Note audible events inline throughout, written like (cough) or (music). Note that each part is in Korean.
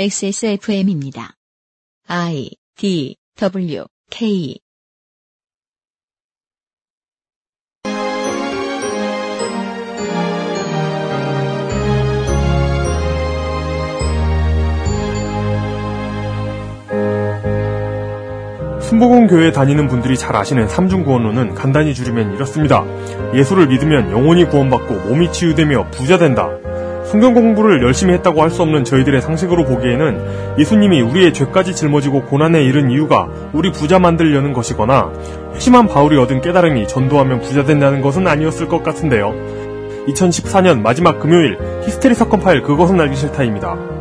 XSFM입니다. I D W K 순복음 교회 다니는 분들이 잘 아시는 삼중 구원론은 간단히 줄이면 이렇습니다. 예수를 믿으면 영혼이 구원받고 몸이 치유되며 부자 된다. 성경 공부를 열심히 했다고 할 수 없는 저희들의 상식으로 보기에는 예수님이 우리의 죄까지 짊어지고 고난에 이른 이유가 우리 부자 만들려는 것이거나 심한 바울이 얻은 깨달음이 전도하면 부자 된다는 것은 아니었을 것 같은데요. 2014년 마지막 금요일 히스테리 사건 파일 그것은 알기 싫다입니다.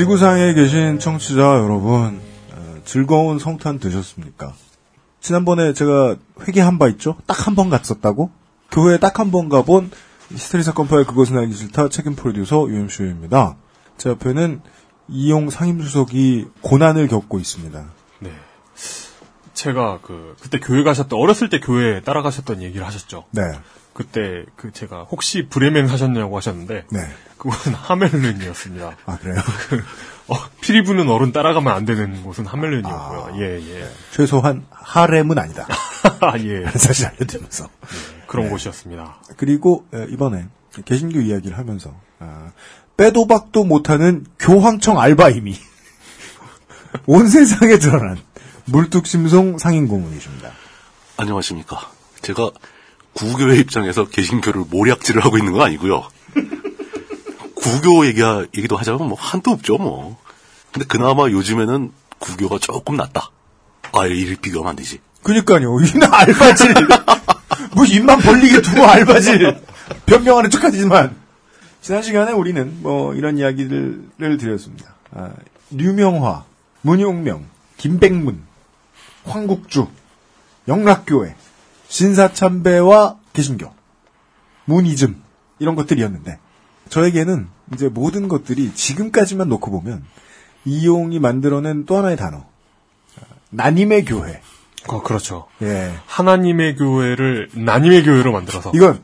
지구상에 계신 청취자 여러분, 어, 즐거운 성탄 되셨습니까? 지난번에 제가 회개한 바 있죠? 딱 한 번 갔었다고? 교회에 딱 한 번 가본 히스테리 사건 파일 그것은 알기 싫다 책임 프로듀서 유엠쇼입니다. 제 앞에는 이용 상임수석이 고난을 겪고 있습니다. 네. 제가 그 그때 교회 가셨던 어렸을 때 교회 따라가셨던 얘기를 하셨죠. 네. 그때 그 제가 혹시 브레멘 하셨냐고 하셨는데 네. 그곳은 하멜른이었습니다. 아, 그래요? (laughs) 어, 피리 부는 어른 따라가면 안 되는 곳은 하멜른이었고요. 예, 예. 최소한 하렘은 아니다. 아, (laughs) 예. 사실 알려드리면서. 그런 곳이었습니다. 그리고 에, 이번에 개신교 이야기를 하면서 아, 빼도 박도 못하는 교황청 알바임이 (laughs) 온 세상에 드러난 물뚝심송 상인 고문이십니다. 안녕하십니까. 제가 구교의 입장에서 개신교를 모략질을 하고 있는 건 아니고요. 구교 얘기, 얘기도 하자면 뭐 한도 없죠, 뭐. 근데 그나마 요즘에는 구교가 조금 낫다. 아, 이를 비교하면 안 되지. 그니까요. 이는 알바질. 뭐 입만 벌리게 두고 알바질. 변명하는 척하지만. 지난 시간에 우리는 뭐 이런 이야기를 드렸습니다. 아, 류명화, 문용명, 김백문, 황국주, 영락교회, 신사참배와 개신교, 문이즘 이런 것들이었는데 저에게는 이제 모든 것들이 지금까지만 놓고 보면 이용이 만들어낸 또 하나의 단어 나님의 교회. 어, 그렇죠. 예. 하나님의 교회를 나님의 교회로 만들어서 이건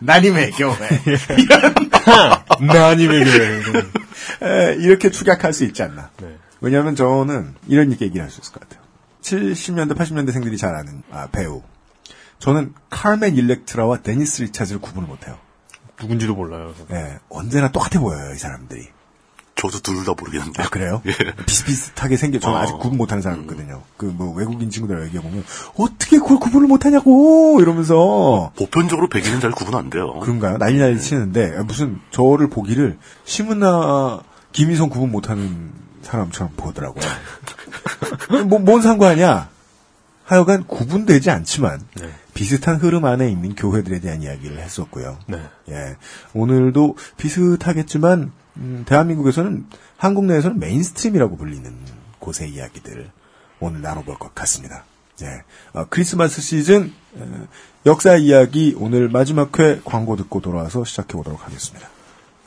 나님의 교회. (laughs) (laughs) 나님의 교회. 에, 이렇게 축약할 수 있지 않나. 네. 왜냐하면 저는 이런 얘기를 할 수 있을 것 같아요. 70년대, 80년대생들이 잘 아는 아, 배우. 저는 카르멘 일렉트라와 데니스 리차즈를 구분을 못해요. 누군지도 몰라요. 예, 언제나 똑같아 보여요, 이 사람들이. 저도 둘 다 모르겠는데. 아, 그래요? 예. 비슷비슷하게 생겨, 저는 어. 아직 구분 못하는 사람이거든요. 그, 뭐, 외국인 친구들 얘기해보면, 어떻게 그걸 구분을 못하냐고! 이러면서, 보편적으로 백인은 잘 구분 안 돼요. 그런가요? 난리 난리 치는데, 무슨, 저를 보기를, 심은하, 김희선 구분 못하는 사람처럼 보더라고요. (laughs) 뭐, 뭔 상관이야? 하여간 구분되지 않지만, 네. 비슷한 흐름 안에 있는 교회들에 대한 이야기를 했었고요. 네. 예. 오늘도 비슷하겠지만, 음, 대한민국에서는, 한국 내에서는 mainstream이라고 불리는 곳의 이야기들, 오늘 나눠볼 것 같습니다. 예. 어, 크리스마스 시즌, 어, 역사 이야기, 오늘 마지막 회 광고 듣고 돌아와서 시작해 보도록 하겠습니다.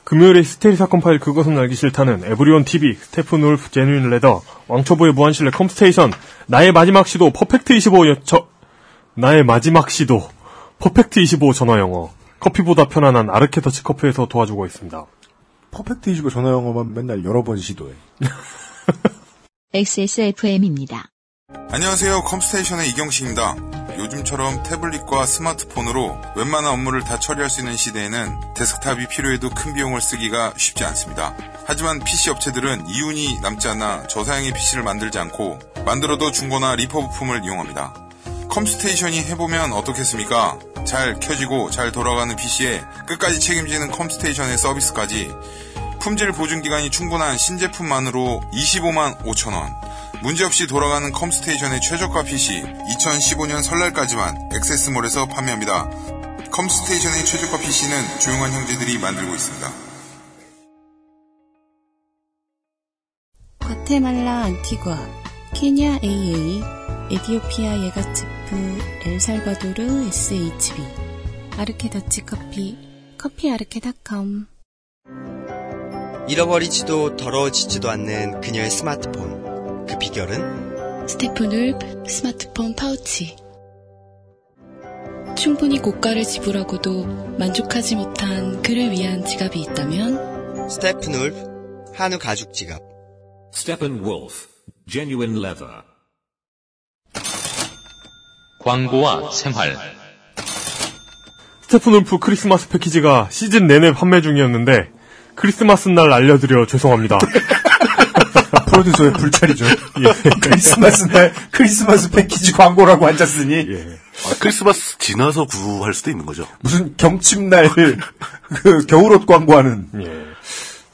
금요일에 히스테리 사건 파일 그것은 알기 싫다는 에브리온 TV, 스테픈 울프, 제뉴인 레더, 왕초보의 무한실내 컴스테이션, 나의 마지막 시도 퍼펙트 25 여, 저, 나의 마지막 시도 퍼펙트 25 전화 영어, 커피보다 편안한 아르케 더치 커피에서 도와주고 있습니다. 퍼펙트 25 전화 영어만 맨날 여러 번 시도해. (laughs) XSFM입니다. 안녕하세요. 컴스테이션의 이경식입니다. 요즘처럼 태블릿과 스마트폰으로 웬만한 업무를 다 처리할 수 있는 시대에는 데스크탑이 필요해도 큰 비용을 쓰기가 쉽지 않습니다. 하지만 PC 업체들은 이윤이 남지 않아 저사양의 PC를 만들지 않고 만들어도 중고나 리퍼 부품을 이용합니다. 컴스테이션이 해보면 어떻겠습니까? 잘 켜지고 잘 돌아가는 PC에 끝까지 책임지는 컴스테이션의 서비스까지 품질 보증 기간이 충분한 신제품만으로 25만 5천 원. 문제없이 돌아가는 컴스테이션의 최저가 PC 2015년 설날까지만 XS몰에서 판매합니다. 컴스테이션의 최저가 PC는 조용한 형제들이 만들고 있습니다. 과테말라 안티과, 케냐 AA, 에디오피아 예가체프, 엘살바도르 SHB, 아르케 더치 커피, 커피 아르케닷컴. 잃어버리지도 더러워지지도 않는 그녀의 스마트폰. 그 비결은? 스테픈 울프 스마트폰 파우치. 충분히 고가를 지불하고도 만족하지 못한 그를 위한 지갑이 있다면 스테픈 울프 한우 가죽 지갑. Steppenwolf, genuine leather. 광고와 생활. 스테픈 울프 크리스마스 패키지가 시즌 내내 판매 중이었는데 크리스마스 날 알려드려 죄송합니다. (laughs) 프로듀서의 불찰이죠. 예. 크리스마스 날 크리스마스 패키지 광고라고 앉았으니 예. 아, 크리스마스 지나서 구할 수도 있는 거죠. 무슨 경칩날 그 겨울옷 광고하는 예.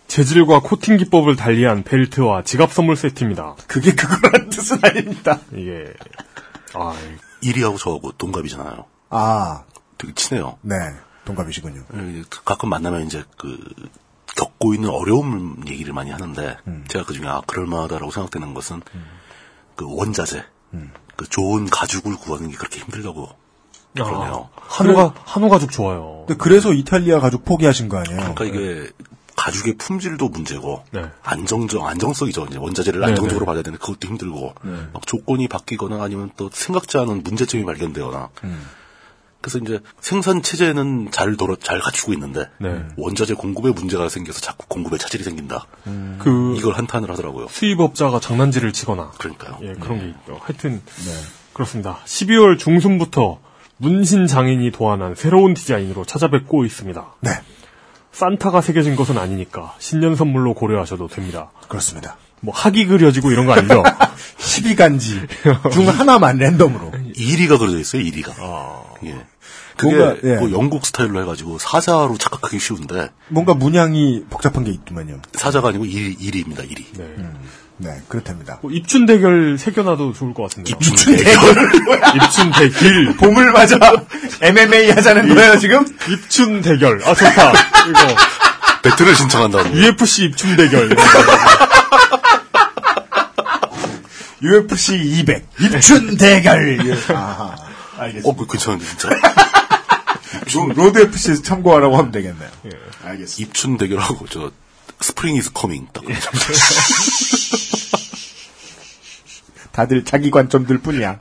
재질과 코팅 기법을 달리한 벨트와 지갑 선물 세트입니다. 그게 그거란 뜻은 아닙니다. 이게 아, 이리하고 저하고 동갑이잖아요. 아, 되게 친해요. 네. 동갑이시군요. 예, 가끔 만나면 이제 그 겪고 있는 어려움 얘기를 많이 하는데 제가 그중에 아 그럴 만하다라고 생각되는 것은 그 원자재, 그 좋은 가죽을 구하는 게 그렇게 힘들다고 그러네요. 아, 한우가 한우 가죽 좋아요. 근데 그래서 이탈리아 가죽 포기하신 거 아니에요? 그러니까 이게 가죽의 품질도 문제고 네. 안정적 안정성이죠. 이제 원자재를 네, 안정적으로 네. 받아야 되는데 그것도 힘들고 막 조건이 바뀌거나 아니면 또 생각지 않은 문제점이 발견되거나 그래서 이제 생산 체제는 잘 돌아 잘 갖추고 있는데 네. 원자재 공급에 문제가 생겨서 자꾸 공급에 차질이 생긴다. 그 이걸 한탄을 하더라고요. 수입업자가 장난질을 치거나 그러니까요. 예, 그런 게 있죠. 하여튼 그렇습니다. 12월 중순부터 문신 장인이 도안한 새로운 디자인으로 찾아뵙고 있습니다. 네. 산타가 새겨진 것은 아니니까 신년 선물로 고려하셔도 됩니다. 그렇습니다. 뭐 학이 그려지고 이런 거 아니죠? (laughs) 12간지 중 하나만 랜덤으로. 1위가 그려져 있어요. 1위가. 예. 그게 뭔가, 예. 뭐 영국 스타일로 해가지고 사자로 착각하기 쉬운데 뭔가 문양이 복잡한 게 있더만요. 사자가 아니고 1, 1위입니다. 1위. 네. 네, 그렇답니다. 뭐 입춘 대결 새겨놔도 좋을 것 같은데요. 입춘 입춘 대길. (laughs) 봄을 맞아 MMA 하자는 거예요 지금? 입춘 대결. 아 좋다. 이거 배틀을 신청한다고. UFC 입춘 대결. (laughs) UFC 200 입춘 대결. 아, 알겠습니다. 어, 그거 괜찮은데 진짜. (laughs) 로- 로드 FC에서 참고하라고 하면 되겠네요. 알겠습니다. 입춘 대결하고 저 spring is coming 딱. 다들 자기 관점들 뿐이야.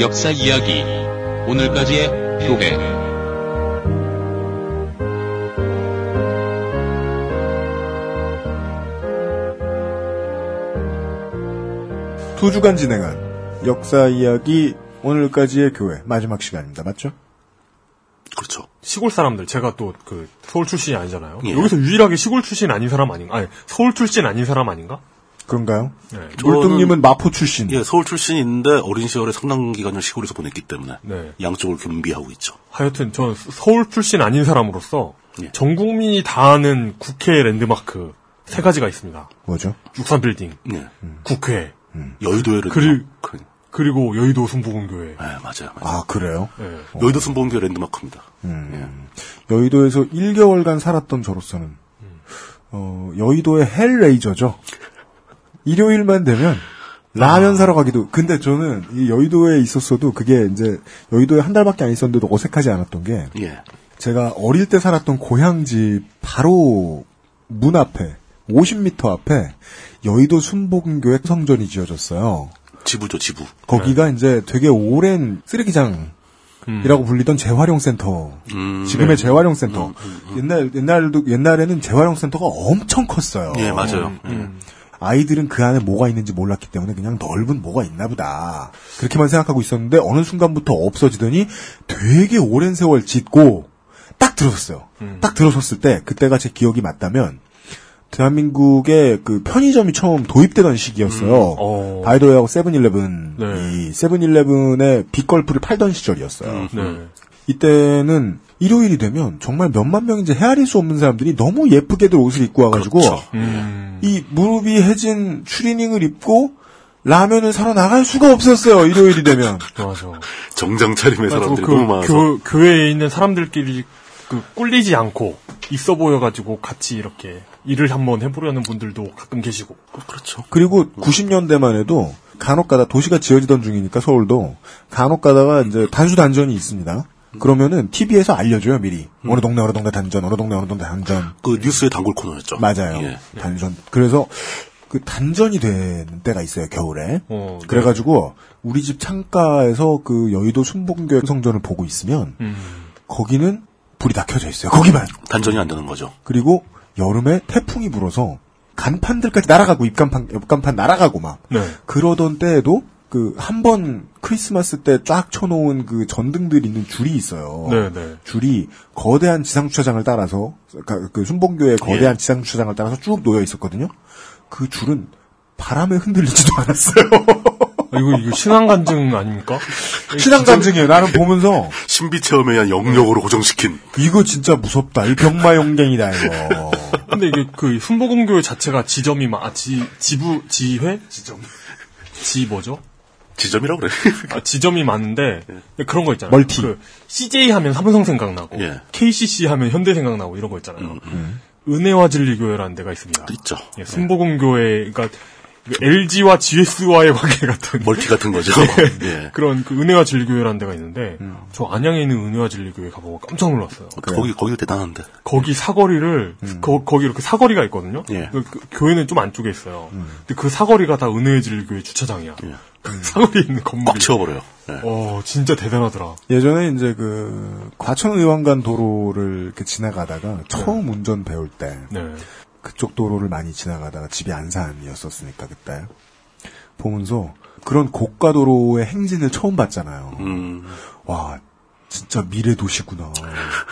역사 이야기. 오늘까지의 교회. 두 주간 진행한 역사 이야기 오늘까지의 교회 마지막 시간입니다. 맞죠? 그렇죠. 시골 사람들 제가 또 그 서울 출신이 아니잖아요. 예. 여기서 유일하게 시골 출신 아닌 사람 아닌가? 아니 서울 출신 아닌 사람 아닌가? 그런가요? 네. 물뚱님은 마포 출신. 예, 서울 출신인데 어린 시절에 상당 기간을 시골에서 보냈기 때문에 네. 양쪽을 겸비하고 있죠. 하여튼 전 서울 출신 아닌 사람으로서 예. 전 국민이 다 아는 국회 랜드마크 세 가지가 있습니다. 뭐죠? 63 빌딩, 예. 국회, 여의도에는 그리- 그, 그리고 여의도 순복음교회. 예, 맞아요. 맞아요. 아 그래요? 예. 여의도 순복음교 랜드마크입니다. 여의도에서 1개월간 살았던 저로서는 어, 여의도의 헬레이저죠. 일요일만 되면 라면 사러 가기도. 근데 저는 이 여의도에 있었어도 그게 이제 여의도에 한 달밖에 안 있었는데도 어색하지 않았던 게 예. 제가 어릴 때 살았던 고향 집 바로 문 앞에 50m 앞에 여의도 순복음교회 성전이 지어졌어요. 지부죠, 지부. 거기가 이제 되게 오랜 쓰레기장 이라고 불리던 재활용 센터. 음, 지금의 재활용 센터. 옛날 옛날도 옛날에는 재활용 센터가 엄청 컸어요. 예, 맞아요. 아이들은 그 안에 뭐가 있는지 몰랐기 때문에 그냥 넓은 뭐가 있나 보다. 그렇게만 생각하고 있었는데 어느 순간부터 없어지더니 되게 오랜 세월 짓고 딱 들어섰어요. 딱 들어섰을 때 그때가 제 기억이 맞다면 대한민국에 그 편의점이 처음 도입되던 시기였어요. 어. 바이더웨이하고 세븐일레븐 네. 이 세븐일레븐의 빅걸프를 팔던 시절이었어요. 음. 네. 이때는 일요일이 되면 정말 몇만 명인지 헤아릴 수 없는 사람들이 너무 예쁘게들 옷을 입고 와가지고 그렇죠. 음. 이 무릎이 해진 추리닝을 입고 라면을 사러 나갈 수가 없었어요. 일요일이 되면. (laughs) 맞아. 정장 차림의 맞아. 사람들이 그 너무 많아서. 교, 교회에 있는 사람들끼리 그 꿀리지 않고 있어 보여가지고 같이 이렇게 일을 한번 해보려는 분들도 가끔 계시고. 그렇죠. 그리고 90년대만 해도 간혹 가다 도시가 지어지던 중이니까 서울도 간혹 가다가 이제 단수 단전이 있습니다. 그러면은 TV에서 알려줘요 미리 어느 동네 어느 동네 단전 어느 동네 어느 동네 단전 그 뉴스의 단골 코너였죠. 맞아요 예. 단전 그래서 그 단전이 되는 때가 있어요 겨울에 어, 네. 그래가지고 우리 집 창가에서 그 여의도 순복교 성전을 보고 있으면 음. 거기는 불이 다 켜져 있어요 거기만 단전이 안 되는 거죠. 그리고 여름에 태풍이 불어서 간판들까지 날아가고 입간판 옆간판 날아가고 막 네. 그러던 때에도 그 한 번 크리스마스 때 쫙 쳐놓은 그 전등들 있는 줄이 있어요. 네, 네. 줄이 거대한 지상 주차장을 따라서 그, 그 순봉교의 거대한 예. 지상 주차장을 따라서 쭉 놓여 있었거든요. 그 줄은 바람에 흔들리지도 (laughs) 않았어요. 아, 이거, 이거 신앙간증 아닙니까? 신앙 감증이에요. 나는 보면서 신비 체험에 의한 영역으로 고정시킨. 이거 진짜 무섭다. 이 병마용갱이다 이거. 근데 이게 그 순복음교회 자체가 지점이 막, 아, 지, 지부, 지회? 지점. 지 뭐죠? 지점이라고 그래. 아, 지점이 많은데 그런 거 있잖아요. 멀티. 그 CJ 하면 삼성 생각나고 예. KCC 하면 현대 생각나고 이런 거 있잖아요. 은혜와 진리교회라는 데가 있습니다. 있죠. 예, 순복음교회 그러니까 LG와 GS와의 관계 같은 멀티 같은 거죠. 예. 그런 그 은혜와 진리교회라는 데가 있는데 저 안양에 있는 은혜와 진리교회 가보고 깜짝 놀랐어요. 거기 거기가 대단한데. 거기 사거리를 거, 거기 이렇게 사거리가 있거든요. 예. 그, 그 교회는 좀 안쪽에 있어요. 근데 그 사거리가 다 은혜의 진리교회 주차장이야. 예. 사거리에 있는 건물이. 꽉 채워버려요. 예. 어, 진짜 대단하더라. 예전에 이제 그 과천 의왕간 도로를 이렇게 지나가다가 처음 운전 배울 때 네. 그쪽 도로를 많이 지나가다가 집이 안산이었었으니까 그때 보면서 그런 고가 도로의 행진을 처음 봤잖아요. 음, 와 진짜 미래 도시구나.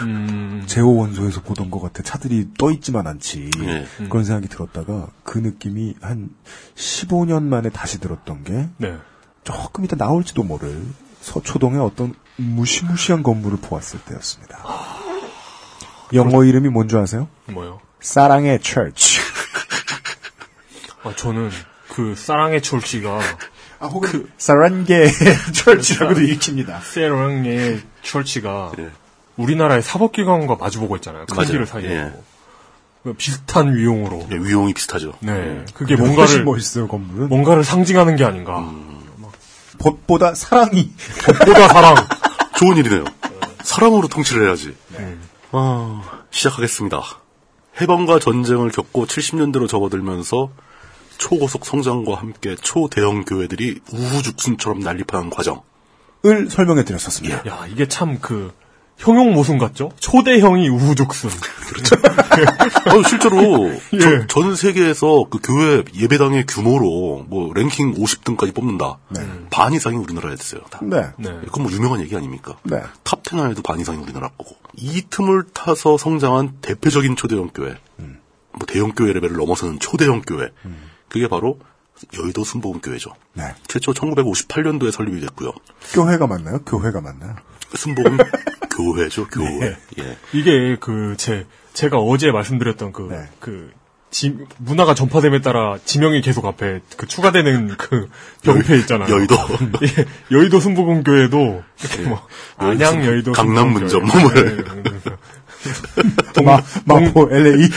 음, 제호 원소에서 보던 것 같아. 차들이 떠 있지만 않지. 예. 그런 생각이 들었다가 그 느낌이 한 15년 만에 다시 들었던 게 네. 조금 이따 나올지도 모를 서초동의 어떤 무시무시한 건물을 보았을 때였습니다. 영어 이름이 뭔지 아세요? 뭐요? 사랑의 철치. 아, 저는 그 사랑의 철치가 아, 혹은 그 사랑의 (laughs) 철치라고도 읽힙니다. 세랑의 철치가 예. 우리나라의 사법기관과 마주보고 있잖아요. 큰 맞아요. 길을 사이에. 예. 그 비슷한 위용으로. 예, 위용이 비슷하죠. 네. 그게 훨씬 뭔가를 멋있어요 건물은. 뭔가를 상징하는 게 아닌가. 음. 벗보다 사랑이 보다 사랑. (laughs) 좋은 일이네요. 사랑으로 통치를 해야지. 네. 아, 시작하겠습니다. 해방과 전쟁을 겪고 70년대로 접어들면서 초고속 성장과 함께 초대형 교회들이 우후죽순처럼 난립하는 과정. 을 설명해 드렸었습니다. 야, 이게 참 그 형용 모순 같죠? 초대형이 우후죽순. 아, 실제로 (laughs) 예. 전, 전 세계에서 그 교회 예배당의 규모로 뭐 랭킹 50등까지 뽑는다. 반 이상이 우리나라에 있어요. 다. 네. 네. 그건 뭐 유명한 얘기 아닙니까? 네. top 10 안에도 반 이상이 우리나라 거고. 이 틈을 타서 성장한 대표적인 초대형 교회. 뭐 대형 교회 레벨을 넘어서는 초대형 교회. 그게 바로 여의도 순복음교회죠. 네. 최초 1958년도에 설립이 됐고요. 교회가 맞나요? 교회가 맞나요? 순복음 (laughs) 교회죠, 교회. 예. 이게 그 제 제가 어제 말씀드렸던 그 네. 그 지- 문화가 전파됨에 따라 지명이 계속 앞에 그 추가되는 그 병폐 있잖아요. 여의도. (laughs) 예, 여의도 순복음교회도 이렇게 뭐 안양 여의도 강남. 문점 뭐 네, 그러면서 (laughs) 마, 마포 LA.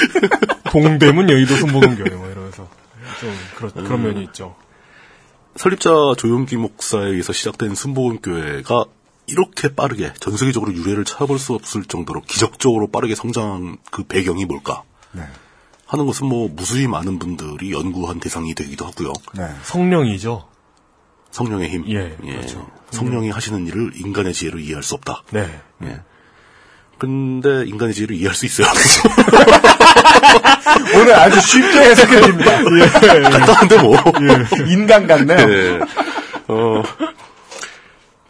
동대문 여의도 순복음교회 뭐 이러면서 좀 그런 음. 그런 면이 있죠. 설립자 조용기 목사에 의해서 시작된 순복음교회가 이렇게 빠르게 전 세계적으로 유례를 찾아볼 수 없을 정도로 기적적으로 빠르게 성장한 그 배경이 뭘까? 네. 하는 것은 뭐 무수히 많은 분들이 연구한 대상이 되기도 하고요. 네. 성령이죠. 성령의 힘. 예, 그렇죠. 성령이 하시는 일을 인간의 지혜로 이해할 수 없다. 네. 예. 근데 인간의 지혜로 이해할 수 있어요. (laughs) 오늘 아주 쉽게 해석해 드립니다. (laughs) 간단한데 뭐. 인간 같네요. 예. 어,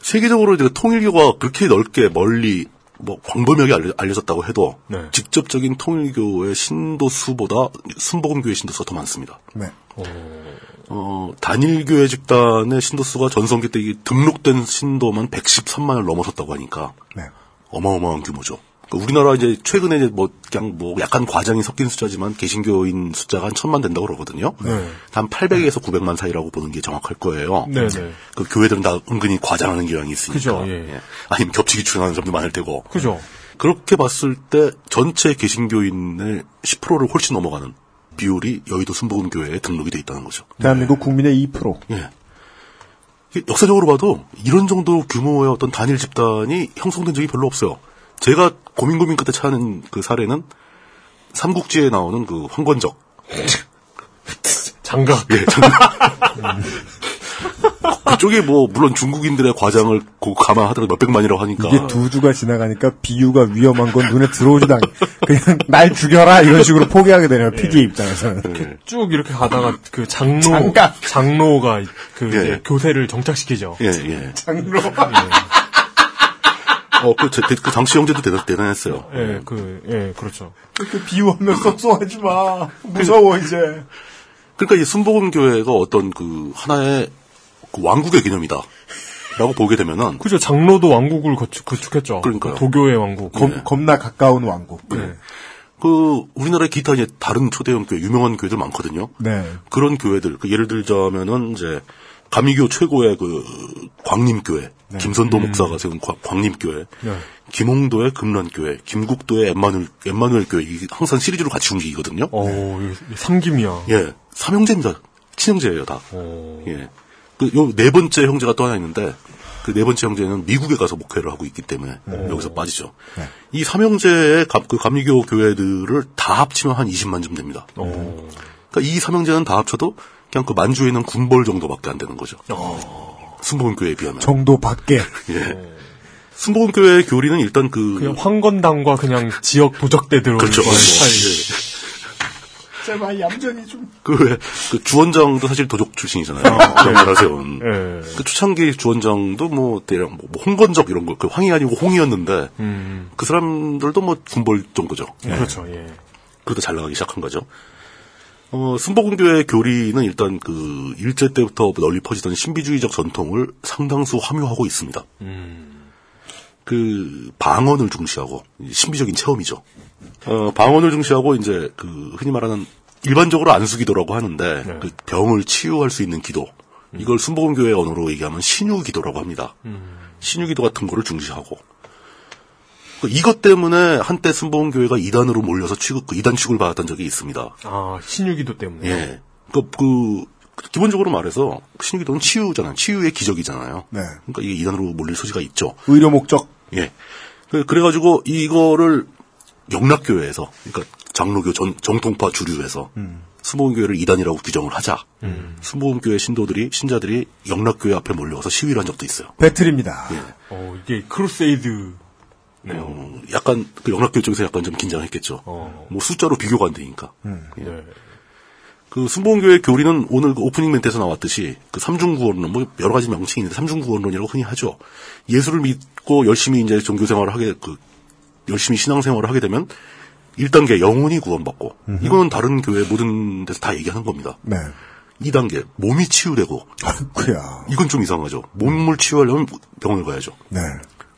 세계적으로 이제 통일교가 그렇게 넓게 멀리 뭐 광범위하게 알려, 알려졌다고 해도 네. 직접적인 통일교의 신도수보다 순복음교의 신도수가 더 많습니다. 네. 어, 단일교회 집단의 신도수가 전성기 때 등록된 신도만 113만을 넘어섰다고 하니까 네. 어마어마한 규모죠. 그러니까 우리나라 이제 최근에 이제 뭐 그냥 뭐 약간 과장이 섞인 숫자지만 개신교인 숫자가 한 천만 된다고 그러거든요. 네. 한 800에서 900만 사이라고 보는 게 정확할 거예요. 네, 네. 그 교회들은 다 은근히 과장하는 경향이 있으니까. 그죠, 예. 아니면 겹치기 출연하는 점도 많을 테고. 그죠. 그렇게 봤을 때 전체 개신교인의 10%를 훨씬 넘어가는 비율이 여의도 순복음교회에 등록이 돼 있다는 거죠. 대한민국 국민의 2%. 예. 역사적으로 봐도 이런 정도 규모의 어떤 단일 집단이 형성된 적이 별로 없어요. 제가 고민 고민 끝에 찾은 그 사례는 삼국지에 나오는 그 황건적. (laughs) 장각. 예, 장각. (laughs) 그쪽이 뭐 물론 중국인들의 과장을 고- 감안하더라도 몇백만이라고 하니까 이게 두 주가 지나가니까 비유가 위험한 건 눈에 들어오지도 않 그냥 (laughs) 날 죽여라 이런 식으로 포기하게 되네요. PD의 입장에서는. 예. 쭉 이렇게 가다가 그 장로 장각. 장로가 그 예. 교세를 정착시키죠. 예, 예. 장로. 어, 그, 제- 그 장씨 형제도 대단, 대단했어요. 예, 그, 예, 그렇죠. 이렇게 비유하면 (laughs) 썩송하지 마. 무서워 이제. 그러니까 이 순복음교회가 어떤 그 하나의 그 왕국의 개념이다. 라고 보게 되면은 그죠. 장로도 왕국을 거축, 구축했죠. 그러니까요. 도교의 왕국. 겁, 겁나 가까운 왕국. 네. 그 우리나라의 기타 이제 다른 초대형 교회 유명한 교회들 많거든요. 네. 그런 교회들 그 예를 들자면은 이제 감리교 최고의 그 광림교회 김선도 목사가 세운 광- 광림교회 네. 김홍도의 금란교회 김국도의 엠마누엘 엠마누엘 교회 이게 항상 시리즈로 같이 움직이거든요. 어, 이- 이 삼김이야. 예, 삼형제입니다. 친형제예요 다. 어. 예. 그, 요, 네 번째 형제가 또 하나 있는데, 그 네 번째 형제는 미국에 가서 목회를 하고 있기 때문에, 여기서 빠지죠. 이 삼형제의 감, 그 감리교 교회들을 다 합치면 한 20만 쯤 됩니다. 어. 그러니까 이 삼형제는 다 합쳐도 그냥 그 만주에 있는 군벌 정도밖에 안 되는 거죠. 순복음교회에 비하면. 정도 밖에. (laughs) 예. 순복음교회의 교리는 일단 그. 그냥 황건당과 그냥 지역 도적대들 그렇죠. 예. (laughs) 제발 얌전히 좀. 그, 왜, 그 주원장도 사실 도적 출신이잖아요. 그런 나라 세운. 예. 그 초창기 주원장도 뭐 대략 뭐, 뭐 홍건적 이런 거, 그 황이 아니고 홍이었는데 음. 그 사람들도 뭐 군벌 정도죠. 그렇죠. 예. 그러다 잘 나가기 시작한 거죠. 어, 순복음교회 교리는 일단 그 일제 때부터 널리 퍼지던 신비주의적 전통을 상당수 함유하고 있습니다. 그 방언을 중시하고 신비적인 체험이죠. 어, 방언을 중시하고 이제 그 흔히 말하는 일반적으로 안수기도라고 하는데 네. 그 병을 치유할 수 있는 기도 이걸 순복음교회 언어로 얘기하면 신유기도라고 합니다. 신유기도 같은 거를 중시하고 그 이것 때문에 한때 순복음 교회가 이단으로 몰려서 취급 그 이단 취급을 받았던 적이 있습니다. 아, 신유기도 때문에. 예. 그, 그, 기본적으로 말해서 신유기도는 치유잖아요. 치유의 기적이잖아요. 네. 그러니까 이게 이단으로 몰릴 소지가 있죠. 의료 목적. 예. 그- 그래가지고 이거를 영락교회에서, 그러니까 장로교 전, 정통파 주류에서 수목교회를 이단이라고 규정을 하자. 수목교회 신도들이 신자들이 영락교회 앞에 몰려와서 시위를 한 적도 있어요. 배틀입니다. 어, 이게 crusade. 네요. 어, 약간 그 영락교회 쪽에서 약간 좀 긴장했겠죠. 어. 뭐 숫자로 비교가 안 되니까. 네. 그 순복음교회 교리는 오늘 그 오프닝 멘트에서 나왔듯이 그 삼중구원론 뭐 여러 가지 명칭이 있는데 삼중구원론이라고 흔히 하죠. 예수를 믿고 열심히 이제 종교 생활을 하게 그 열심히 신앙 생활을 하게 되면 1단계 영혼이 구원받고 이거는 다른 교회 모든 데서 다 얘기하는 겁니다. 네. 2단계 몸이 치유되고 아이쿠야. 이건 좀 이상하죠. 몸을 치유하려면 병원을 가야죠. 네.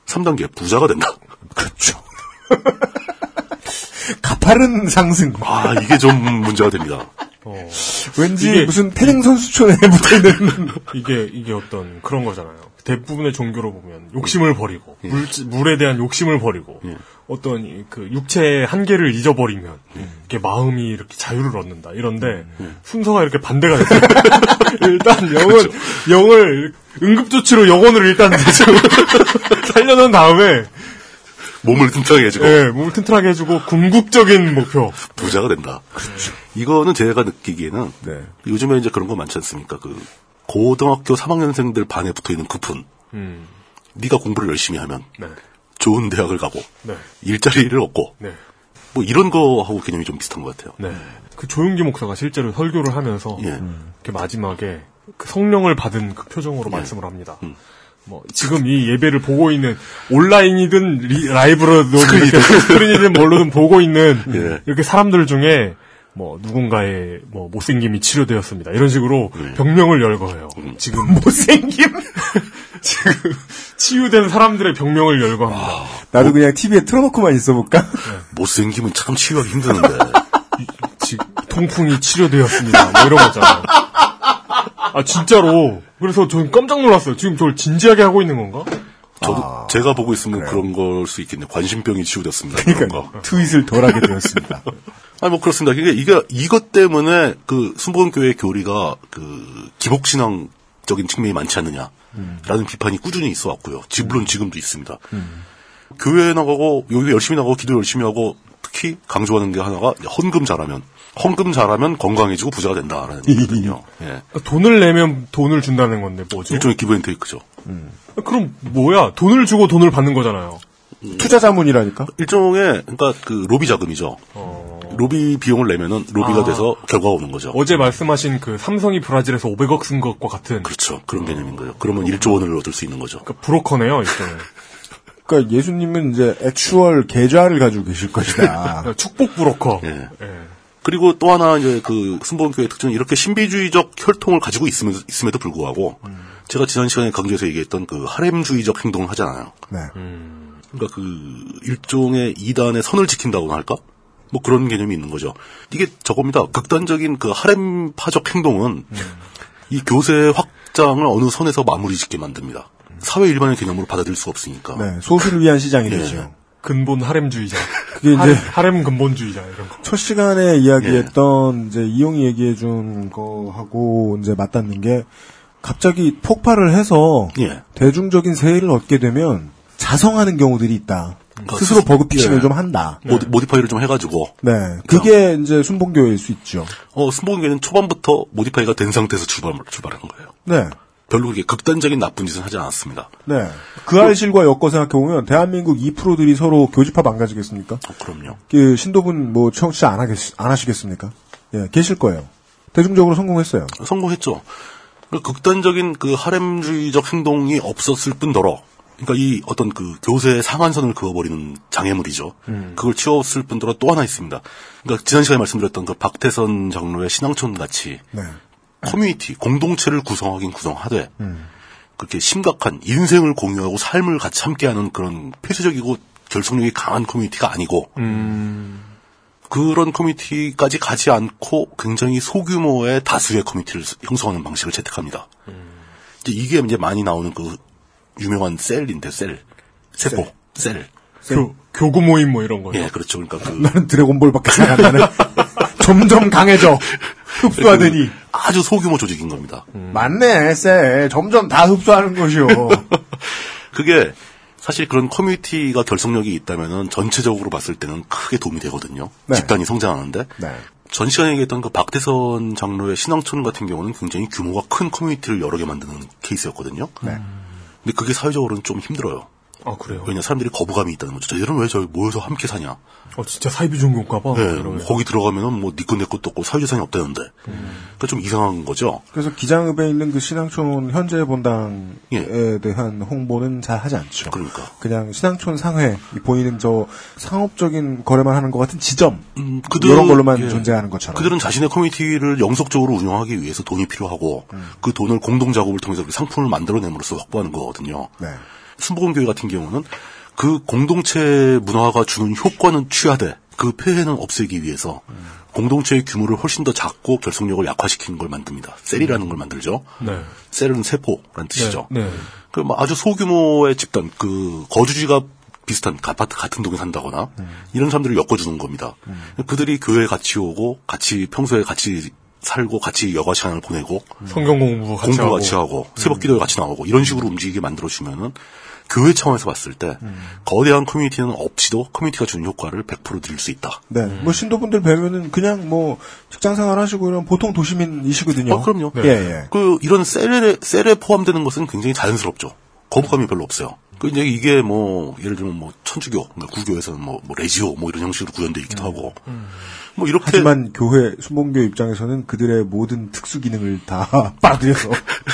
3단계 부자가 된다. 그렇죠. (laughs) 가파른 상승. 아 이게 좀 문제가 됩니다. 어. 왠지 이게- 무슨 태릉 선수촌에 (laughs) 붙어 있는. 이게, 이게 어떤 그런 거잖아요. 대부분의 종교로 보면 욕심을 버리고, 예. 물, 물에 대한 욕심을 버리고, 어떤 이- 그 육체의 한계를 잊어버리면, 예. 이렇게 마음이 이렇게 자유를 얻는다. 이런데, 음, 순서가 이렇게 반대가 됐어요. (laughs) 일단 영은, 그렇죠. 영을, 응급조치로 영혼을 일단 좀 살려놓은 다음에, 몸을 튼튼하게 해주고 예, 몸을 튼튼하게 해주고, 궁극적인 목표. 부자가 된다. 이거는 제가 느끼기에는 네. 요즘에 이제 그런 거 많지 않습니까? 그 고등학교 3학년생들 반에 붙어 있는 쿠폰. 음, 네가 공부를 열심히 하면 네, 좋은 대학을 가고 네, 일자리를 얻고 네. 뭐 이런 거하고 개념이 좀 비슷한 것 같아요. 네. 그 조용기 목사가 실제로 설교를 하면서 예. 이렇게 마지막에 그 성령을 받은 그 표정으로 예. 말씀을 합니다. 음. 뭐 지금 이 예배를 보고 있는 온라인이든 리- 라이브로든 이렇게 스크린이든 뭘로든 보고 있는 (laughs) 예. 이렇게 사람들 중에 뭐 누군가의 뭐 못생김이 치료되었습니다. 이런 식으로 예. 병명을 열거해요. 음. 지금 못생김 (laughs) 지금 치유된 사람들의 병명을 열거합니다. 아. 나도 그냥 TV에 틀어놓고만 있어볼까? 못생김은 참 치유하기 힘드는데. (laughs) 지금 통풍이 치료되었습니다. 뭐 이런 거잖아요. 아 진짜로. 그래서 저는 깜짝 놀랐어요. 지금 저를 진지하게 하고 있는 건가? 저도 제가 보고 있으면 그런 걸 수 있겠네요. 관심병이 치유됐습니다. 그러니까 트윗을 덜 하게 되었습니다. (laughs) 아니 뭐 그렇습니다. 이게 이게 이것 때문에 그 순복음교회 교리가 그 기복신앙적인 측면이 많지 않느냐라는 비판이 꾸준히 있어 왔고요. 지- 물론 지금도 있습니다. 교회 나가고 여기 열심히 나가고 기도 열심히 하고 특히 강조하는 게 하나가 헌금 잘하면 헌금 잘하면 건강해지고 부자가 된다라는 얘기거든요. 예. 돈을 내면 돈을 준다는 건데 뭐죠? 일종의 기브앤테이크죠. 그럼 뭐야? 돈을 주고 돈을 받는 거잖아요. 투자 자문이라니까. 일종의 그러니까 그 로비 자금이죠. 로비 비용을 내면은 로비가 아. 돼서 결과가 오는 거죠. 어제 말씀하신 그 삼성이 브라질에서 500억 쓴 것과 같은 그렇죠. 그런 개념인 거예요. 그러면 1조 원을 얻을 수 있는 거죠. 그러니까 브로커네요, 일종의. (laughs) 그러니까 예수님은 이제 액추얼 계좌를 가지고 계실 것이다. (laughs) 축복 브로커. 예. 그리고 또 하나 이제 그 순복음교회 특징은 이렇게 신비주의적 혈통을 가지고 있음에도, 있음에도 불구하고 제가 지난 시간에 강조해서 얘기했던 그 하렘주의적 행동을 하잖아요. 네. 그러니까 그 일종의 이단의 선을 지킨다고나 할까? 뭐 그런 개념이 있는 거죠. 이게 저겁니다. 극단적인 그 하렘파적 행동은 이 교세의 확장을 어느 선에서 마무리 짓게 만듭니다. 사회 일반의 개념으로 받아들일 수 없으니까. 네, 소수를 위한 시장이 예. 되죠. 근본 하렘주의자. (laughs) 그게 이제 하렘, 근본주의자 이런 거. 첫 시간에 이야기했던 이제 이용이 얘기해 준 거하고 이제 맞닿는 게 갑자기 폭발을 해서 예. 대중적인 세해를 얻게 되면 자성하는 경우들이 있다. 그 스스로 스- bug fixing을 예. 좀 한다. modi, modify를 좀 해가지고 네, 그게 이제 순복음교회일 수 있죠. 어, 순복음교회는 초반부터 modify가 된 상태에서 출발, 출발하는 거예요. 네, 별로 그렇게 극단적인 나쁜 짓은 하지 않았습니다. 네. 그 알싫과 엮어 생각해 보면 대한민국 2%들이 서로 교집합 안 가지겠습니까? 어, 그럼요. 그 신도분 뭐 청취자 안 하겠 안 하시겠습니까? 예, 계실 거예요. 대중적으로 성공했어요. 성공했죠. 그 극단적인 그 하렘주의적 행동이 없었을 뿐더러, 그러니까 이 어떤 그 교세의 상한선을 그어버리는 장애물이죠. 그걸 치웠을 뿐더러 또 하나 있습니다. 그러니까 지난 시간에 말씀드렸던 그 박태선 장로의 신앙촌 같이 네. 커뮤니티, 공동체를 구성하긴 구성하되, 그렇게 심각한 인생을 공유하고 삶을 같이 함께하는 그런 폐쇄적이고 결속력이 강한 커뮤니티가 아니고, 그런 커뮤니티까지 가지 않고 굉장히 소규모의 다수의 커뮤니티를 형성하는 방식을 채택합니다. 이제 이게 이제 많이 나오는 그 유명한 셀인데 셀, 세포, 셀. 교, 교구 모임 뭐 이런 거요. 예, 그렇죠. 그러니까 그 나는 드래곤볼밖에 생각 안 나네. (laughs) 점점 강해져. (laughs) 흡수하더니. 아주 소규모 조직인 겁니다. 맞네, 쎄. 점점 다 흡수하는 것이요. (laughs) 그게 사실 그런 커뮤니티가 결속력이 있다면은 전체적으로 봤을 때는 크게 도움이 되거든요. 네. 집단이 성장하는데 네. 전 시간에 얘기했던 그 박대선 장로의 신앙촌 같은 경우는 굉장히 규모가 큰 커뮤니티를 여러 개 만드는 케이스였거든요. 네. 근데 그게 사회적으로는 좀 힘들어요. 아 그래요. 왜냐 사람들이 거부감이 있다는 거죠. 저희들은 왜 저기 모여서 함께 사냐? 어 진짜 사이비 종교인가 봐. 네, 이러면서. 거기 들어가면은 뭐 니꺼 내 것도 없고 사회재산이 없다는데. 그러니까 좀 이상한 거죠. 그래서 기장읍에 있는 그 신앙촌 현재 본당에 예. 대한 홍보는 잘 하지 않죠. 그러니까. 그냥 신앙촌 상회, 이 보이는 저 상업적인 거래만 하는 것 같은 지점. 음, 이런 걸로만 예. 존재하는 것처럼. 그들은 자신의 커뮤니티를 영속적으로 운영하기 위해서 돈이 필요하고 음. 그 돈을 공동 작업을 통해서 그 상품을 만들어냄으로써 확보하는 거거든요. 네. 순복음 교회 같은 경우는 그 공동체 문화가 주는 효과는 취하되 그 폐해는 없애기 위해서 음. 공동체의 규모를 훨씬 더 작고 결속력을 약화시키는 걸 만듭니다. 셀이라는 걸 만들죠. 네. 셀은 세포라는 뜻이죠. 네. 네. 그뭐 아주 소규모의 집단, 그 거주지가 비슷한 아파트 같은 동에 산다거나 이런 사람들을 엮어주는 겁니다. 그들이 교회에 같이 오고 같이 평소에 같이 살고 같이 여가 시간을 보내고 성경 공부 같이 공부 하고. 같이 하고 새벽 기도에 같이 나오고 이런 식으로 움직이게 만들어 주면은 교회 차원에서 봤을 때 거대한 커뮤니티는 없이도 커뮤니티가 주는 효과를 100% 드릴 수 있다. 네. 뭐 신도분들 뵈면은 그냥 뭐 직장 생활 하시고 이런 보통 도시민이시거든요. 어, 그럼요. 예, 예. 그 이런 셀에 셀에 포함되는 것은 굉장히 자연스럽죠. 거부감이 별로 없어요. 그 이제 이게 뭐 예를 들면 뭐 천주교, 그러니까 구교에서는 뭐, 뭐 레지오 뭐 이런 형식으로 구현돼 있기도 하고 뭐 이렇게 하지만 교회 순봉교 입장에서는 그들의 모든 특수 기능을 다 (laughs) 빨아들여서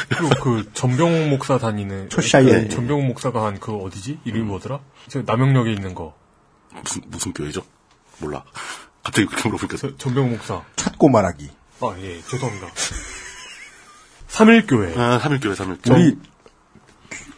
그리고 그 전병욱 목사 다니는 초샤이에. 그 전병욱 목사가 한 그 어디지? 이름이 뭐더라? 저 남영역에 있는 거. 무슨 무슨 교회죠? 몰라. 갑자기 그렇게 물어보니까 저, 전병욱 목사. 찾고 말하기. 아 예, 죄송합니다. 삼일교회. 아, 삼일교회 삼일교회. 우리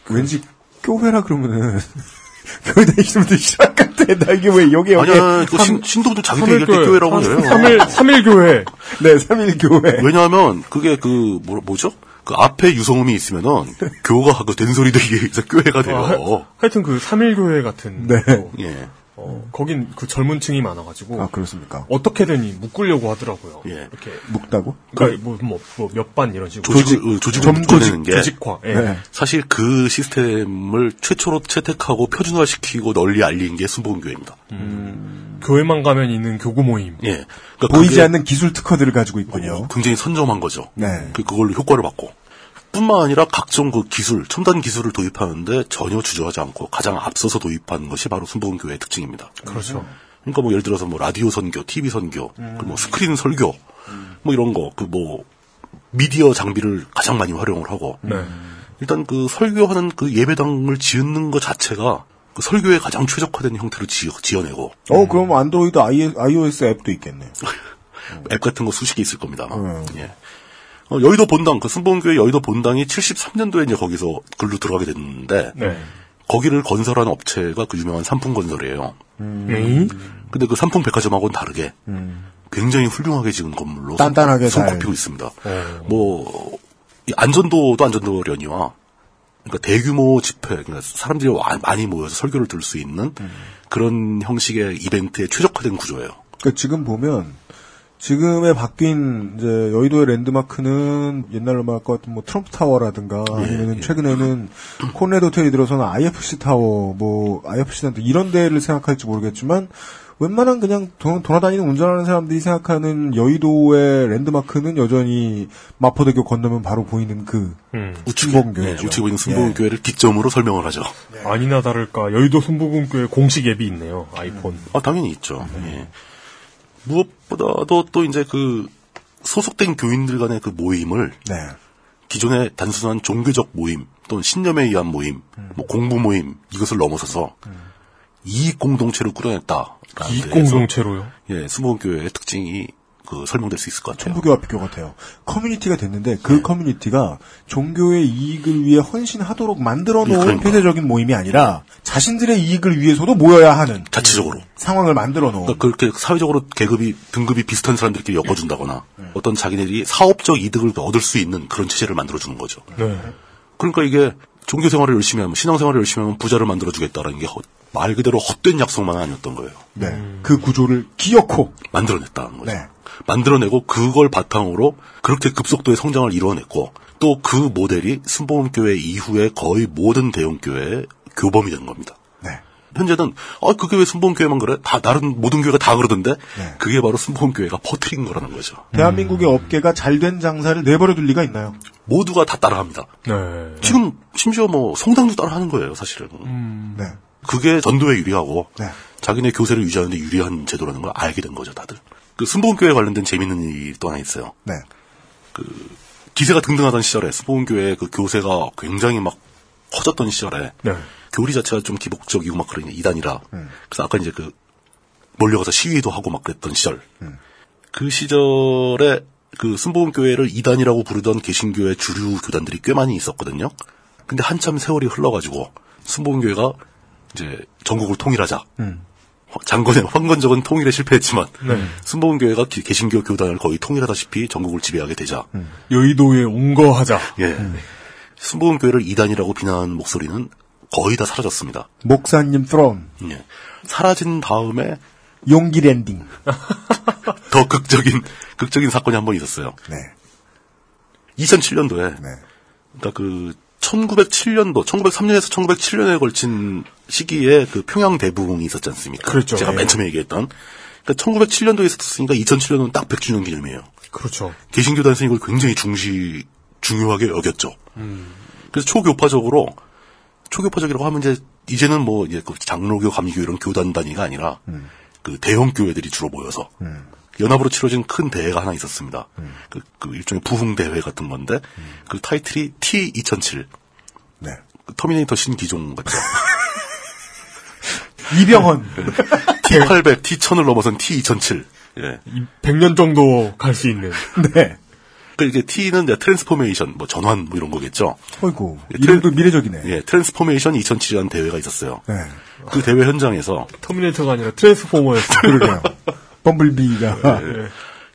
왠지 교회라 그러면은 (laughs) 교회 다니시는 분들 싫어할 것 같아. 나 이게 왜 여기 여기 아니야, 그 신, 신도도 자기도 얘기할 때 교회라고 그래요. 3일, 3일 교회. (laughs) 네, 3일 교회. 왜냐하면 그게 그 뭐, 뭐죠? 그 앞에 유성음이 있으면은 교가 그 된소리 되기 위해서 교회가 돼요. 아, 하 여튼 그 3일 교회 같은. 네. 거. 예. 어, 거긴 그 젊은 층이 많아가지고. 아, 그렇습니까? 어떻게든 이 묶으려고 하더라고요. 예. 이렇게. 묵다고? 그러니까 뭐, 뭐, 뭐, 몇 반 이런 식으로. 조직, 어, 조직을 묶어내는 게 조직화. 예. 네. 사실 그 시스템을 최초로 채택하고 표준화시키고 널리 알린 게 순복음교회입니다. 교회만 가면 있는 교구 모임. 예. 그러니까 보이지 않는 기술 특허들을 가지고 있군요. 굉장히 선점한 거죠. 네. 그 그걸로 효과를 받고. 뿐만 아니라 각종 그 기술, 첨단 기술을 도입하는데 전혀 주저하지 않고 가장 앞서서 도입한 것이 바로 순복음교회의 특징입니다. 그렇죠. 그러니까 뭐 예를 들어서 뭐 라디오 선교, TV 선교, 그리고 뭐 스크린 설교, 뭐 이런 거, 그 뭐 미디어 장비를 가장 많이 활용을 하고 네. 일단 그 설교하는 그 예배당을 지은 것 자체가 그 설교에 가장 최적화된 형태로 지, 지어내고 어, 그럼 안드로이드 I, iOS 앱도 있겠네. (laughs) 앱 같은 거 수식이 있을 겁니다. 음. 예. 어, 여의도 본당, 그 순복음교회 여의도 본당이 73년도에 이제 거기서 글로 들어가게 됐는데, 네. 거기를 건설한 업체가 그 유명한 삼풍 건설이에요. 네. 근데 그 삼풍 백화점하고는 다르게 굉장히 훌륭하게 지은 건물로 단단하게 손-. 손꼽히고 있습니다. 뭐, 이 안전도도 안전도련이와 그러니까 대규모 집회, 그러니까 사람들이 와- 많이 모여서 설교를 들을 수 있는 그런 형식의 이벤트에 최적화된 구조예요. 그러니까 지금 보면 지금의 바뀐 이제 여의도의 랜드마크는 옛날로 말할 것 같은 뭐 트럼프 타워라든가 아니면은 예. 최근에는 콘래드 호텔이 들어서는 IFC 타워 뭐 IFC 센터 이런 데를 생각할지 모르겠지만 웬만한 그냥 도, 돌아다니는 운전하는 사람들이 생각하는 여의도의 랜드마크는 여전히 마포대교 건너면 바로 보이는 그 음. 우측에, 순복음교회죠. 네, 우측에 보이는 순복음교회를 뒷점으로 설명을 하죠. 아니나 다를까 여의도 순복음교회 공식 앱이 있네요. 아이폰. 아, 당연히 있죠. 예. 무엇보다도 또 이제 그 소속된 교인들 간의 그 모임을 네. 기존의 단순한 종교적 모임 또는 신념에 의한 모임, 뭐 공부 모임 이것을 넘어서서 이익 공동체를 꾸려냈다. 이익 공동체로요. 예, 수목교회의 특징이 그 설명될 수 있을 것 같아요. 천부교와 비교 같아요. 커뮤니티가 됐는데 그 커뮤니티가 종교의 이익을 위해 헌신하도록 만들어 놓은 그러니까. 폐쇄적인 모임이 아니라 자신들의 이익을 위해서도 모여야 하는 자체적으로. 상황을 만들어 놓은 그러니까 그렇게 사회적으로 계급이 등급이 비슷한 사람들끼리 엮어준다거나 어떤 자기네들이 사업적 이득을 얻을 수 있는 그런 체제를 만들어 주는 거죠. 네. 그러니까 이게 종교 생활을 열심히 하면 신앙 생활을 열심히 하면 부자를 만들어 주겠다라는 게 말 그대로 헛된 약속만은 아니었던 거예요. 네. 그 구조를 기어코 만들어냈다는 거죠. 네. 만들어내고 그걸 바탕으로 그렇게 급속도의 성장을 이뤄냈고 또 그 모델이 순복음교회 이후에 거의 모든 대형교회의 교범이 된 겁니다. 네. 현재는 아 그게 왜 순복음교회만 그래? 다 다른 모든 교회가 다 그러던데 네. 그게 바로 순복음교회가 퍼뜨린 거라는 거죠. 대한민국의 업계가 잘 된 장사를 내버려 둘 리가 있나요? 모두가 다 따라합니다. 네. 지금 심지어 뭐 성당도 따라하는 거예요, 사실은. 네. 그게 전도에 유리하고 네. 자기네 교세를 유지하는데 유리한 제도라는 걸 알게 된 거죠, 다들. 그 순복음교회 관련된 재밌는 일이 또 하나 있어요. 네. 기세가 등등하던 시절에 순복음교회 그 교세가 굉장히 막 커졌던 시절에 네. 교리 자체가 좀 기복적이고 막 그러냐 이단이라. 그래서 아까 이제 그 몰려가서 시위도 하고 막 그랬던 시절. 그 시절에 그 순복음 교회를 이단이라고 부르던 개신교회 주류 교단들이 꽤 많이 있었거든요. 근데 한참 세월이 흘러가지고 순복음 교회가 이제 전국을 통일하자. 장건의 황건적은 통일에 실패했지만 순복음 교회가 기- 개신교 교단을 거의 통일하다시피 전국을 지배하게 되자 여의도에 온거하자. 예. 순복음 교회를 이단이라고 비난하는 목소리는 거의 다 사라졌습니다. 목사님 트론 예. 사라진 다음에 용기 랜드. (laughs) 더 극적인 극적인 사건이 한 번 있었어요. 네. 2007년도에 네. 그러니까 그 1907년도, 1903년에서 1907년에 걸친 시기에 그 평양 대부흥이 있었지 않습니까? 그렇죠. 제가 예. 맨 처음에 얘기했던. 그러니까 1907년도에 있었으니까 2007년은 딱 100주년 기념이에요. 그렇죠. 개신교단에서 이걸 굉장히 중시, 중요하게 여겼죠. 음. 그래서 초교파적으로, 초교파적이라고 하면 이제, 이제는 뭐, 이제 그 장로교, 감리교 이런 교단 단위가 아니라, 그 대형 교회들이 주로 모여서, 연합으로 치러진 큰 대회가 하나 있었습니다. 그, 그 일종의 부흥 대회 같은 건데, 그 타이틀이 T2007. 네. 그 터미네이터 신기종 같죠. (laughs) 이병헌. T800, T1000을 넘어선 T2007. 예. 100년 정도 갈 수 있는. (laughs) 네. 그 이제 T는 이제 transformation, 뭐 전환 뭐 이런 거겠죠. 어이구 예, 이름도 미래적이네. 예, transformation 2007이라는 대회가 있었어요. 네. 그 대회 현장에서 터미네이터가 아니라 트랜스포머였어. (laughs) 그러게요. 범블비가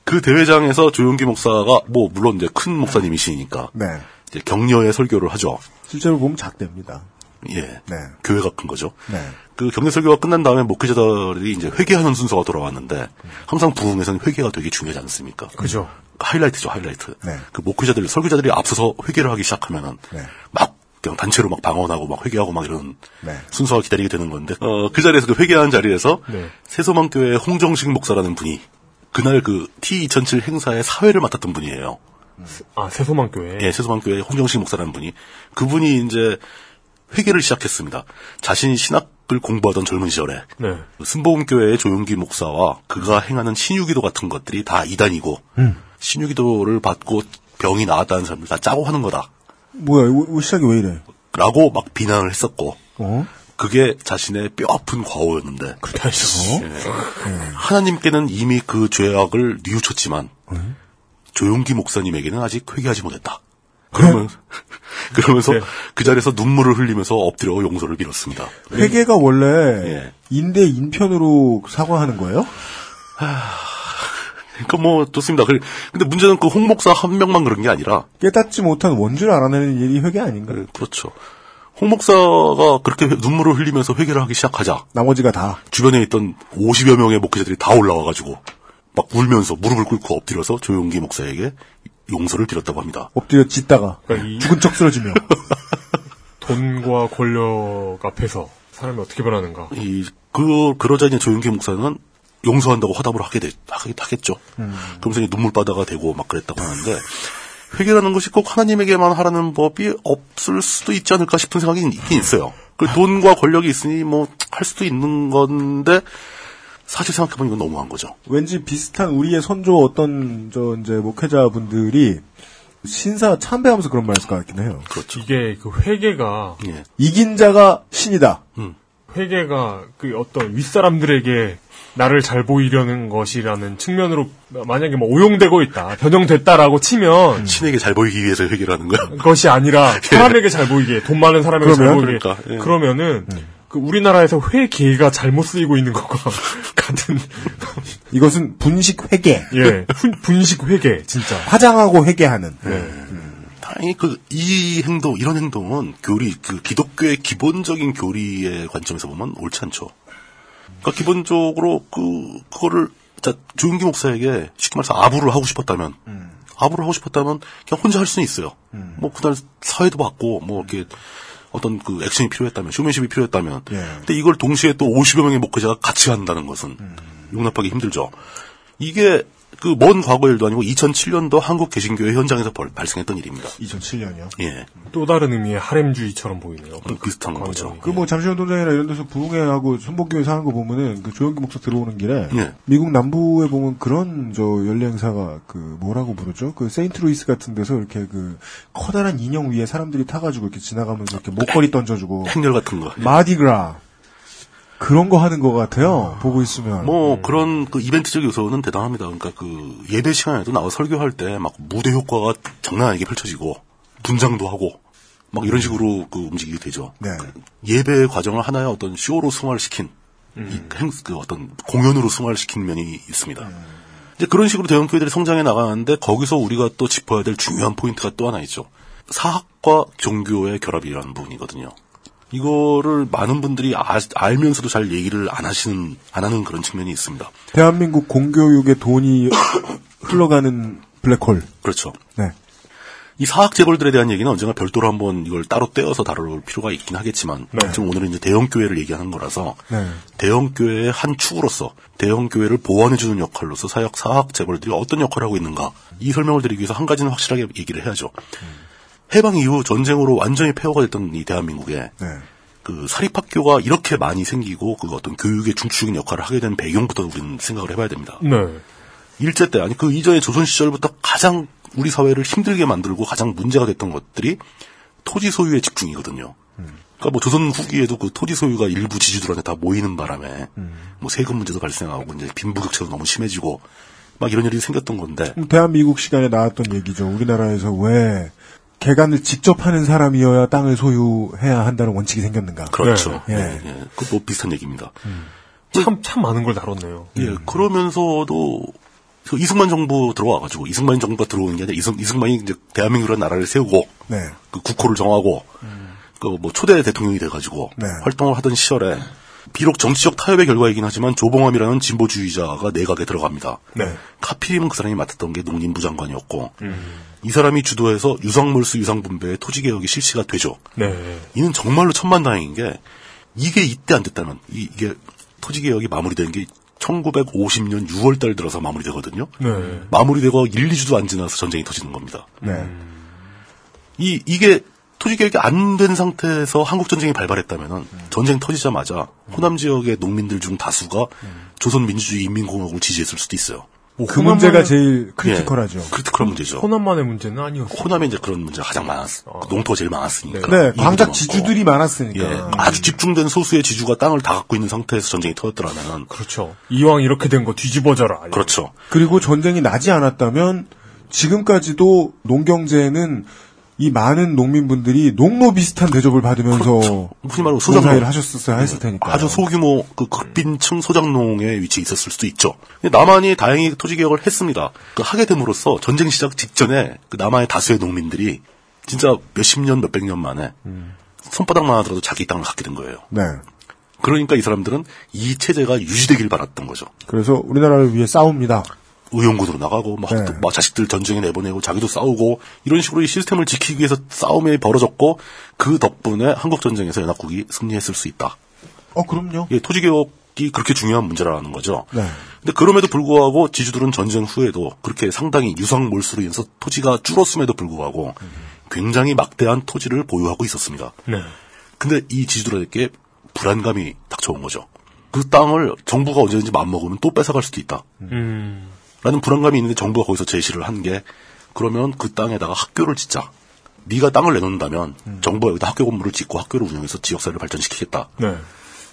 그 대회장에서 조용기 목사가 뭐 물론 이제 큰 목사님이시니까 네. 이제 격려의 설교를 하죠. 실제로 보면 작대입니다. 예. 네. 교회가 큰 거죠. 네. 그 격려 설교가 끝난 다음에 목회자들이 이제 회개하는 순서가 돌아왔는데 항상 부흥에서는 회개가 되게 중요하지 않습니까? 그죠. 하이라이트죠, 하이라이트. 네. 그 목회자들, 설교자들이 앞서서 회개를 하기 시작하면은 네. 막 그냥 단체로 막 방언하고 막 회개하고 막 이런 네. 순서가 기다리게 되는 건데 어, 그 자리에서 그 회개하는 자리에서 네. 세소망교회 홍정식 목사라는 분이 그날 그 T2007 행사의 사회를 맡았던 분이에요. 아, 세소망교회. 예, 세소망교회 홍정식 목사라는 분이 그분이 이제 회개를 시작했습니다. 자신이 신학을 공부하던 젊은 시절에 네. 순복음교회의 조용기 목사와 그가 행하는 신유기도 같은 것들이 다 이단이고 신유기도를 받고 병이 나았다는 사람들 다 짜고 하는 거다. 뭐야 이거 시작이 왜 이래? 라고 막 비난을 했었고 어? 그게 자신의 뼈 아픈 과오였는데 그렇다죠. 예. 하나님께는 이미 그 죄악을 뉘우쳤지만 조용기 목사님에게는 아직 회개하지 못했다. 그러면서, (laughs) 그러면서 네. 그 자리에서 눈물을 흘리면서 엎드려 용서를 빌었습니다. 회계가 원래 예. 인대 인편으로 사과하는 거예요? 그러니까 뭐 좋습니다. 그- 근데 문제는 그 홍 목사 한 명만 그런 게 아니라 깨닫지 못한 원죄를 알아내는 일이 회계 아닌가? 예, 그렇죠. 홍 목사가 그렇게 회- 눈물을 흘리면서 회개를 하기 시작하자 나머지가 다 주변에 있던 50여 명의 목회자들이 다 올라와가지고 막 울면서 무릎을 꿇고 엎드려서 조용기 목사에게 용서를 빌었다고 합니다. 엎드려 짓다가 그러니까 이 죽은 척 쓰러지며 (laughs) 돈과 권력 앞에서 사람이 어떻게 변하는가. 이, 그, 그러자 이제 조용기 목사는 용서한다고 화답을 하게 되, 하겠, 하겠죠. 그러면서 이제 눈물바다가 되고 막 그랬다고 하는데, 회개라는 것이 꼭 하나님에게만 하라는 법이 없을 수도 있지 않을까 싶은 생각이 있긴 있어요. 그 돈과 권력이 있으니 뭐, 할 수도 있는 건데, 사실 생각해보면 이건 너무한 거죠. 왠지 비슷한 우리의 선조 어떤 저 이제 목회자분들이 신사 참배하면서 그런 말 했을 것 같긴 해요. 그렇죠. 이게 그 회계가 예. 이긴 자가 신이다. 회계가 그 어떤 윗사람들에게 나를 잘 보이려는 것이라는 측면으로 만약에 뭐 오용되고 있다, 변형됐다라고 치면 신에게 잘 보이기 위해서 회개를 하는 거야. 그것이 아니라 (laughs) 사람에게 잘 보이게, 돈 많은 사람에게 잘 그러면? 보이게. 그러니까, 예. 그러면은 그 우리나라에서 회계가 잘못 쓰이고 있는 것과 (laughs) 같은 (laughs) 이것은 분식 회계. 예 분- 분식 회계 진짜. 화장하고 회계하는. 다행히 그, 이 행동, 이런 행동은 교리, 그 기독교의 기본적인 교리의 관점에서 보면 옳지 않죠. 그러니까 기본적으로 그, 그거를, 자, 조윤기 목사에게 쉽게 말해서 아부를 하고 싶었다면, 아부를 하고 싶었다면 그냥 혼자 할 수는 있어요. 뭐 그날 사회도 받고, 뭐 이렇게 어떤 그 액션이 필요했다면, 쇼맨십이 필요했다면. 예. 근데 이걸 동시에 또 50여 명의 목회자가 같이 한다는 것은 용납하기 힘들죠. 이게 그 먼 과거 일도 아니고 2007년도 한국 개신교회 현장에서 벌- 발생했던 일입니다. 2007년이요. 예. 또 다른 의미의 하렘주의처럼 보이네요. 그 비슷한 거죠. 광경이. 그뭐 잠실 운동장이나 이런 데서 부흥회하고 순복음교회 하는 거 보면은 그 조용기 목사 들어오는 길에 예. 미국 남부에 보면 그런 저 연례 행사가 그 뭐라고 부르죠? 그 세인트루이스 같은 데서 이렇게 그 커다란 인형 위에 사람들이 타가지고 이렇게 지나가면서 이렇게 목걸이 던져주고 행렬 같은 거. Mardi Gras 그런 거 하는 것 같아요. 보고 있으면 뭐 그런 그 이벤트적 요소는 대단합니다. 그러니까 그 예배 시간에도 나와 설교할 때 막 무대 효과가 장난 아니게 펼쳐지고 분장도 하고 막 이런 식으로 그 움직이게 되죠. 네. 예배 과정을 하나의 어떤 쇼로 승화시킨 이 행, 그 어떤 공연으로 승화시킨 면이 있습니다. 이제 그런 식으로 대형 교회들이 성장해 나가는데 거기서 우리가 또 짚어야 될 중요한 포인트가 또 하나 있죠. 사학과 종교의 결합이라는 부분이거든요. 이거를 많은 분들이 아- 알면서도 잘 얘기를 안 하시는 안 하는 그런 측면이 있습니다. 대한민국 공교육에 돈이 (coughs) 흘러가는 블랙홀. 그렇죠. 네. 이 사학 재벌들에 대한 얘기는 언젠가 별도로 한번 이걸 따로 떼어서 다룰 필요가 있긴 하겠지만 네. 지금 오늘은 이제 대형 교회를 얘기하는 거라서 네. 대형 교회의 한 축으로서 대형 교회를 보완해 주는 역할로서 사역 사학 재벌들이 어떤 역할을 하고 있는가 이 설명을 드리기 위해서 한 가지는 확실하게 얘기를 해야죠. 해방 이후 전쟁으로 완전히 폐허가 됐던 이 대한민국에 네. 그 사립학교가 이렇게 많이 생기고 그 어떤 교육의 중추적인 역할을 하게 된 배경부터 우리는 생각을 해봐야 됩니다. 네. 일제 때 아니 그 이전의 조선 시절부터 가장 우리 사회를 힘들게 만들고 가장 문제가 됐던 것들이 토지 소유의 집중이거든요. 그러니까 뭐 조선 후기에도 그 토지 소유가 일부 지주들한테 다 모이는 바람에 뭐 세금 문제도 발생하고 이제 빈부격차도 너무 심해지고 막 이런 일이 생겼던 건데 음, 대한민국 시간에 나왔던 얘기죠. 우리나라에서 왜 개간을 직접 하는 사람이어야 땅을 소유해야 한다는 원칙이 생겼는가. 그렇죠. 네. 예, 예. 그뭐 비슷한 얘기입니다. 참, 참 많은 걸 다뤘네요. 예, 그러면서도 그 이승만 정부 들어와가지고 이승만 정부가 들어오는 게 아니라 이승, 이승만이 이제 대한민국이라는 나라를 세우고 네. 그 국호를 정하고 그뭐 초대 대통령이 돼가지고 네. 활동을 하던 시절에 비록 정치적 타협의 결과이긴 하지만 조봉암이라는 진보주의자가 내각에 들어갑니다. 네. 카필이면 그 사람이 맡았던 게 농림부 장관이었고 이 사람이 주도해서 유상몰수 유상분배의 토지개혁이 실시가 되죠. 네. 이는 정말로 천만다행인 게 이게 이때 안 됐다면 이, 게 토지개혁이 마무리된 게 1950년 6월 달 들어서 마무리되거든요. 네. 마무리되고 1, 2주도 안 지나서 전쟁이 터지는 겁니다. 네. 이 이게 토지개혁이 안 된 상태에서 한국 전쟁이 발발했다면은 전쟁 터지자마자 호남 지역의 농민들 중 다수가 조선 민주주의 인민공화국을 지지했을 수도 있어요. 뭐 그 문제가 제일 critical하죠. 예, critical한 문제죠. 호남만의 문제는 아니었어요. 호남에 이제 그런 문제가 가장 많았, 그 농토가 제일 많았으니까. 네, 광작 많고. 지주들이 많았으니까. 예, 아주 집중된 소수의 지주가 땅을 다 갖고 있는 상태에서 전쟁이 터졌더라면 그렇죠. 이왕 이렇게 된 거 뒤집어져라. 그렇죠. 그리고 전쟁이 나지 않았다면 지금까지도 농경제는 이 많은 농민분들이 농노 비슷한 대접을 받으면서 흔히 말하면 소장농. 농사일을 하셨었어야 했을 테니까. 아주 소규모 그 극빈층 소장농에 위치해 있었을 수도 있죠. 남한이 다행히 토지 개혁을 했습니다. 그 하게 됨으로써 전쟁 시작 직전에 그 남한의 다수의 농민들이 진짜 몇십 년, 몇백 년 만에 손바닥만 하더라도 자기 땅을 갖게 된 거예요. 네. 그러니까 이 사람들은 이 체제가 유지되길 바랐던 거죠. 그래서 우리나라를 위해 싸웁니다. 의용군으로 나가고 막, 네. 막 자식들 전쟁에 내보내고 자기도 싸우고 이런 식으로 이 시스템을 지키기 위해서 싸움이 벌어졌고 그 덕분에 한국 전쟁에서 연합국이 승리했을 수 있다. 어, 그럼요. 예, 토지 개혁이 그렇게 중요한 문제라는 거죠. 네. 근데 그럼에도 불구하고 지주들은 전쟁 후에도 그렇게 상당히 유상 몰수로 인해서 토지가 줄었음에도 불구하고 굉장히 막대한 토지를 보유하고 있었습니다. 네. 근데 이 지주들에게 불안감이 닥쳐온 거죠. 그 땅을 정부가 언제든지 맘먹으면 또 뺏어갈 수도 있다. 음. 라는 불안감이 있는데 정부가 거기서 제시를 한 게 그러면 그 땅에다가 학교를 짓자. 네가 땅을 내놓는다면 정부가 여기다 학교 건물을 짓고 학교를 운영해서 지역사회를 발전시키겠다. 네.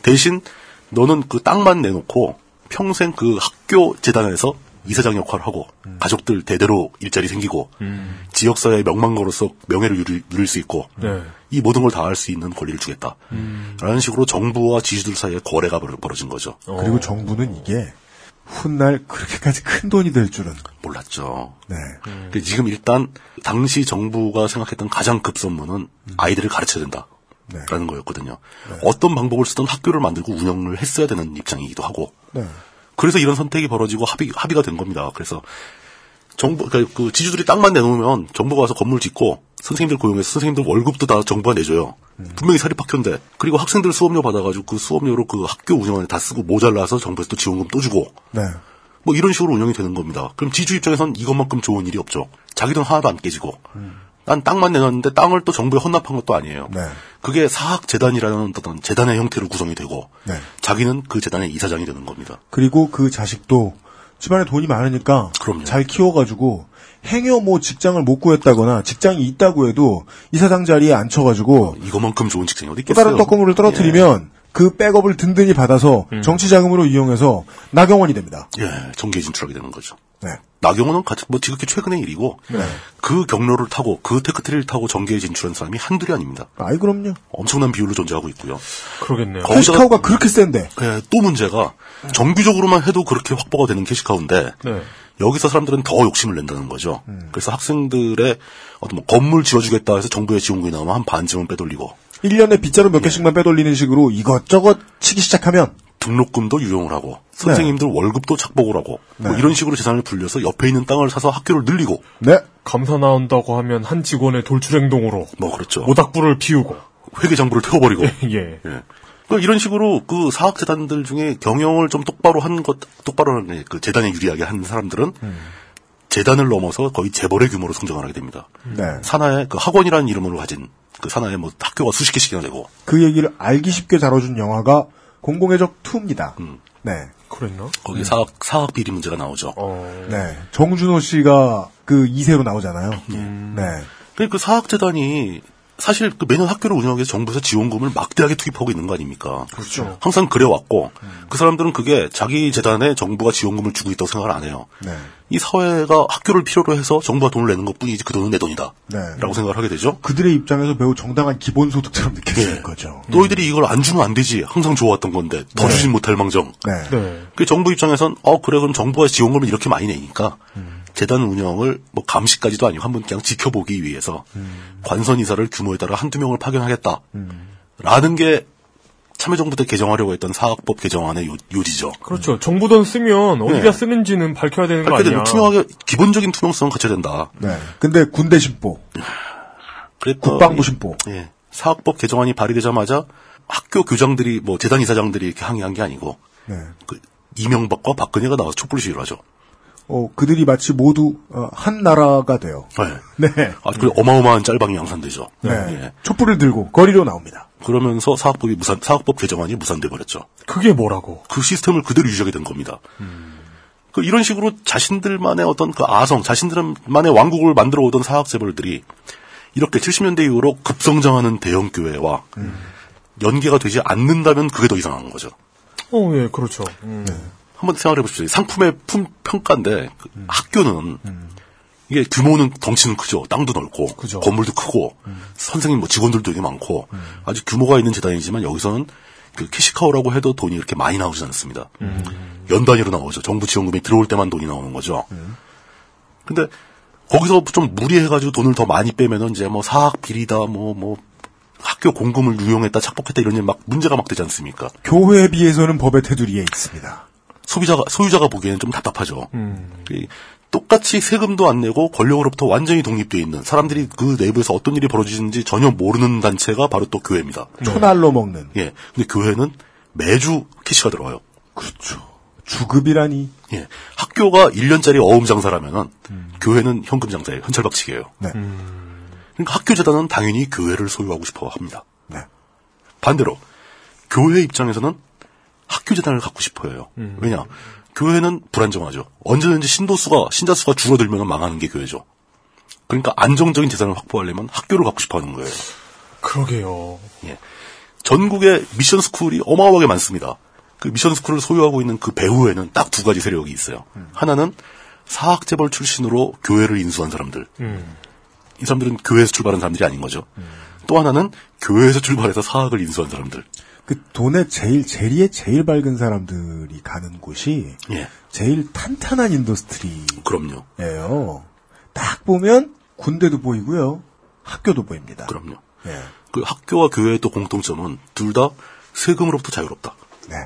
대신 너는 그 땅만 내놓고 평생 그 학교 재단에서 이사장 역할을 하고 가족들 대대로 일자리 생기고 지역사회의 명망거로서 명예를 누릴, 누릴 수 있고 네. 이 모든 걸 다 할 수 있는 권리를 주겠다. 라는 식으로 정부와 지주들 사이에 거래가 벌- 벌어진 거죠. 그리고 정부는 이게 훗날 그렇게까지 큰 돈이 될 줄은. 몰랐죠. 네. 그 지금 일단 당시 정부가 생각했던 가장 급선무는 아이들을 가르쳐야 된다. 라는 거였거든요. 어떤 방법을 쓰든 학교를 만들고 운영을 했어야 되는 입장이기도 하고. 네. 그래서 이런 선택이 벌어지고 합의, 합의가 된 겁니다. 그래서 정부, 그러니까 그 지주들이 땅만 내놓으면 정부가 와서 건물 짓고 선생님들 고용해서 선생님들 월급도 다 정부가 내줘요. 분명히 사립학교인데. 그리고 학생들 수업료 받아가지고 그 수업료로 그 학교 운영에 다 쓰고 모자라서 정부에서 또 지원금 또 주고. 네. 뭐 이런 식으로 운영이 되는 겁니다. 그럼 지주 입장에선 이것만큼 좋은 일이 없죠. 자기 돈 하나도 안 깨지고. 난 땅만 내놨는데 땅을 또 정부에 헌납한 것도 아니에요. 네. 그게 사학재단이라는 어떤 재단의 형태로 구성이 되고 네. 자기는 그 재단의 이사장이 되는 겁니다. 그리고 그 자식도 집안에 돈이 많으니까 그럼요. 잘 키워가지고 행여 뭐 직장을 못 구했다거나 직장이 있다고 해도 이사장 자리에 앉혀가지고 이거만큼 좋은 직장이 어디 또 있겠어요? 다른 떡고물을 떨어뜨리면 그 백업을 든든히 받아서 정치 자금으로 이용해서 나경원이 됩니다. 예, 예, 정계에 진출하게 되는 거죠. 네. 나경원은 같은 뭐 지극히 최근의 일이고 네. 그 경로를 타고 그 tech tree를 타고 정계에 진출한 사람이 한둘이 아닙니다. 아이 그럼요. 엄청난 비율로 존재하고 있고요. 그러겠네요. cash cow가 그렇게 센데. 예, 또 문제가 정규적으로만 해도 그렇게 확보가 되는 cash cow인데 네. 여기서 사람들은 더 욕심을 낸다는 거죠. 그래서 학생들의 어떤 뭐 건물 지어주겠다 해서 정부의 지원금이 나오면 한 반쯤은 빼돌리고 1년에 빗자루 몇 개씩만 빼돌리는 식으로 이것저것 치기 시작하면 등록금도 유용을 하고 선생님들 월급도 착복을 하고 뭐 네. 이런 식으로 재산을 불려서 옆에 있는 땅을 사서 학교를 늘리고 네. 감사 나온다고 하면 한 직원의 돌출 행동으로 뭐 그렇죠. 모닥불을 피우고 회계장부를 태워버리고 (laughs) 예. 예. 그 이런 식으로 그 사학 재단들 중에 경영을 좀 똑바로 한 것, 똑바로 하는 그 재단에 유리하게 한 사람들은 재단을 넘어서 거의 재벌의 규모로 성장을 하게 됩니다. 네. 산하에 그 학원이라는 이름으로 가진 그 산하에 뭐 학교가 수십 개씩이나 되고 그 얘기를 알기 쉽게 다뤄준 영화가 공공의 적 2입니다. 네. 그랬나? 거기 사학 사학 비리 문제가 나오죠. 어. 네. 정준호 씨가 그 2세로 나오잖아요. 음. 네. 그 사학재단이 사실 그 매년 학교를 운영하기 위해서 정부에서 지원금을 막대하게 투입하고 있는 거 아닙니까? 그렇죠. 항상 그래왔고 그 사람들은 그게 자기 재단에 정부가 지원금을 주고 있다고 생각을 안 해요. 네. 이 사회가 학교를 필요로 해서 정부가 돈을 내는 것 뿐이지 그 돈은 내 돈이다. 네. 라고 생각을 하게 되죠. 그들의 입장에서 매우 정당한 기본소득처럼 느껴지는 예. 거죠. 너희들이 이걸 안 주면 안 되지. 항상 좋았던 건데 더 네. 주진 못할 망정. 네. 네. 그 정부 입장에선 어 그래 그럼 정부가 지원금을 이렇게 많이 내니까 재단 운영을 뭐 감시까지도 아니고 한번 그냥 지켜보기 위해서 관선 이사를 규모에 따라 한두 명을 파견하겠다. 라는 게 참여정부 때 개정하려고 했던 사학법 개정안의 요, 요지죠. 그렇죠. 정부 돈 쓰면 어디다 네. 쓰는지는 밝혀야 되는 거 그렇게 아니야. 투명하게 기본적인 투명성은 갖춰야 된다. 네. 근데 군대 신보, 그랬더니 국방부 신보. 예. 사학법 개정안이 발의되자마자 학교 교장들이 뭐 재단 이사장들이 이렇게 항의한 게 아니고 네. 그 이명박과 박근혜가 나와서 촛불 시위를 하죠. 어, 그들이 마치 모두 어, 한 나라가 돼요. 네. 네. 아, 그 어마어마한 짤방이 양산되죠. 네. 예. 촛불을 들고 거리로 나옵니다. 그러면서 사학법이 무산, 사학법 개정안이 무산돼 버렸죠. 그게 뭐라고? 그 시스템을 그대로 유지하게 된 겁니다. 그 이런 식으로 자신들만의 어떤 그 아성, 자신들만의 왕국을 만들어 오던 사학 재벌들이 이렇게 70년대 이후로 급성장하는 대형 교회와 연계가 되지 않는다면 그게 더 이상한 거죠. 어, 예, 그렇죠. 음. 한번 생각해 보십시오. 상품의 품, 평가인데 그 학교는 이게 규모는 덩치는 크죠. 땅도 넓고 그죠. 건물도 크고 선생님 뭐 직원들도 되게 많고 아주 규모가 있는 재단이지만 여기서는 그 캐시카우라고 해도 돈이 이렇게 많이 나오지 않습니다. 연 단위로 나오죠. 정부 지원금이 들어올 때만 돈이 나오는 거죠. 근데 거기서 좀 무리해가지고 돈을 더 많이 빼면은 이제 뭐 사학 비리다 뭐뭐 학교 공금을 유용했다 착복했다 이런 일막 문제가 막 되지 않습니까? 교회에 비해서는 법의 테두리에 있습니다. 소비자가 소유자가 보기에는 좀 답답하죠. 음. 이 똑같이 세금도 안 내고 권력으로부터 완전히 독립돼 있는 사람들이 그 내부에서 어떤 일이 벌어지는지 전혀 모르는 단체가 바로 또 교회입니다. 초날로 먹는. 예. 근데 교회는 매주 캐시가 들어와요. 그렇죠. 주급이라니. 예. 학교가 1년짜리 어음 장사라면은 교회는 현금 장사예요. 현찰박치기예요. 네. 그러니까 학교 재단은 당연히 교회를 소유하고 싶어 합니다. 네. 반대로 교회 입장에서는 학교 재단을 갖고 싶어요. 왜냐? 교회는 불안정하죠. 언제든지 신도수가 신자 수가 줄어들면 망하는 게 교회죠. 그러니까 안정적인 재산을 확보하려면 학교를 갖고 싶어 하는 거예요. 그러게요. 예. 전국에 미션 스쿨이 어마어마하게 많습니다. 그 미션 스쿨을 소유하고 있는 그 배후에는 딱 두 가지 세력이 있어요. 하나는 사학재벌 출신으로 교회를 인수한 사람들. 음. 이 사람들은 교회에서 출발한 사람들이 아닌 거죠. 또 하나는 교회에서 출발해서 사학을 인수한 사람들. 그 돈에 제일 재리에 제일 밝은 사람들이 가는 곳이 예. 제일 탄탄한 industry예요. 그럼요. 딱 보면 군대도 보이고요. 학교도 보입니다. 그럼요. 예. 그 학교와 교회의 또 공통점은 둘 다 세금으로부터 자유롭다. 네.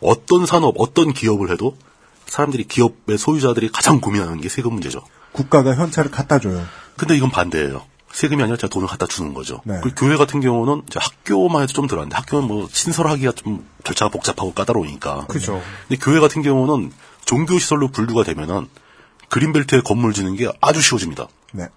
어떤 산업, 어떤 기업을 해도 사람들이 기업의 소유자들이 가장 고민하는 게 세금 문제죠. 국가가 현찰을 갖다 줘요. 근데 이건 반대예요. 세금이 아니라 제가 돈을 갖다 주는 거죠. 네. 그 교회 같은 경우는 학교만 해도 좀 덜한데 학교는 뭐 신설하기가 좀 절차가 복잡하고 까다로우니까. 그죠. 근데 교회 같은 경우는 종교 시설로 분류가 되면은 그린벨트에 건물 짓는 게 아주 쉬워집니다. 네.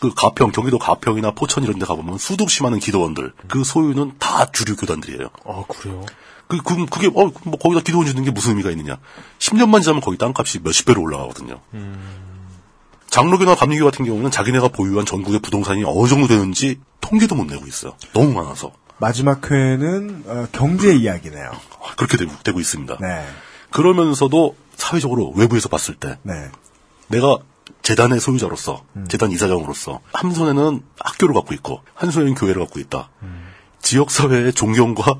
그 가평, 경기도 가평이나 포천 이런 데 가보면 수없이 많은 기도원들, 그 소유는 다 주류 교단들이에요. 아, 그래요? 그, 그, 그게, 어, 뭐, 거기다 기도원 주는 게 무슨 의미가 있느냐. 10년만 지나면 거기 땅값이 몇십 배로 올라가거든요. 장로교나 감리교 같은 경우는 자기네가 보유한 전국의 부동산이 어느 정도 되는지 통계도 못 내고 있어요. 너무 많아서. 마지막 회는 어, 경제 이야기네요. 그렇게 되고, 되고 있습니다. 네. 그러면서도 사회적으로 외부에서 봤을 때 네. 내가 재단의 소유자로서, 재단 이사장으로서 한 손에는 학교를 갖고 있고 한 손에는 교회를 갖고 있다. 지역 사회의 존경과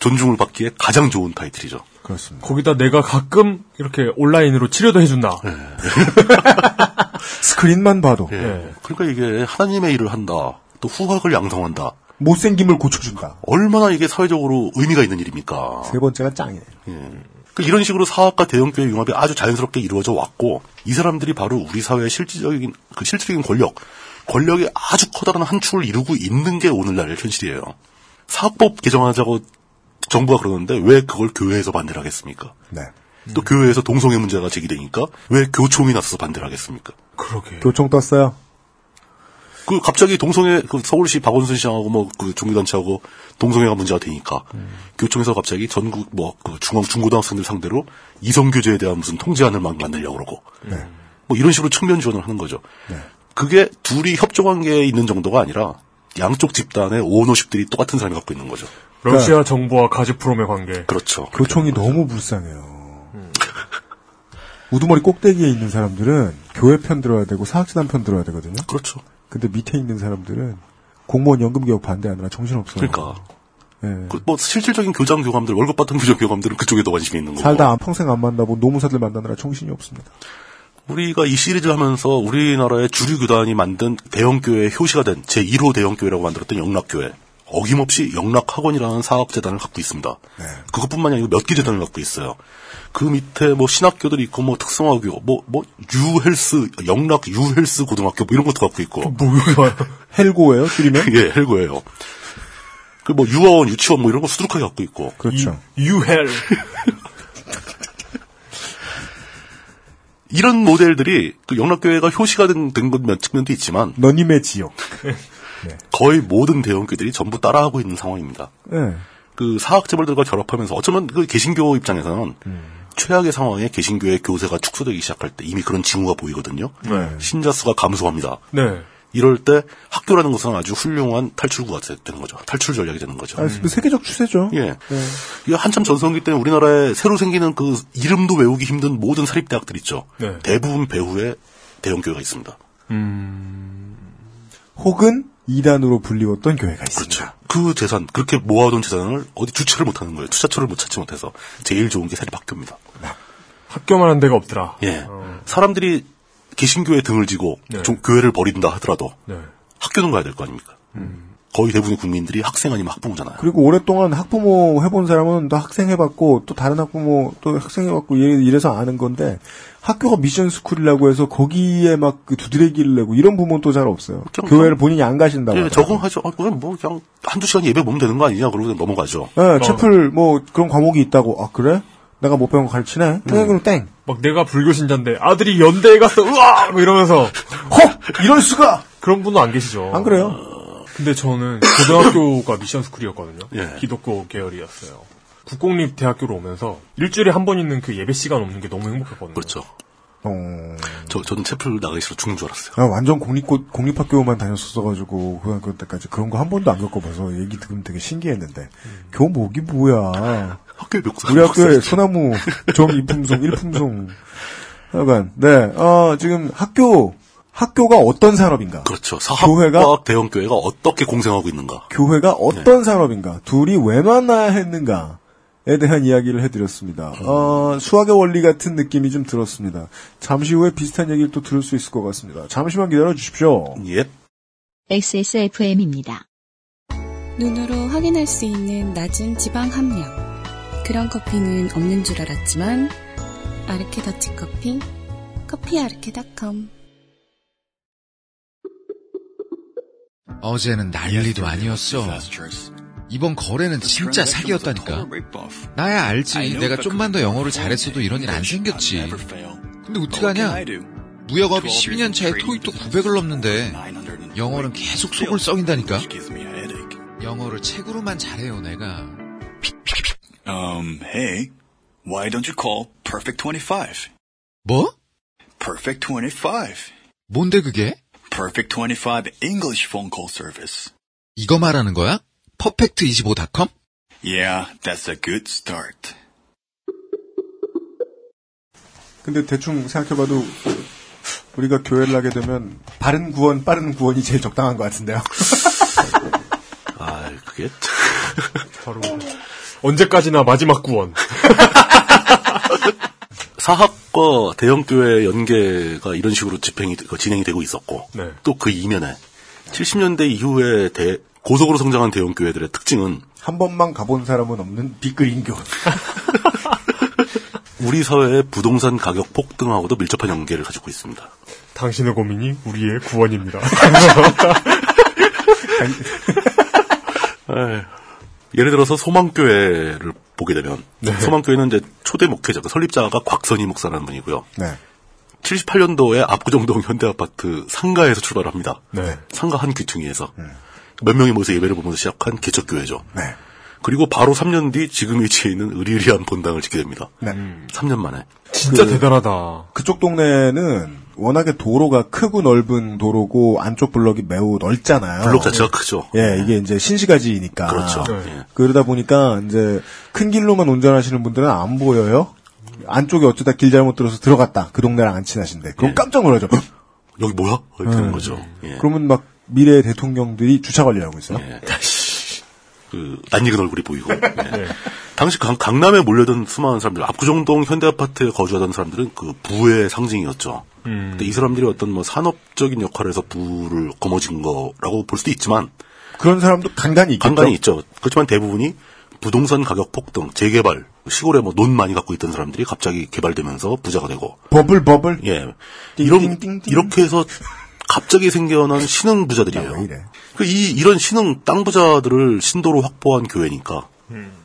존중을 받기에 가장 좋은 타이틀이죠. 그렇습니다. 거기다 내가 가끔 이렇게 온라인으로 치료도 해준다. (laughs) 스크린만 봐도 예. 네. 그러니까 이게 하나님의 일을 한다. 또 후학을 양성한다. 못생김을 고쳐준다. 얼마나 이게 사회적으로 의미가 있는 일입니까? 세 번째가 짱이네. 그 이런 식으로 사학과 대형교회 융합이 아주 자연스럽게 이루어져 왔고 이 사람들이 바로 우리 사회의 실질적인 그 실질적인 권력, 권력의 아주 커다란 한 축을 이루고 있는 게 오늘날 현실이에요. 사학법 개정하자고 정부가 그러는데 왜 그걸 교회에서 반대를 하겠습니까? 네. 또 교회에서 동성애 문제가 제기되니까 왜 교총이 나서서 반대를 하겠습니까? 그러게. 교총 떴어요. 그 갑자기 동성애 그 서울시 박원순 시장하고 뭐 그 종교단체하고 동성애가 문제가 되니까 교총에서 갑자기 전국 뭐 그 중앙 중고등학생들 상대로 이성 교제에 대한 무슨 통제안을 막 만들려고 그러고 뭐 이런 식으로 측면 지원을 하는 거죠. 그게 둘이 협조 관계에 있는 정도가 아니라 양쪽 집단의 오너십들이 똑같은 사람이 갖고 있는 거죠. 러시아 정부와 가즈프롬의 관계. 그렇죠. 교총이 너무 불쌍해요. (laughs) 우두머리 꼭대기에 있는 사람들은 교회 편 들어야 되고 사학재단 편 들어야 되거든요. 그렇죠. 근데 밑에 있는 사람들은 공무원 연금 개혁 반대하느라 정신없어요. 그러니까. 예. 그뭐 실질적인 교장 교감들 월급 받던 교장 교감들은 그쪽에 더 관심이 있는 거고. 살다 안- 평생 안 만나본 노무사들 만나느라 정신이 없습니다. 우리가 이 시리즈를 하면서 우리나라의 주류 교단이 만든 대형교회 효시가 된 제1호 대형교회라고 만들었던 영락교회. 어김없이 영락학원이라는 사학재단을 갖고 있습니다. 그것뿐만이 아니고 몇 개 재단을 갖고 있어요. 그 밑에 뭐 신학교들이 있고 뭐 특성화교, 뭐, 뭐, 유헬스, 영락 유헬스 고등학교 뭐 이런 것도 갖고 있고. 뭐야? 헬고예요, 줄이면? (laughs) 예, 헬고예요. 그 뭐 유아원, 유치원 뭐 이런 거 수두룩하게 갖고 있고. 그렇죠. 유헬. (laughs) 이런 모델들이 그 영락교회가 효시가 된, 된몇 측면도 있지만 너님의 지역. (laughs) 거의 모든 대형교들이 전부 따라하고 있는 상황입니다. 예. 그 사학 재벌들과 결합하면서 어쩌면 그 개신교 입장에서는 최악의 상황에 개신교의 교세가 축소되기 시작할 때 이미 그런 징후가 보이거든요. 네. 신자 수가 감소합니다. 네. 이럴 때 학교라는 것은 아주 훌륭한 탈출구가 되는 거죠. 탈출 전략이 되는 거죠. 아, 세계적 추세죠. 예. 이게 한참 전성기 때문에 우리나라에 새로 생기는 그 이름도 외우기 힘든 모든 사립대학들 있죠. 네. 대부분 배후에 대형 교회가 있습니다. 혹은 이단으로 불리웠던 교회가 있습니다. 그 재산, 그렇게 모아둔 재산을 어디 주체를 못하는 거예요. 투자처를 못 찾지 못해서. 제일 좋은 게 사립학교입니다. 학교만 한 데가 없더라. 예. 사람들이 개신교에 등을 지고 네. 좀 교회를 버린다 하더라도 네. 학교는 가야 될 거 아닙니까? 거의 대부분의 국민들이 학생 아니면 학부모잖아요. 그리고 오랫동안 학부모 해본 사람은 또 학생 해봤고 또 다른 학부모 또 학생 해봤고 이래- 이래서 아는 건데 학교가 미션 스쿨이라고 해서 거기에 막 그 두드레기를 내고 이런 부모는 또 잘 없어요. 그냥 교회를 본인이 안 가신다고. 예. 적응하죠. 아, 그냥 뭐 그냥 한두 시간 예배 보면 되는 거 아니냐 그러고 그냥 넘어가죠. 예, 채플 뭐 그런 과목이 있다고. 아 그래? 내가 못 배운 거 가르치네. 네, 그럼 땡. 막 내가 불교 신자인데 아들이 연대에 갔어. 으아! 뭐 이러면서 헉 이럴 수가. 그런 분은 안 계시죠. 안 그래요? 근데 저는 고등학교가 미션 스쿨이었거든요. 예. 기독교 계열이었어요. 국공립 대학교로 오면서 일주일에 한 번 있는 그 예배 시간 없는 게 너무 행복했거든요. 그렇죠. 어, 저, 저는 채플 나가기 싫어 죽는 줄 알았어요. 나 완전 공립 공립학교만 다녔었어가지고 고등학교 때까지 그런 거 한 번도 안 겪어봐서 얘기 들으면 되게 신기했는데 교목이 뭐야? 학교에 몇 우리 학교에 소나무 정이품송 일품송 하여간 네, 어, 지금 학교 학교가 어떤 산업인가? 그렇죠. 사학과 교회가 대형 교회가 어떻게 공생하고 있는가. 교회가 어떤 산업인가? 둘이 왜 만나야 했는가? 에 대한 이야기를 해드렸습니다. 어, 수학의 원리 같은 느낌이 좀 들었습니다. 잠시 후에 비슷한 얘기를 또 들을 수 있을 것 같습니다. 잠시만 기다려 주십시오. 예. XSFM입니다. 눈으로 확인할 수 있는 낮은 지방 함량. 그런 커피는 없는 줄 알았지만 아르케 더치 커피, 커피아르케닷컴. 어제는 난리도 아니었어. 이번 거래는 진짜 사기였다니까. 나야 알지. 내가 좀만 더 영어를 잘했어도 이런 일 안 생겼지. 근데 어떡하냐? 무역업이 12년 차에 토익도 900을 넘는데 영어는 계속 속을 썩인다니까. 영어를 책으로만 잘해요, 내가. Um, hey, why don't you call Perfect 25? 뭐? Perfect 25. 뭔데 그게? Perfect 25 English phone call service. 이거 말하는 거야? 퍼펙트25.com? Yeah, that's a good start. 근데 대충 생각해봐도 우리가 교회를 하게 되면 바른 구원, 빠른 구원이 제일 적당한 것 같은데요. 아, 그게 바로 언제까지나 마지막 구원. (laughs) 사학과 대형교회 연계가 이런 식으로 집행이 그 진행이 되고 있었고 네. 또그 이면에 70년대 이후에 대- 고속으로 성장한 대형교회들의 특징은 한 번만 가본 사람은 없는 빅그린교. (laughs) 우리 사회의 부동산 가격 폭등하고도 밀접한 연계를 가지고 있습니다. 당신의 고민이 우리의 구원입니다. (laughs) 예를 들어서 소망교회를 보게 되면 네. 소망교회는 이제 초대 목회자, 그 설립자가 곽선희 목사라는 분이고요. 네. 78년도에 압구정동 현대아파트 상가에서 출발합니다. 네. 상가 한 귀퉁이에서 몇 명이 모여서 예배를 보면서 시작한 개척교회죠. 네. 그리고 바로 3년 뒤 지금 위치해 있는 의리의리한 본당을 짓게 됩니다. 네. 3년 만에. 진짜 그- 대단하다. 그쪽 동네는 워낙에 도로가 크고 넓은 도로고 안쪽 블럭이 매우 넓잖아요. 블록 자체가 크죠. 예, 이게 이제 신시가지니까. 그렇죠. 네. 예. 그러다 보니까 이제 큰 길로만 운전하시는 분들은 안 보여요. 안쪽에 어쩌다 길 잘못 들어서 들어갔다. 그 동네랑 안 친하신데. 그럼 예. 깜짝 놀라죠. 여기 뭐야? 이렇게 되는 음. 거죠. 예. 그러면 막 미래 대통령들이 주차 관리하고 있어요. 예. 그, 낯익은 얼굴이 보이고. 예. 당시 강, 강남에 몰려든 수많은 사람들, 압구정동 현대아파트에 거주하던 사람들은 그 부의 상징이었죠. 음. 근데 이 사람들이 어떤 뭐 산업적인 역할을 해서 부를 거머쥔 거라고 볼 수도 있지만, 그런 사람도 간간히 있겠죠. 간간히 있죠. 그렇지만 대부분이 부동산 가격 폭등, 재개발, 시골에 뭐 논 많이 갖고 있던 사람들이 갑자기 개발되면서 부자가 되고, 버블 버블. 예. 이런, 이렇게 해서 갑자기 생겨난 (laughs) 신흥 부자들이에요. 왜 이래? 그 이, 이런 신흥 땅 부자들을 신도로 확보한 교회니까,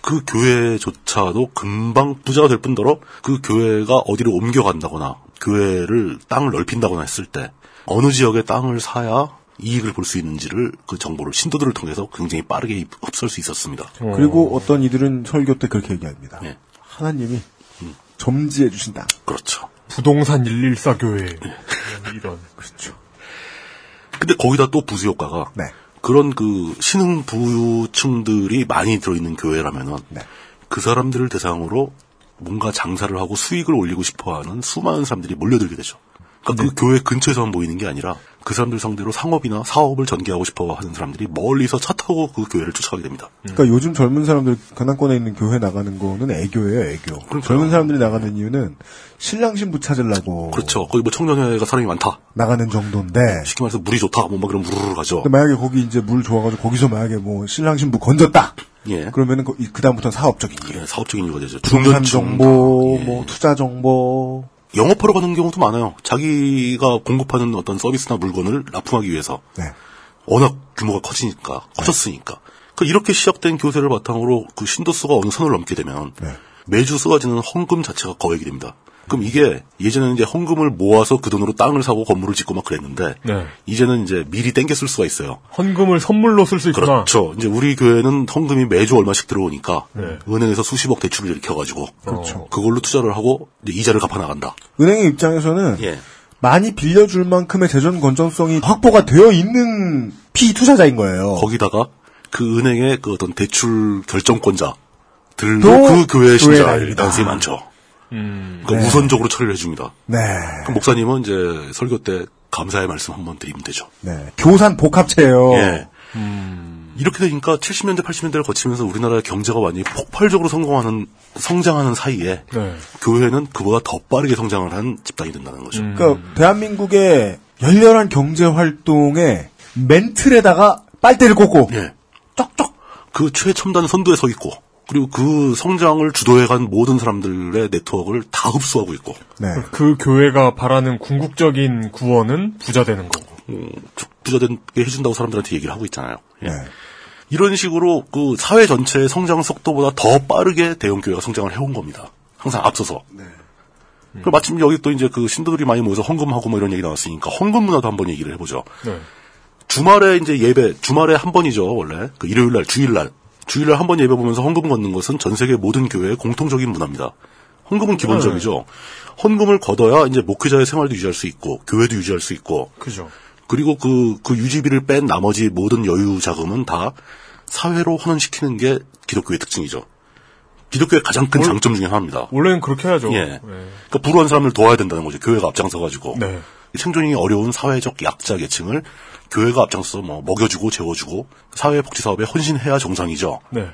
그 교회조차도 금방 부자가 될 뿐더러 그 교회가 어디를 옮겨간다거나, 교회를 땅을 넓힌다거나 했을 때, 어느 지역의 땅을 사야 이익을 볼 수 있는지를 그 정보를 신도들을 통해서 굉장히 빠르게 흡수할 수 있었습니다. 그리고 어떤 이들은 설교 때 그렇게 얘기합니다. 예. 하나님이 점지해 주신다. 그렇죠. 부동산 114 교회. 네. 이런. (laughs) 그렇죠. 근데 거기다 또 부수 효과가 네. 그런 그 신흥 부유층들이 많이 들어있는 교회라면은 네. 그 사람들을 대상으로 뭔가 장사를 하고 수익을 올리고 싶어하는 수많은 사람들이 몰려들게 되죠. 그러니까 네. 그 교회 근처에서만 모이는 게 아니라 그 사람들 상대로 상업이나 사업을 전개하고 싶어 하는 사람들이 멀리서 차 타고 그 교회를 쫓아가게 됩니다. 그러니까 요즘 젊은 사람들 관악권에 있는 교회 나가는 거는 애교예요, 애교. 젊은 사람들이 나가는 이유는 신랑 신부 찾으려고 그렇죠. 거기 뭐 청년회가 사람이 많다. 나가는 정도인데 쉽게 말해서 물이 좋다. 뭐 막 그런 무르르 가죠. 근데 만약에 거기 이제 물 좋아가지고 거기서 만약에 뭐 신랑 신부 건졌다. 예. 그러면은 그, 다음부터는 사업적인 일. 예, 사업적인 이유가 되죠. 중년층. 정보, 예. 뭐 투자 정보. 영업하러 가는 경우도 많아요. 자기가 공급하는 어떤 서비스나 물건을 납품하기 위해서. 네. 워낙 규모가 커지니까, 커졌으니까. 그 이렇게 시작된 교세를 바탕으로 그 신도수가 어느 선을 넘게 되면 네. 매주 쏟아지는 헌금 자체가 거액이 됩니다. 그럼 이게 예전에는 이제 헌금을 모아서 그 돈으로 땅을 사고 건물을 짓고 막 그랬는데 네. 이제는 이제 미리 땡겨 쓸 수가 있어요. 헌금을 선물로 쓸 수 있구나. 그렇죠. 이제 우리 교회는 헌금이 매주 얼마씩 들어오니까 네. 은행에서 수십억 대출을 일으켜가지고 그렇죠. 그걸로 투자를 하고 이제 이자를 갚아 나간다. 은행의 입장에서는 예. 많이 빌려줄 만큼의 재정 건전성이 확보가 되어 있는 피 투자자인 거예요. 거기다가 그 은행의 그 어떤 대출 결정권자 들도 또그 교회의 교회 나입니다. 가능성이 많죠. 음. 그러니까 네. 우선적으로 처리를 해줍니다. 네. 그럼 목사님은 이제 설교 때 감사의 말씀 한번 드리면 되죠. 네. 교산 복합체예요. 예. 이렇게 되니까 70년대, 80년대를 거치면서 우리나라의 경제가 완전히 폭발적으로 성공하는, 성장하는 사이에 네. 교회는 그보다 더 빠르게 성장을 한 집단이 된다는 거죠. 그러니까 대한민국의 열렬한 경제 활동의 멘틀에다가 빨대를 꽂고 예. 쩍쩍 그 최첨단 선두에 서 있고 그리고 그 성장을 주도해간 모든 사람들의 네트워크를 다 흡수하고 있고 네. 그 교회가 바라는 궁극적인 구원은 부자 되는 거고. 음, 부자 되게 해준다고 사람들한테 얘기를 하고 있잖아요. 예. 네. 이런 식으로 그 사회 전체의 성장 속도보다 더 빠르게 대형 교회가 성장을 해온 겁니다. 항상 앞서서. 그리고 마침 여기 또 이제 그 신도들이 많이 모여서 헌금하고 뭐 이런 얘기 나왔으니까 헌금 문화도 한번 얘기를 해보죠. 네. 주말에 이제 예배, 주말에 한 번이죠, 원래. 그 일요일 날, 주일 날. 주일 날 한 번 예배 보면서 헌금 걷는 것은 전 세계 모든 교회의 공통적인 문화입니다. 헌금은 기본적이죠. 헌금을 걷어야 이제 목회자의 생활도 유지할 수 있고, 교회도 유지할 수 있고, 그죠. 그리고 그, 그 유지비를 뺀 나머지 모든 여유 자금은 다 사회로 환원시키는 게 기독교의 특징이죠. 기독교의 가장 큰 장점 중에 하나입니다. 원래는 그렇게 해야죠. 예. 네. 그러니까 불우한 사람들 도와야 된다는 거죠. 교회가 앞장서 가지고. 네. 생존이 어려운 사회적 약자 계층을 교회가 앞장서서 뭐 먹여주고 재워주고 사회 복지 사업에 헌신해야 정상이죠. 네.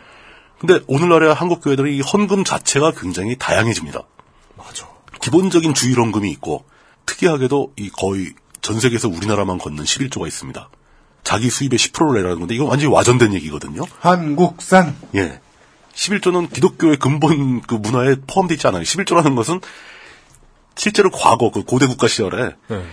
근데 오늘날의 한국 교회들은 이 헌금 자체가 굉장히 다양해집니다. 맞아. 기본적인 주일 헌금이 있고 특이하게도 이 거의 전 세계에서 우리나라만 걷는 11조가 있습니다. 자기 수입의 10%를 내라는 건데 이건 완전히 와전된 얘기거든요. 한국산. 예. 11조는 기독교의 근본 그 문화에 포함되어 있지 않아요. 11조라는 것은 실제로 과거 그 고대 국가 시절에 네.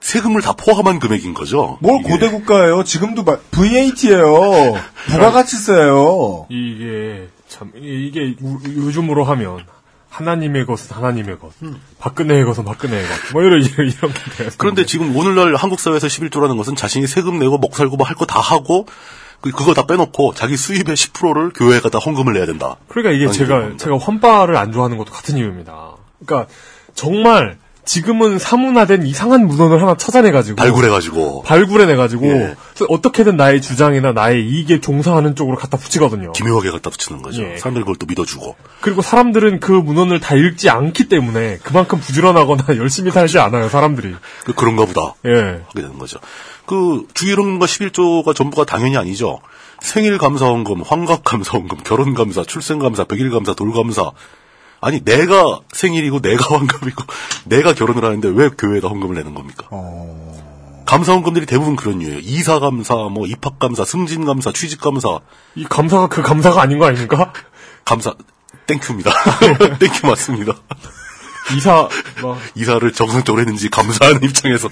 세금을 다 포함한 금액인 거죠. 뭘 이게. 고대 국가예요? 지금도 마- VAT예요. 부가가치세요. 이게 참 이게 우- 요즘으로 하면 하나님의 것은 하나님의 것, 박근혜의 것은 박근혜의 것, 뭐 이런 이런 이런 게 돼요. 그런데 지금 오늘날 한국 사회에서 11조라는 것은 자신이 세금 내고 먹 살고 뭐 할 거 다 하고 그- 그거 다 빼놓고 자기 수입의 10%를 교회에다 다 헌금을 내야 된다. 그러니까 이게 제가. 제가 환빠를 안 좋아하는 것도 같은 이유입니다. 그러니까 정말 지금은 사문화된 이상한 문헌을 하나 찾아내가지고 발굴해가지고 발굴해내가지고 예. 어떻게든 나의 주장이나 나의 이익에 종사하는 쪽으로 갖다 붙이거든요. 기묘하게 갖다 붙이는 거죠. 예. 사람들이 그걸 또 믿어주고. 그리고 사람들은 그 문헌을 다 읽지 않기 때문에 그만큼 부지런하거나 (laughs) 열심히 살지 않아요, 사람들이. 그, 그런가 보다. 예. 하게 되는 거죠. 그 주일헌금과 11조가 전부가 당연히 아니죠. 생일 감사헌금, 환갑 감사헌금, 결혼 감사, 출생 감사, 백일 감사, 돌 감사. 아니 내가 생일이고 내가 (laughs) 환갑이고 내가 결혼을 하는데 왜 교회에다 헌금을 내는 겁니까? 감사 헌금들이 대부분 그런 이유예요. 이사 감사, 뭐 입학 감사, 승진 감사, 취직 감사. 이 감사가 그 감사가 아닌 거 아닙니까? (laughs) 감사 thank you입니다. (laughs) thank you 맞습니다. 이사 뭐 이사를 정상적으로 했는지 감사하는 입장에서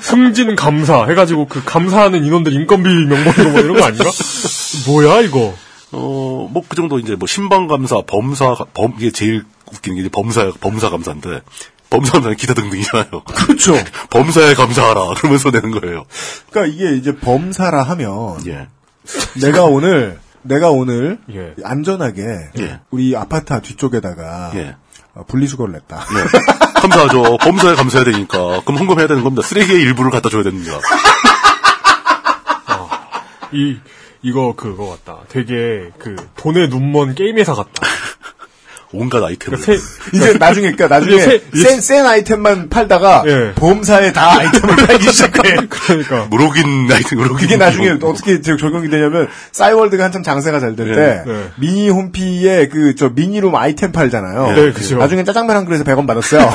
승진 감사 해가지고 그 감사하는 인원들 인건비 명목으로 뭐 이런 거 아닌가? 뭐야 이거? 어, 뭐, 그 정도 이제 뭐, 심방감사, 범사, 범, 이게 제일 웃기는 게 이제 범사, 범사 감사인데, 범사 감사는 기타 등등이잖아요. 그렇죠. (laughs) 범사에 감사하라. 그러면서 내는 거예요. 그러니까 이게 이제 범사라 하면 예. 내가 오늘 내가 오늘 예. 안전하게 예. 우리 아파트 뒤쪽에다가 예. 어, 분리수거를 냈다. 네. 감사하죠. 범사에 감사해야 되니까. 그럼 헌금해야 되는 겁니다. 쓰레기의 일부를 갖다 줘야 됩니다. 이 이거 그거 같다. 되게 그 돈에 눈먼 게임 회사 같다. (laughs) 온갖 아이템을. 그러니까 세, 이제 나중에 그러니까 나중에 세- 센, 센 아이템만 팔다가 예. 보험사에 다 아이템을 (laughs) 팔기 시작해. (laughs) 그러니까 무록인 아이템, 무록인. 그게 나중에 무록. 어떻게 제- 적용이 되냐면 싸이월드가 한참 장세가 잘 될 때 예, 예. 미니 홈피에 그 저 미니룸 아이템 팔잖아요. 네, 그죠. 나중에 짜장면 한 그릇에 100원 받았어요.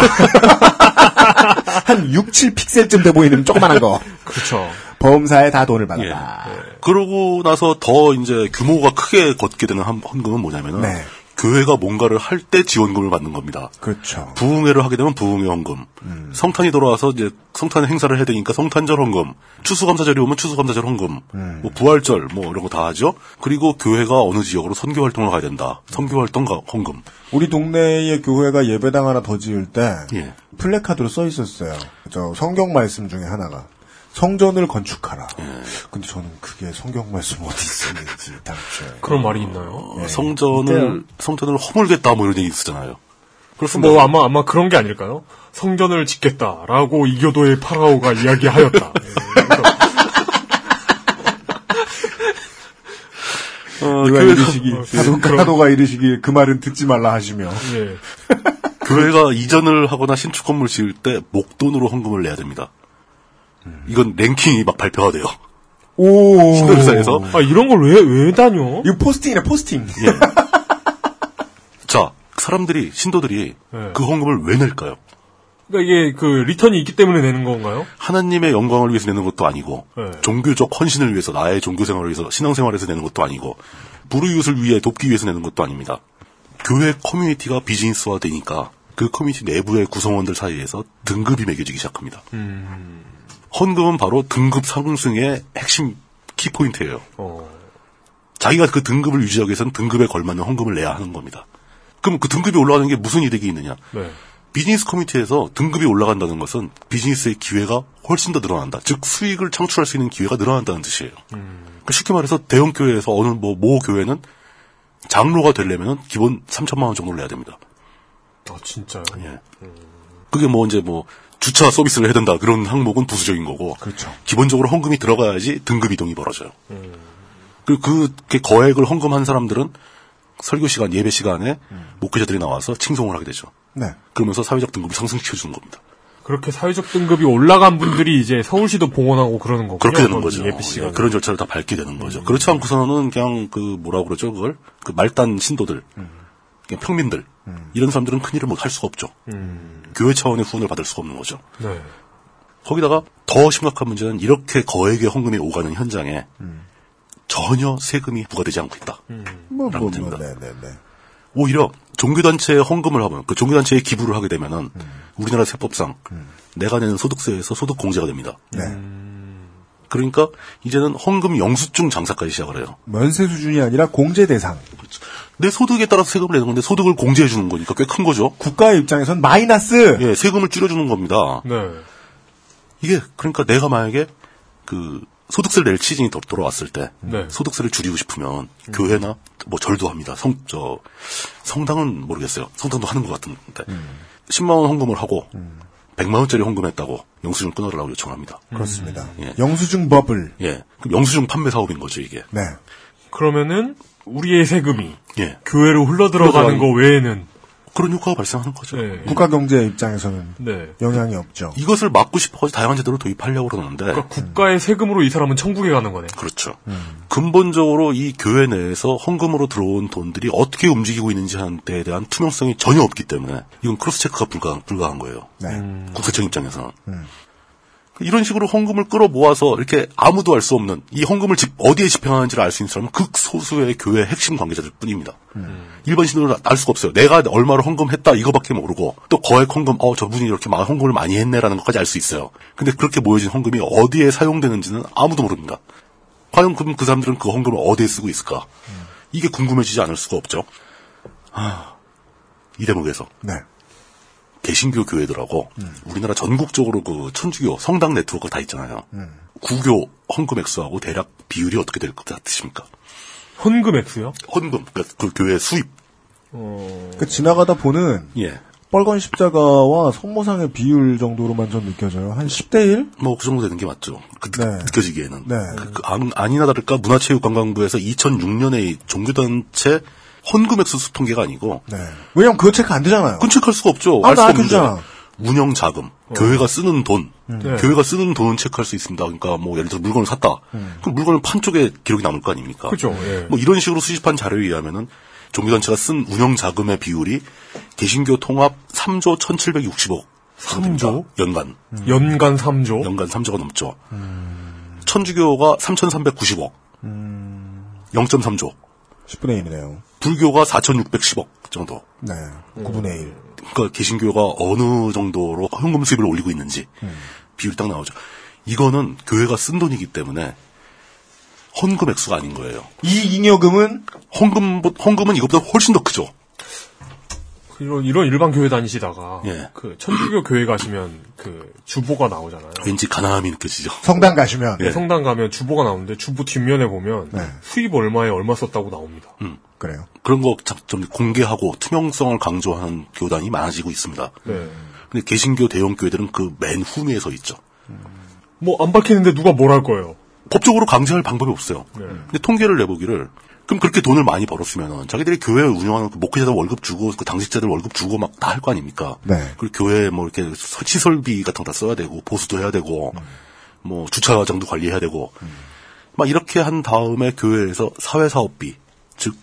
한 6, 7픽셀쯤 돼 보이는 조그만한 거. 그렇죠. 보험사에 다 돈을 받았다. 그러고 나서 더 이제 규모가 크게 걷게 되는 한- 헌금은 뭐냐면은. 네. 교회가 뭔가를 할 때 지원금을 받는 겁니다. 그렇죠. 부흥회를 하게 되면 부흥회 헌금. 성탄이 돌아와서 이제 성탄 행사를 해야 되니까 성탄절 헌금. 추수감사절이 오면 추수감사절 헌금. 뭐 부활절 뭐 이런 거 다 하죠. 그리고 교회가 어느 지역으로 선교 활동을 가야 된다. 선교 활동 가- 헌금. 우리 동네의 교회가 예배당 하나 더 지을 때 예. 플래카드로 써 있었어요. 저 성경 말씀 중에 하나가 성전을 건축하라. 예. 근데 저는 그게 성경 말씀 어디 있었는지 당초에. 그런 말이 있나요? 어, 성전을 성전을 허물겠다 뭐 이런 얘기 있었잖아요. 그렇습니다. 뭐 아마 아마 그런 게 아닐까요? 성전을 짓겠다라고 이교도의 파라오가 이야기하였다. (laughs) 예, 그래서 어, 누가 교회가, 이르시기 어, 사도, 그런- 사도가 이르시길 그 말은 듣지 말라 하시며 예. 교회가 이전을 하거나 신축 건물 지을 때 목돈으로 헌금을 내야 됩니다. 이건 랭킹이 막 발표가 돼요. 오 신도사에서 아 이런 걸 왜 왜 다녀? 이거 posting이네 posting. 예. (laughs) 자, 사람들이 신도들이 예. 그 헌금을 왜 낼까요? 그러니까 이게 그 return이 있기 때문에 내는 건가요? 하나님의 영광을 위해서 내는 것도 아니고 네. 종교적 헌신을 위해서 나의 종교 생활을 위해서 신앙 생활에서 내는 것도 아니고 불우이웃을 위해 돕기 위해서 내는 것도 아닙니다. 교회 커뮤니티가 비즈니스화 되니까 그 커뮤니티 내부의 구성원들 사이에서 등급이 매겨지기 시작합니다. 헌금은 바로 등급 상승의 핵심 키포인트예요. 어. 자기가 그 등급을 유지하기 위해서는 등급에 걸맞는 헌금을 내야 하는 겁니다. 그럼 그 등급이 올라가는 게 무슨 이득이 있느냐? 네. 비즈니스 커뮤니티에서 등급이 올라간다는 것은 비즈니스의 기회가 훨씬 더 늘어난다. 즉 수익을 창출할 수 있는 기회가 늘어난다는 뜻이에요. 그러니까 쉽게 말해서 대형 교회에서 어느 뭐 모 교회는 장로가 되려면 기본 3천만 원 정도를 내야 됩니다. 아 진짜요? 예. 그게 뭐 이제 뭐 주차 서비스를 해야 된다 그런 항목은 부수적인 거고 그렇죠. 기본적으로 헌금이 들어가야지 등급 이동이 벌어져요. 그리고 그 거액을 헌금한 사람들은 설교 시간, 예배 시간에 목회자들이 나와서 칭송을 하게 되죠. 네. 그러면서 사회적 등급을 상승시켜 주는 겁니다. 그렇게 사회적 등급이 올라간 분들이 이제 서울시도 봉헌하고 그러는 거군요. 그렇게 되는 거죠. 예, 그런 절차를 다 밟게 되는 거죠. 그렇지 않고서는 그냥 그 뭐라고 그러죠, 그걸? 그 말단 신도들, 그냥 평민들, 이런 사람들은 큰일을 못 할 수가 없죠. 교회 차원의 후원을 받을 수가 없는 거죠. 네. 거기다가 더 심각한 문제는 이렇게 거액의 헌금이 오가는 현장에 전혀 세금이 부과되지 않고 있다. 뭐, 뭐, 뭐, 문제입니다. 네, 네, 네. 오히려 종교단체에 헌금을 하면 그 종교단체에 기부를 하게 되면은 우리나라 세법상 내가 내는 소득세에서 소득 공제가 됩니다. 네. 그러니까 이제는 헌금 영수증 장사까지 시작을 해요. 면세 수준이 아니라 공제 대상. 내 소득에 따라서 세금을 내는 건데 소득을 공제해 주는 거니까 꽤 큰 거죠. 국가의 입장에선 마이너스. 예, 세금을 줄여주는 겁니다. 네. 이게 그러니까 내가 만약에 그 소득세를 낼 시즌이 더 돌아왔을 때 네. 소득세를 줄이고 싶으면 교회나 뭐 절도 합니다. 성 저 성당은 모르겠어요. 성당도 하는 것 같은데 10만 원 헌금을 하고 100만 원짜리 헌금했다고 영수증 끊어달라고 요청합니다. 그렇습니다. 예. 영수증 버블. 예. 그럼 영수증 판매 사업인 거죠 이게. 네. 그러면은 우리의 세금이 예. 교회로 흘러들어가는 거 외에는 그런 효과가 발생하는 거죠. 네. 국가 경제 입장에서는 네. 영향이 없죠. 이것을 막고 싶어서 다양한 제도를 도입하려고 그러는데 그러니까 국가의 세금으로 이 사람은 천국에 가는 거네. 그렇죠. 근본적으로 이 교회 내에서 헌금으로 들어온 돈들이 어떻게 움직이고 있는지 데에 대한 투명성이 전혀 없기 때문에 이건 cross check가 불가, 불가한 거예요. 네. 국세청 입장에서는. 이런 식으로 헌금을 끌어 모아서 이렇게 아무도 알 수 없는 이 헌금을 집, 어디에 집행하는지를 알 수 있는 사람은 극소수의 교회 핵심 관계자들 뿐입니다. 일반 신도는 알 수가 없어요. 내가 얼마를 헌금했다 이거밖에 모르고 또 거액 헌금, 어 저분이 이렇게 막 헌금을 많이 했네라는 것까지 알 수 있어요. 근데 그렇게 모여진 헌금이 어디에 사용되는지는 아무도 모릅니다. 과연 그럼 그 사람들은 그 헌금을 어디에 쓰고 있을까? 이게 궁금해지지 않을 수가 없죠. 아, 이 대목에서 네. 개신교 교회들하고 우리나라 전국적으로 그 천주교 성당 네트워크 다 있잖아요. 구교 헌금 액수하고 대략 비율이 어떻게 될 것 같으십니까? 헌금 액수요? 헌금, 그러니까 그 교회 수입. 그 지나가다 보는 예. 빨간 십자가와 손모상의 비율 정도로만 전 느껴져요. 한 10대 1? 뭐 그 정도 되는 게 맞죠. 그, 네. 느껴지기에는. 네. 그, 그 안, 아니나 다를까 문화체육관광부에서 2006년에 종교단체 헌금 액수 수 통계가 아니고 네. 왜냐면 그거 체크 안 되잖아요. 그건 체크할 수가 없죠. 아, 알 수가 나 없는데. 알려주잖아. 운영 자금, 교회가 쓰는 돈, 네. 교회가 쓰는 돈은 체크할 수 있습니다. 그러니까 뭐 예를 들어 물건을 샀다. 그럼 물건을 판 쪽에 기록이 남을 거 아닙니까? 그죠, 예. 뭐 이런 식으로 수집한 자료에 의하면은 종교단체가 쓴 운영 자금의 비율이 개신교 통합 3조 1,760억. 3조? 연간. 연간 3조? 연간 3조가 넘죠. 천주교가 3,390억. 0.3조. 10분의 1이네요. 불교가 4,610억 정도. 네. 9분의 1. 그러니까 개신교가 어느 정도로 현금 수입을 올리고 있는지 비율이 딱 나오죠. 이거는 교회가 쓴 돈이기 때문에 헌금 액수가 아닌 거예요. 이 잉여금은 헌금 헌금은 이것보다 훨씬 더 크죠. 이런, 이런 일반 교회 다니시다가 예. 그 천주교 교회 가시면 그 주보가 나오잖아요. 왠지 가난함이 느껴지죠. 성당 가시면 예. 성당 가면 주보가 나오는데 주보 뒷면에 보면 네. 수입 얼마에 얼마 썼다고 나옵니다. 그래요. 그런 거 좀 공개하고 투명성을 강조하는 교단이 많아지고 있습니다. 네. 근데 개신교 대형 교회들은 그 맨 후미에 서 있죠. 뭐안 밝히는데 누가 뭘 할 거예요? 법적으로 강제할 방법이 없어요. 네. 근데 통계를 내보기를 그럼 그렇게 돈을 많이 벌었으면 자기들이 교회 운영하는 그 목회자들 월급 주고 그 당직자들 월급 주고 막 다 할 거 아닙니까? 네. 그리고 교회 뭐 이렇게 서- 시설비 같은 거 다 써야 되고 보수도 해야 되고 뭐 주차장도 관리해야 되고 막 이렇게 한 다음에 교회에서 사회사업비 즉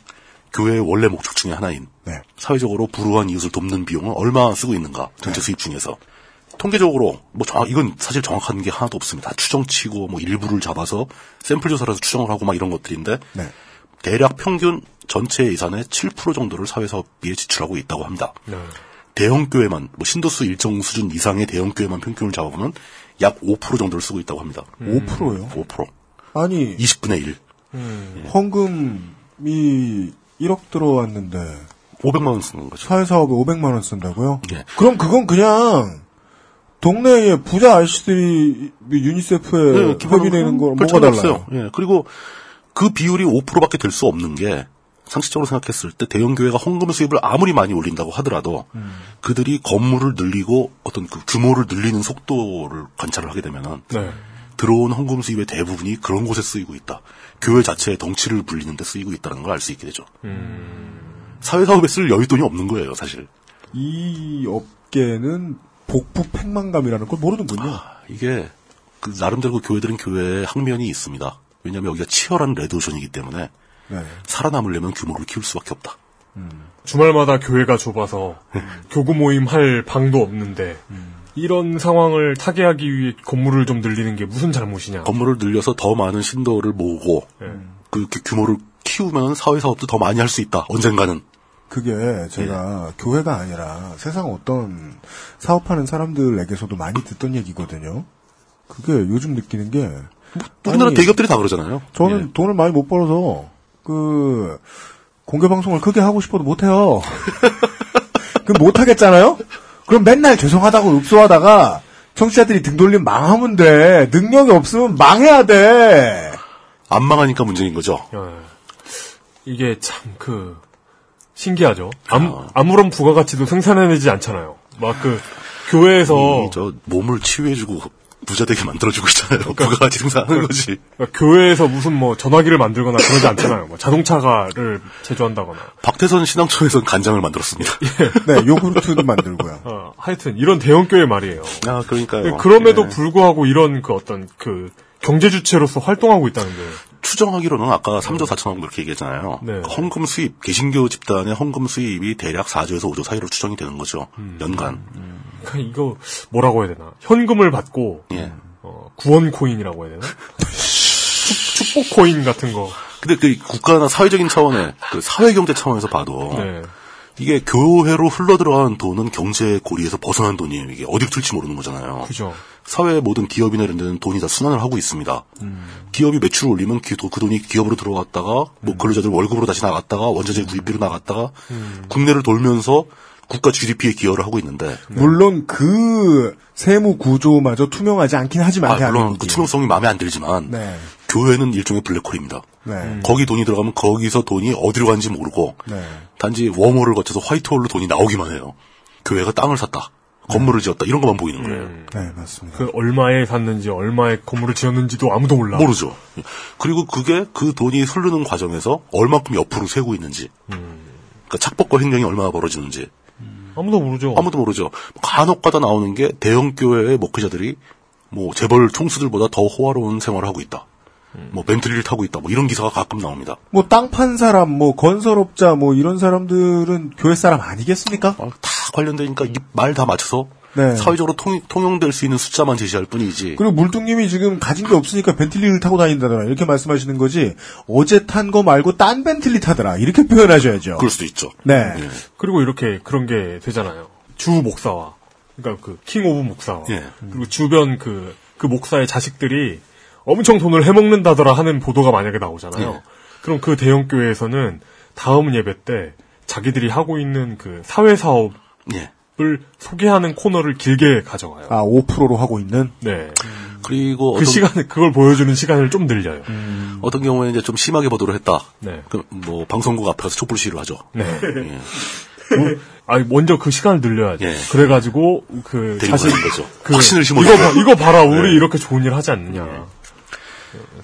교회의 원래 목적 중에 하나인 네. 사회적으로 불우한 이웃을 돕는 비용을 얼마 쓰고 있는가 전체 수입 중에서 통계적으로 뭐 정확 이건 사실 정확한 게 하나도 없습니다. 다 추정치고 뭐 일부를 잡아서 샘플 조사라서 추정을 하고 막 이런 것들인데 네. 대략 평균 전체 예산의 7% 정도를 사회사업비에 지출하고 있다고 합니다. 네. 대형 교회만 뭐 신도수 일정 수준 이상의 대형 교회만 평균을 잡아보면 약 5% 정도를 쓰고 있다고 합니다. 5%요? 5%. 아니 20분의 1. 헌금이 1억 들어왔는데 500만 원 쓰는 거죠. 사회사업에 500만 원 쓴다고요? 예. 그럼 그건 그냥 동네에 부자 아저씨들이 유니세프에 회비 내는 거 뭐가 별차이 달라요? 예. 그리고 그 비율이 5%밖에 될 수 없는 게 상식적으로 생각했을 때 대형 교회가 헌금 수입을 아무리 많이 올린다고 하더라도 그들이 건물을 늘리고 어떤 그 규모를 늘리는 속도를 관찰을 하게 되면은 네. 들어온 헌금 수입의 대부분이 그런 곳에 쓰이고 있다. 교회 자체의 덩치를 불리는 데 쓰이고 있다는 걸 알 수 있게 되죠. 사회 사업에 쓸 여윳돈이 없는 거예요, 사실. 이 업계는 복부 팽만감이라는 걸 모르는군요. 이게 그 나름대로 그 교회들은 교회에 항면이 있습니다. 왜냐하면 여기가 치열한 레드오션이기 때문에 네. 살아남으려면 규모를 키울 수밖에 없다. 주말마다 교회가 좁아서 교구 모임 할 방도 없는데 이런 상황을 타개하기 위해 건물을 좀 늘리는 게 무슨 잘못이냐? 건물을 늘려서 더 많은 신도를 모으고 네. 그그 규모를 키우면 사회 사업도 더 많이 할 수 있다. 언젠가는. 그게 제가 교회가 아니라 세상 어떤 사업하는 사람들에게서도 많이 듣던 얘기거든요. 그게 요즘 느끼는 게 우리나라 아니, 대기업들이 다 그러잖아요. 저는 예. 돈을 많이 못 벌어서 그 공개 방송을 크게 하고 싶어도 못 해요. (laughs) 그럼 못 하겠잖아요. 그럼 맨날 죄송하다고 읍소하다가 청취자들이 등 돌리면 망하면 돼. 능력이 없으면 망해야 돼. 안 망하니까 문제인 거죠. 예. 이게 참 그 신기하죠. 아무, 아무 런 부가가치도 생산해내지 않잖아요. 막 그 교회에서 이저 몸을 치유해주고 부자 되게 만들어주고 있잖아요. 부가 가치 생산하는 거지. 그러니까 교회에서 무슨 뭐 전화기를 만들거나 그러지 않잖아요. 뭐 자동차가를 제조한다거나. 박태선 신앙초에선 간장을 만들었습니다. (laughs) 네, 요구르트도 만들고요. 어, 하여튼 이런 대형 교회 말이에요. 아, 그러니까요. 그럼에도 예. 불구하고 이런 그 어떤 그 경제 주체로서 활동하고 있다는 게 추정하기로는 아까 3조 4천억 그렇게 얘기했잖아요. 네. 헌금 수입, 개신교 집단의 헌금 수입이 대략 4조에서 5조 사이로 추정이 되는 거죠. 음. 연간. 그러니까 이거 뭐라고 해야 되나? 현금을 받고 예. 어, 구원 코인이라고 해야 되나? 축, 축복 코인 같은 거. 근데 그 국가나 사회적인 차원의 그 사회 경제 차원에서 봐도 네. 이게 교회로 흘러 들어가는 돈은 경제 고리에서 벗어난 돈이에요. 이게 어디 튈지 모르는 거잖아요. 그죠. 사회의 모든 기업이나 이런 데는 돈이 다 순환을 하고 있습니다. 기업이 매출을 올리면 기- 그 돈이 기업으로 들어갔다가 뭐 근로자들 월급으로 다시 나갔다가 원자재 구입비로 나갔다가 국내를 돌면서 국가 GDP에 기여를 하고 있는데 물론 그 세무 구조마저 투명하지 않긴 하지만 아, 물론. 그 투명성이 마음에 안 들지만 네. 교회는 일종의 블랙홀입니다. 네. 거기 돈이 들어가면 거기서 돈이 어디로 가는지 모르고 네. 단지 웜홀을 거쳐서 화이트홀로 돈이 나오기만 해요. 교회가 땅을 샀다. 건물을 지었다. 이런 것만 보이는 거예요. 네, 맞습니다. 그 얼마에 샀는지 얼마에 건물을 지었는지도 아무도 몰라. 모르죠. 그리고 그게 그 돈이 흐르는 과정에서 얼마큼 옆으로 새고 있는지. 그러니까 착복과 횡령이 얼마나 벌어지는지. 아무도 모르죠. 아무도 모르죠. 간혹가다 나오는 게 대형 교회의 목회자들이 뭐 재벌 총수들보다 더 호화로운 생활을 하고 있다. 뭐 벤틀리를 타고 있다. 뭐 이런 기사가 가끔 나옵니다. 뭐 땅 판 사람, 뭐 건설업자, 뭐 이런 사람들은 교회 사람 아니겠습니까? 다 관련되니까 이말다 맞춰서 네. 사회적으로 통, 통용될 수 있는 숫자만 제시할 뿐이지. 그리고 물뚱님이 지금 가진 게 없으니까 벤틀리를 타고 다닌다더라 이렇게 말씀하시는 거지 어제 탄 거 말고 딴 벤틀리 타더라 이렇게 표현하셔야죠. 그럴 수도 있죠. 네. 그리고 이렇게 그런 게 되잖아요. 주 목사와 그러니까 그 king of 목사와 예. 그리고 주변 그그 목사의 자식들이 엄청 돈을 해먹는다더라 하는 보도가 만약에 나오잖아요. 예. 그럼 그 대형 교회에서는 다음 예배 때 자기들이 하고 있는 그 사회 사업 을 예. 소개하는 코너를 길게 가져가요. 아 5%로 하고 있는. 네. 그리고 그 어떤, 시간을 그걸 보여주는 시간을 좀 늘려요. 어떤 경우에는 이제 좀 심하게 보도를 했다. 네. 그뭐 방송국 앞에 가서 촛불 시위를 하죠. 네. 예. 아니 먼저 그 시간을 늘려야죠. 예. 그래가지고 그 거죠. 그 확신을 이거 심어주고. 봐, 이거 봐라 우리 네. 이렇게 좋은 일 하지 않느냐.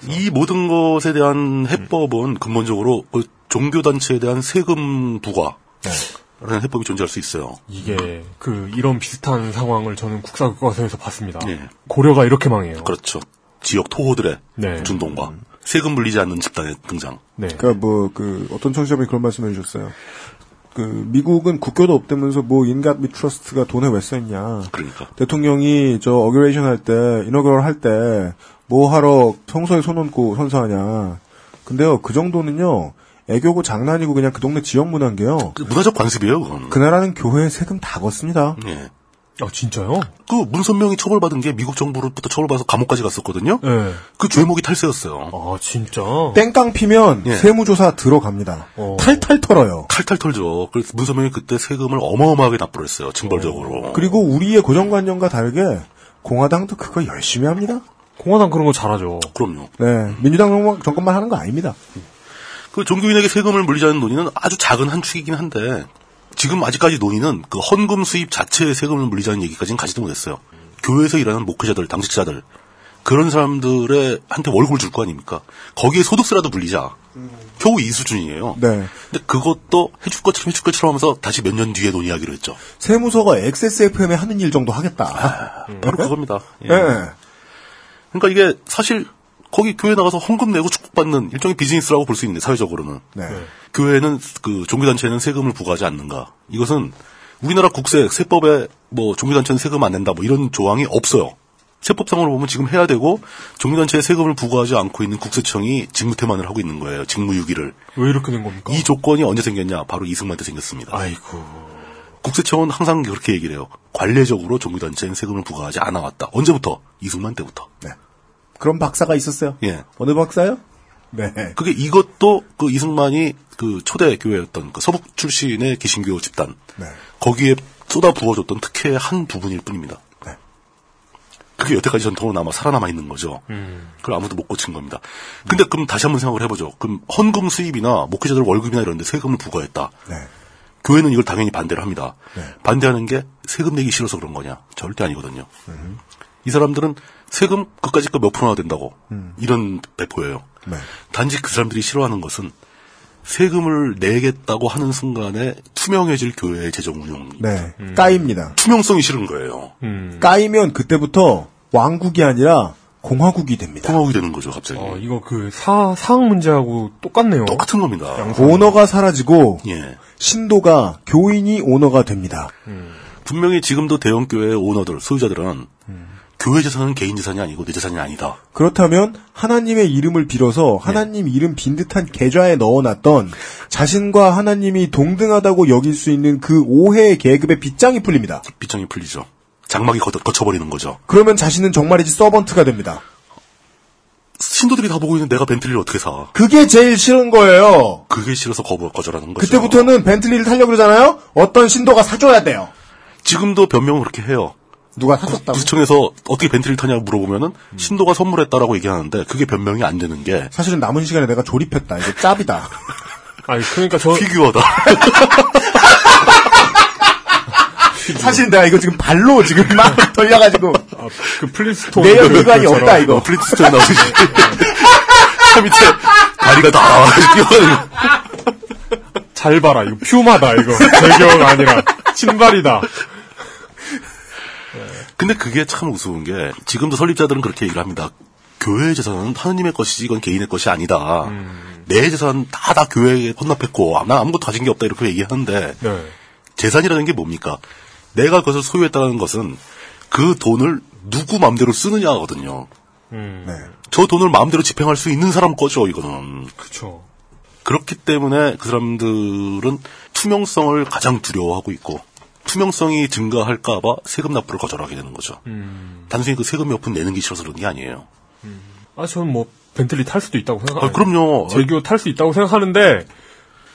이 모든 것에 대한 해법은 근본적으로 그 종교 단체에 대한 세금 부과. 라는 해법이 존재할 수 있어요. 이게 그 이런 비슷한 상황을 저는 국사 교과서에서 봤습니다. 예. 고려가 이렇게 망해요. 그렇죠. 지역 토호들의 네. 준동과 세금 물리지 않는 집단의 등장. 네. 그러니까 뭐 그 어떤 청취자분이 그런 말씀해 주셨어요. 그 미국은 국교도 없다면서 뭐 In God We Trust가 돈을 왜 썼냐. 그러니까. 대통령이 저 inauguration 할 때, inaugural 할 때, 뭐 하러 성서에 손 얹고 선서하냐. 근데요, 그 정도는요, 애교고 장난이고 그냥 그 동네 지역 문화인 게요. 그 문화적 관습이에요, 그건. 그 나라는 교회에 세금 다 걷습니다. 예. 아 진짜요? 그 문선명이 처벌받은 게 미국 정부로부터 처벌받아서 감옥까지 갔었거든요. 네. 그 죄목이 탈세였어요. 아 진짜. 땡깡 피면 예. 세무조사 들어갑니다. 어. 탈탈 털어요. 탈탈 털죠. 그래서 문선명이 그때 세금을 어마어마하게 납부를 했어요. 징벌적으로. 그리고 우리의 고정관념과 다르게 공화당도 그거 열심히 합니다. 공화당 그런 거 잘하죠. 그럼요. 네, 민주당 정권- 정권만 하는 거 아닙니다. 그 종교인에게 세금을 물리자는 논의는 아주 작은 한 축이긴 한데 지금 아직까지 논의는 그 헌금 수입 자체에 세금을 물리자는 얘기까지는 가지도 못했어요. 교회에서 일하는 목회자들, 당직자들 그런 사람들의 한테 월급을 줄 거 아닙니까? 거기에 소득세라도 물리자. 겨우 이 수준이에요. 네. 근데 그것도 해줄 것처럼 해줄 것처럼 하면서 다시 몇 년 뒤에 논의하기로 했죠. 세무서가 XSFM에 하는 일 정도 하겠다. 바로 그겁니다. 예. 네. 그러니까 이게 사실 거기 교회 나가서 헌금 내고 축복받는 일종의 비즈니스라고 볼 수 있는데 사회적으로는 네. 교회는 그 종교단체는 세금을 부과하지 않는가 이것은 우리나라 국세 세법에 뭐 종교단체는 세금 안 낸다 뭐 이런 조항이 없어요. 세법상으로 보면 지금 해야 되고 종교단체에 세금을 부과하지 않고 있는 국세청이 직무태만을 하고 있는 거예요. 직무유기를. 왜 이렇게 된 겁니까? 이 조건이 언제 생겼냐? 바로 이승만 때 생겼습니다. 아이고. 국세청은 항상 그렇게 얘기를 해요. 관례적으로 종교단체는 세금을 부과하지 않아 왔다. 언제부터? 이승만 때부터. 네. 그런 박사가 있었어요. 예. 어느 박사요? 네. 그게 이것도 그 이승만이 그 초대 교회였던 그 서북 출신의 개신교 집단 네. 거기에 쏟아 부어줬던 특혜의 한 부분일 뿐입니다. 네. 그게 여태까지 전통으로 남아 살아남아 있는 거죠. 그걸 아무도 못 고친 겁니다. 근데 그럼 다시 한번 생각을 해보죠. 그럼 헌금 수입이나 목회자들 월급이나 이런 데 세금을 부과했다. 네. 교회는 이걸 당연히 반대를 합니다. 반대하는 게 세금 내기 싫어서 그런 거냐? 절대 아니거든요. 이 사람들은 세금 끝까지 거몇 프로나 된다고 이런 배포예요. 네. 단지 그 사람들이 싫어하는 것은 세금을 내겠다고 하는 순간에 투명해질 교회의 재정 운영. 네. 까입니다. 투명성이 싫은 거예요. 까이면 그때부터 왕국이 아니라 공화국이 됩니다. 공화국이 되는 거죠, 갑자기. 어, 이거 그 사, 사학 문제하고 똑같네요. 똑같은 겁니다. 오너가 사라지고 예. 신도가 교인이 오너가 됩니다. 분명히 지금도 대형 교회 오너들, 소유자들은 교회 재산은 개인 재산이 아니고 내 재산이 아니다. 그렇다면 하나님의 이름을 빌어서 하나님 이름 빈 듯한 계좌에 넣어놨던 자신과 하나님이 동등하다고 여길 수 있는 그 오해의 계급의 빗장이 풀립니다. 빗장이 풀리죠. 장막이 걷, 거쳐버리는 거죠. 그러면 자신은 정말이지 서번트가 됩니다. 신도들이 다 보고 있는 내가 벤틀리를 어떻게 사? 그게 제일 싫은 거예요. 그게 싫어서 거부, 거절하는 거죠. 그때부터는 벤틀리를 타려고 그러잖아요? 어떤 신도가 사줘야 돼요. 지금도 변명을 그렇게 해요. 누가 샀었다고? 구청에서 어떻게 벤틀리를 타냐고 물어보면은 신도가 선물했다라고 얘기하는데 그게 변명이 안 되는 게 사실은 남은 시간에 내가 조립했다. 이게 짭이다. (laughs) 아니, 그러니까 저. 피규어다. (laughs) 사실 내가 이거 지금 발로 지금 막 돌려가지고 아, 그 플리스톤. 내역 미관이 없다 이거. 플리스톤 나오듯이 저 (laughs) 밑에 다리가 다 뛰어가는 잘 봐라. 이거 퓨마다, 이거. 배경 아니라. 신발이다. 근데 그게 참 우스운 게 지금도 설립자들은 그렇게 얘기를 합니다. 교회 재산은 하느님의 것이지 이건 개인의 것이 아니다. 내 재산 다 다 교회에 헌납했고 난 아무것도 가진 게 없다 이렇게 얘기하는데 네. 재산이라는 게 뭡니까? 내가 그것을 소유했다는 것은 그 돈을 누구 마음대로 쓰느냐거든요. 음. 저 돈을 마음대로 집행할 수 있는 사람 거죠, 이거는. 그쵸. 그렇기 때문에 그 사람들은 투명성을 가장 두려워하고 있고, 투명성이 증가할까봐 세금 납부를 거절하게 되는 거죠. 음. 단순히 그 세금 몇 푼 내는 게 싫어서 그런 게 아니에요. 아, 저는 뭐, 벤틀리 탈 수도 있다고 생각해요. 아, 그럼요. 제교 탈수 있다고 생각하는데,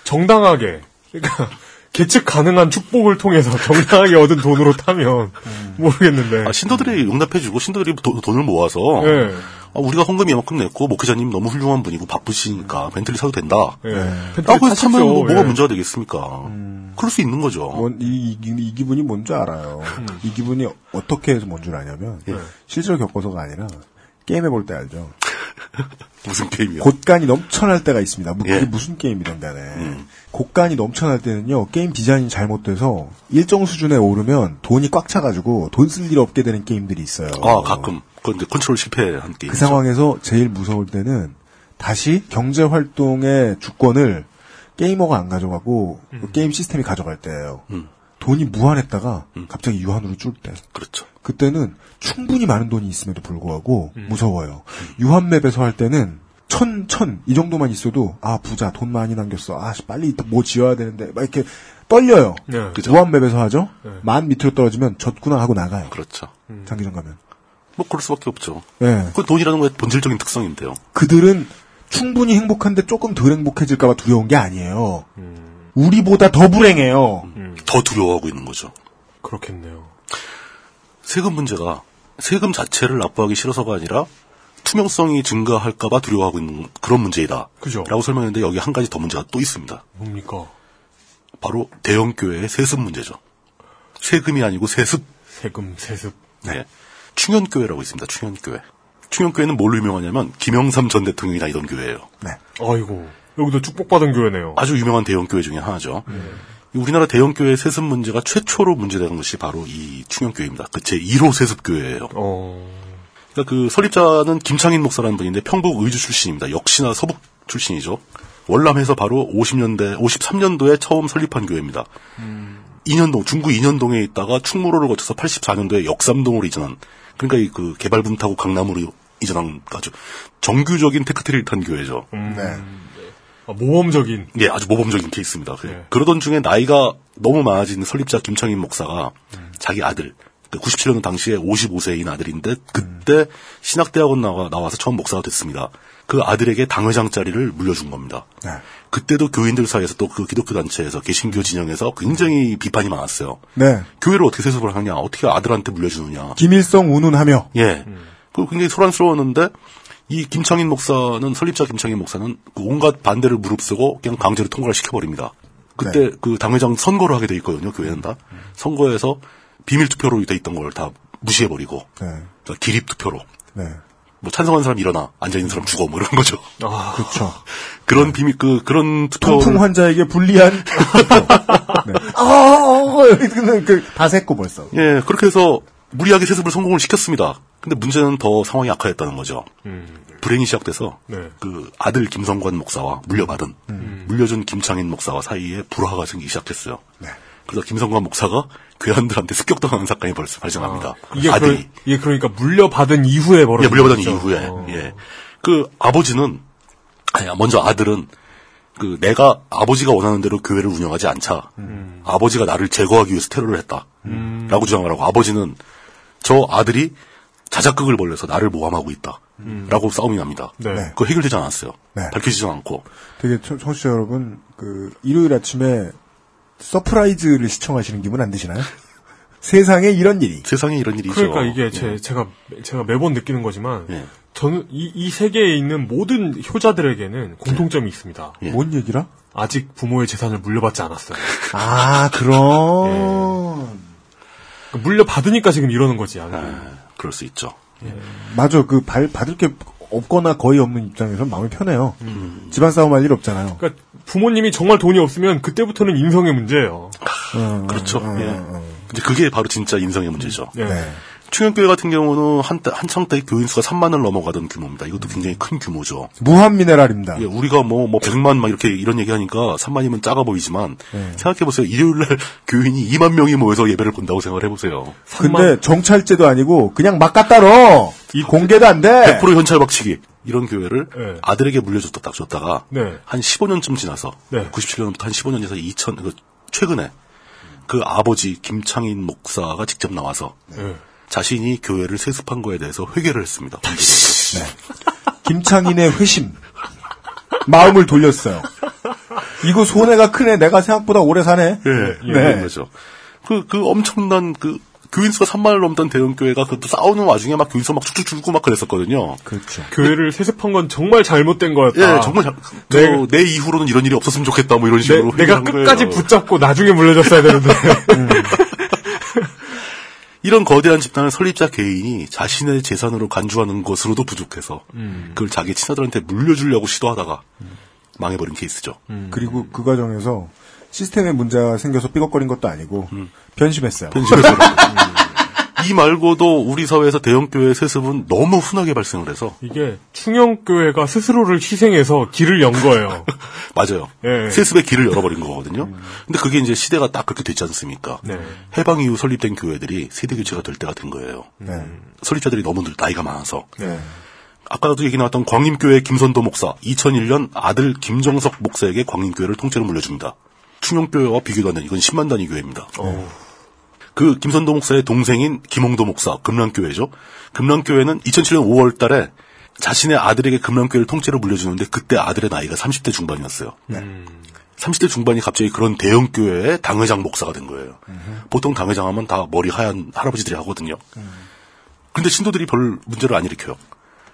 정당하게, 그러니까, (laughs) 계측 가능한 축복을 통해서 (laughs) 정당하게 얻은 돈으로 타면, 모르겠는데. 아, 신도들이 용납해주고, 신도들이 도- 돈을 모아서, 네. 아, 우리가 헌금 이만큼 냈고, 목회자님 너무 훌륭한 분이고 바쁘시니까 벤틀리 사도 된다. 예. 벤틀리 라고 해서. 타면 뭐, 뭐가 예. 문제가 되겠습니까? 그럴 수 있는 거죠. 뭔, 이, 이, 이 기분이 뭔지 알아요. 이 기분이 어떻게 해서 뭔 줄 아냐면, 실제로 겪어서가 아니라, 게임 해볼 때 알죠. (laughs) 무슨 게임이요? 곳간이 넘쳐날 때가 있습니다. 뭐 그게 예. 무슨 게임이든 간에. 곳간이 넘쳐날 때는요, 게임 디자인이 잘못돼서 일정 수준에 오르면 돈이 꽉 차가지고 돈 쓸 일 없게 되는 게임들이 있어요. 아, 가끔. 그건 이제 컨트롤 실패한 게임. 그 상황에서 제일 무서울 때는 다시 경제 활동의 주권을 게이머가 안 가져가고 그 게임 시스템이 가져갈 때예요. 음. 돈이 무한했다가 갑자기 유한으로 줄 때. 그렇죠. 그때는 충분히 많은 돈이 있음에도 불구하고 음. 무서워요. 유한맵에서 할 때는 천, 천, 이 정도만 있어도, 아, 부자, 돈 많이 남겼어. 아, 씨, 빨리 뭐 지어야 되는데, 막 이렇게 떨려요. 네. 그죠. 무한맵에서 하죠? 네. 만 밑으로 떨어지면 졌구나 하고 나가요. 그렇죠. 장기전 가면. 뭐, 그럴 수밖에 없죠. 예. 그 돈이라는 거의 본질적인 특성인데요. 그들은 충분히 행복한데 조금 덜 행복해질까봐 두려운 게 아니에요. 음. 우리보다 더 불행해요. 더 두려워하고 있는 거죠. 그렇겠네요. 세금 문제가 세금 자체를 납부하기 싫어서가 아니라 투명성이 증가할까봐 두려워하고 있는 그런 문제이다. 그죠. 라고 설명했는데 여기 한 가지 더 문제가 또 있습니다. 뭡니까? 바로 대형 교회의 세습 문제죠. 세금이 아니고 세습. 세금, 세습. 네. 충현교회라고 있습니다. 충현교회. 충현교회는 뭘로 유명하냐면 김영삼 전 대통령이 다니던 교회예요. 네. 아이고. 여기도 축복받은 교회네요. 아주 유명한 대형 교회 중에 하나죠. 우리나라 대형 교회 세습 문제가 최초로 문제된 것이 바로 이 충현교회입니다. 그제 1호 세습 교회예요. 어. 그러니까 그 설립자는 김창인 목사라는 분인데 평북 의주 출신입니다. 역시나 서북 출신이죠. 월남에서 바로 50년대, 53년도에 처음 설립한 교회입니다. 인현동, 중구 인현동에 있다가 충무로를 거쳐서 84년도에 역삼동으로 이전한, 그러니까 이 그 개발붐 타고 강남으로 이전한 아주 정규적인 tech tree를 탄 교회죠. 네. 아, 모범적인. 예, 아주 모범적인 케이스입니다. 그- 네. 그러던 중에 나이가 너무 많아진 설립자 김창인 목사가 자기 아들, 97년 당시에 55세인 아들인데 그때 신학대학원 나와, 나와서 처음 목사가 됐습니다. 그 아들에게 당회장 자리를 물려준 겁니다. 네. 그때도 교인들 사이에서 또 그 기독교 단체에서 개신교 진영에서 굉장히 비판이 많았어요. 네. 교회를 어떻게 세습을 하냐, 어떻게 아들한테 물려주느냐. 김일성 운운하며 예. 그 굉장히 소란스러웠는데 이 김창인 목사는 설립자 김창인 목사는 그 온갖 반대를 무릅쓰고 그냥 강제로 통과를 시켜버립니다. 그때 그 당회장 선거를 하게 돼 있거든요. 교회는 다 선거에서 비밀 투표로 돼 있던 걸 다 무시해버리고 네. 그러니까 기립 투표로 네. 뭐 찬성하는 사람 일어나 앉아 있는 사람 죽어 뭐 이런 거죠. 아, 그렇죠. 그런 비밀 그 그런 투표 통풍 환자에게 불리한 (laughs) 네. 어, 이거는 그다 샜고 벌써. 예 그렇게 해서 무리하게 세습을 성공을 시켰습니다. 근데 문제는 더 상황이 악화했다는 거죠. 불행이 시작돼서 네. 그 아들 김성관 목사와 물려받은 물려준 김창인 목사와 사이에 불화가 생기기 시작했어요. 네. 그래서 김성관 목사가 괴한들한테 습격당하는 사건이 벌써 발생합니다. 이게, 아들이 그, 이게 그러니까 물려받은 이후에 벌어진 예, 물려받은 거죠. 이후에 어. 예. 그 아버지는 아니 먼저 아들은 그 내가 아버지가 원하는 대로 교회를 운영하지 않자 음. 아버지가 나를 제거하기 위해서 테러를 했다라고 주장을 하고 아버지는 저 아들이 자작극을 벌려서 나를 모함하고 있다라고 싸움이 납니다. 네. 네. 그거 해결되지 않았어요. 네. 밝혀지지 않고 되게 청- 청취자 여러분 그 일요일 아침에 서프라이즈를 시청하시는 기분 안 드시나요? (laughs) 세상에 이런 일이. 세상에 이런 일이죠. 그러니까 이게 예. 제, 제가 제가 매번 느끼는 거지만 예. 저는 이, 이 세계에 있는 모든 효자들에게는 공통점이 있습니다. 예. 뭔 얘기라? 아직 부모의 재산을 물려받지 않았어요. 아 그런. 그 물려받으니까 지금 이러는 거지. 아, 그럴 수 있죠. 맞아 그 발, 받을 게 없거나 거의 없는 입장에서 마음이 편해요. 집안 싸움 할 일 없잖아요. 그러니까 부모님이 정말 돈이 없으면 그때부터는 인성의 문제예요. 음, 그렇죠. 음, 예. 음, 근데 그게 바로 진짜 인성의 문제죠. 네. 네. 충현교회 같은 경우는 한, 한창 때 교인 수가 3만을 넘어가던 규모입니다. 이것도 굉장히 큰 규모죠. 무한 미네랄입니다. 예, 우리가 뭐, 뭐, 100만 막 이렇게 이런 얘기 하니까 3만이면 작아 보이지만, 네. 생각해보세요. 일요일날 (laughs) 교인이 2만 명이 모여서 예배를 본다고 생각을 해보세요. 근데 정찰제도 아니고 그냥 막 갖다 러 공개도 안 돼. 100% 현찰 박치기. 이런 교회를 네. 아들에게 물려줬다 딱 줬다가, 네. 한 15년쯤 지나서, 네. 97년부터 한 15년 지나서 2000, 그 최근에, 그 아버지 김창인 목사가 직접 나와서, 네. 자신이 교회를 세습한 거에 대해서 회개를 했습니다. 본질적으로. 김창인의 회심. 마음을 돌렸어요. 이거 손해가 크네. 내가 생각보다 오래 사네. 예, 네. 예, 그런 거죠. 그, 그 엄청난 그, 교인수가 3만을 넘던 대형교회가 그것도 싸우는 와중에 막 교인수 막 쭉쭉 줄고 막 그랬었거든요. 그렇죠. 교회를 세습한 건 정말 잘못된 거였다. 예, 정말 잘, 저, 내- 내 이후로는 이런 일이 없었으면 좋겠다, 뭐 이런 내, 식으로. 내가 회개한 끝까지 거예요. 붙잡고 나중에 물려줬어야 되는데. 이런 거대한 집단을 설립자 개인이 자신의 재산으로 간주하는 것으로도 부족해서, 그걸 자기 친아들한테 물려주려고 시도하다가, 망해버린 케이스죠. 그리고 그 과정에서 시스템에 문제가 생겨서 삐걱거린 것도 아니고 변심했어요. 편집에서. (laughs) 이 말고도 우리 사회에서 대형교회 세습은 너무 흔하게 발생을 해서, 이게 충영교회가 스스로를 희생해서 길을 연 거예요. (laughs) 맞아요. 예. 세습의 길을 열어버린 거거든요. 근데 그게 이제 시대가 딱 그렇게 됐지 않습니까? 네. 해방 이후 설립된 교회들이 세대 교체가 될 때가 된 거예요. 네. 설립자들이 너무 나이가 많아서. 네. 아까도 얘기 나왔던 광림교회 김선도 목사, 2001년 아들 김정석 목사에게 광림교회를 통째로 물려줍니다. 충영교회와 비교도 안 되는 이건 10만 단위 교회입니다. 그 김선도 목사의 동생인 김홍도 목사, 금랑교회죠. 금랑교회는 2007년 5월 달에 자신의 아들에게 금랑교회를 통째로 물려주는데 그때 아들의 나이가 30대 중반이었어요. 30대 중반이 갑자기 그런 대형교회의 당회장 목사가 된 거예요. 보통 당회장 하면 다 머리 하얀 할아버지들이 하거든요. 근데 신도들이 별 문제를 안 일으켜요.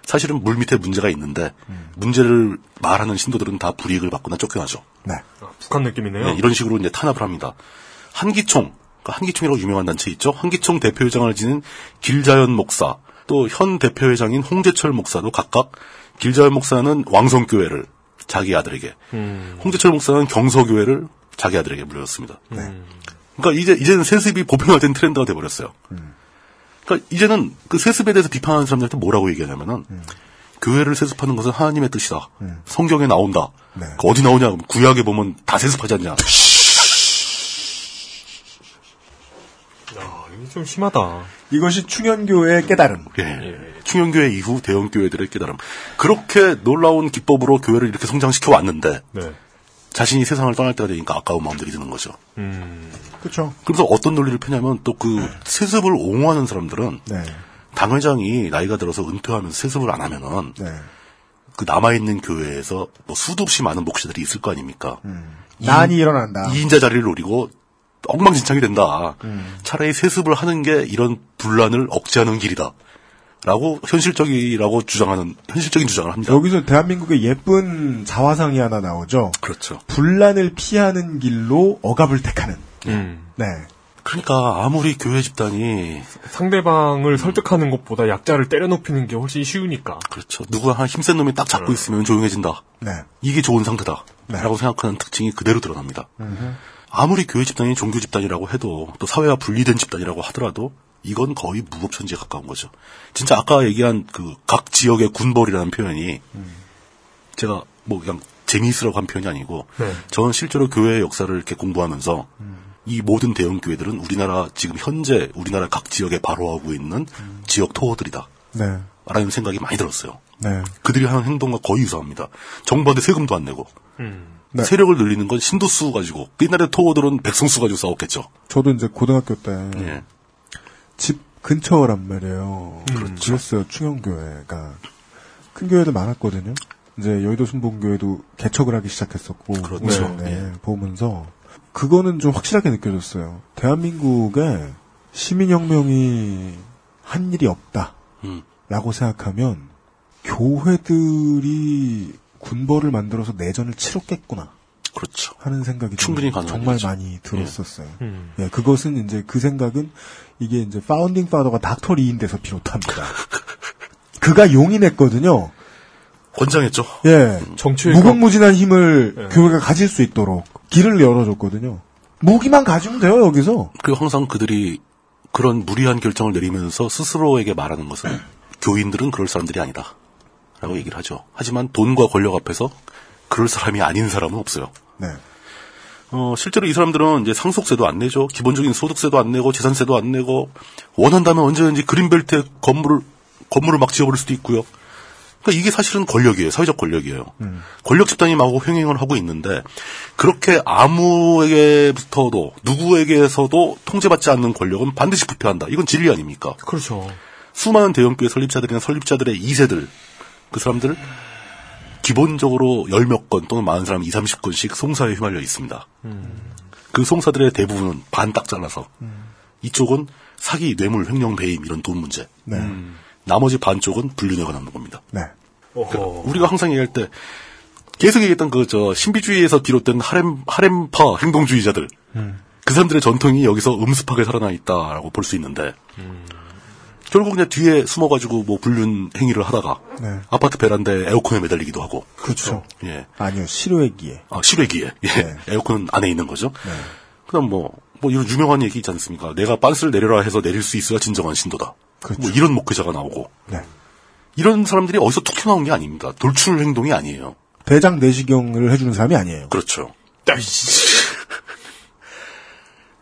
사실은 물 밑에 문제가 있는데 문제를 말하는 신도들은 다 불이익을 받거나 쫓겨나죠. 네. 아, 북한 느낌이네요. 네, 이런 식으로 이제 탄압을 합니다. 한기총, 그 한기총이라고 유명한 단체 있죠. 한기총 대표회장을 지닌 길자연 목사, 또 현 대표회장인 홍재철 목사도 각각 길자연 목사는 왕성교회를 자기 아들에게, 홍재철 목사는 경서교회를 자기 아들에게 물려줬습니다. 그러니까 이제 이제는 세습이 보편화된 트렌드가 돼 버렸어요. 그러니까 이제는 그 세습에 대해서 비판하는 사람들한테 뭐라고 얘기하냐면은 교회를 세습하는 것은 하나님의 뜻이다. 성경에 나온다. 네. 그 어디 나오냐? 그럼 구약에 보면 다 세습하지 않냐? 아, 이게 좀 심하다. 이것이 충현교회의 깨달음. 예. 충영교회 이후 대형 교회들의 깨달음. 그렇게 놀라운 기법으로 교회를 이렇게 성장시켜 왔는데 네. 자신이 세상을 떠날 때가 되니까 아까운 마음들이 드는 거죠. 음. 그렇죠. 그래서 어떤 논리를 펴냐면 또 그 세습을 옹호하는 사람들은 네. 당회장이 나이가 들어서 은퇴하면서 세습을 안 하면은 네. 그 남아있는 교회에서 뭐 수도 없이 많은 목사들이 있을 거 아닙니까? 난이 일어난다. 2인자 자리를 노리고 엉망진창이 된다. 음. 차라리 세습을 하는 게 이런 분란을 억제하는 길이다. 라고 현실적이라고 주장하는 현실적인 주장을 합니다. 여기서 대한민국의 예쁜 자화상이 하나 나오죠. 그렇죠. 분란을 피하는 길로 억압을 택하는. 네. 그러니까 아무리 교회 집단이 상대방을 설득하는 것보다 약자를 때려눕히는 게 훨씬 쉬우니까. 그렇죠. 누가 한 힘센 놈이 딱 잡고 있으면 조용해진다. 네. 이게 좋은 상태다. 라고 생각하는 특징이 그대로 드러납니다. 아무리 교회 집단이 종교 집단이라고 해도 또 사회와 분리된 집단이라고 하더라도 이건 거의 무법천지에 가까운 거죠. 진짜 아까 얘기한 그 각 지역의 군벌이라는 표현이 제가 뭐 그냥 재미있으라고 한 표현이 아니고 네. 저는 실제로 교회의 역사를 이렇게 공부하면서 이 모든 대형 교회들은 우리나라 지금 현재 우리나라 각 지역에 바로하고 있는 지역 토호들이다. 네. 라는 생각이 많이 들었어요. 네. 그들이 하는 행동과 거의 유사합니다. 정부한테 세금도 안 내고 네. 세력을 늘리는 건 신도수 가지고 그 옛날에 토호들은 백성수 가지고 싸웠겠죠. 저도 이제 고등학교 때 예. 집 근처란 말이에요. 그렇죠. 그랬어요. 충영교회가 큰 교회도 많았거든요. 이제 여의도 순복음교회도 개척을 하기 시작했었고, 그렇죠. 네, 예. 보면서 그거는 좀 확실하게 느껴졌어요. 대한민국에 시민혁명이 한 일이 없다라고 음. 생각하면 교회들이 군벌을 만들어서 내전을 치렀겠구나. 그렇죠. 하는 생각이 충분히 좀 정말 일이죠. 많이 들었었어요. 음. 예, 그것은 이제 그 생각은 이게 이제 파운딩 파더가 닥터 리인데서 비롯합니다. (laughs) 그가 용인했거든요. 권장했죠. 예, 정치의 무궁무진한 힘을 예. 교회가 가질 수 있도록 길을 열어줬거든요. 무기만 가지면 돼요 여기서. 그리고 항상 그들이 그런 무리한 결정을 내리면서 스스로에게 말하는 것은 교인들은 그럴 사람들이 아니다. 라고 얘기를 하죠. 하지만 돈과 권력 앞에서 그럴 사람이 아닌 사람은 없어요. 네. 어, 실제로 이 사람들은 이제 상속세도 안 내죠. 기본적인 소득세도 안 내고 재산세도 안 내고 원한다면 언제든지 그린벨트에 건물을 건물을 막 지어버릴 수도 있고요. 그러니까 이게 사실은 권력이에요. 사회적 권력이에요. 권력 집단이 마구 횡행을 하고 있는데 그렇게 아무에게부터도 누구에게서도 통제받지 않는 권력은 반드시 부패한다. 이건 진리 아닙니까? 그렇죠. 수많은 대형교회 설립자들이나 설립자들의 2세들 그 사람들 기본적으로 열 몇 건 또는 많은 사람 2, 30건씩 송사에 휘말려 있습니다. 그 송사들의 대부분은 반 딱 잘라서 이쪽은 사기, 뇌물, 횡령, 배임 이런 돈 문제. 네. 나머지 반 쪽은 불륜에 관한 겁니다. 네. 그러니까 우리가 항상 얘기할 때 계속 얘기했던 그 저 신비주의에서 비롯된 하렘 하렘파 행동주의자들 그 사람들의 전통이 여기서 음습하게 살아나 있다라고 볼 수 있는데 결국 그냥 뒤에 숨어가지고 뭐 불륜 행위를 하다가 네. 아파트 베란다에 에어컨에 매달리기도 하고 그렇죠. 예 아니요 실외기에. 아, 실외기에 예 네. 에어컨 안에 있는 거죠. 그다음 뭐뭐 이런 유명한 얘기 있지 않습니까? 내가 빤스를 내려라 해서 내릴 수 있어야 진정한 신도다. 뭐 이런 목회자가 나오고 네. 이런 사람들이 어디서 툭 튀어나온 게 아닙니다. 돌출 행동이 아니에요. 대장 내시경을 해주는 사람이 아니에요. 그렇죠.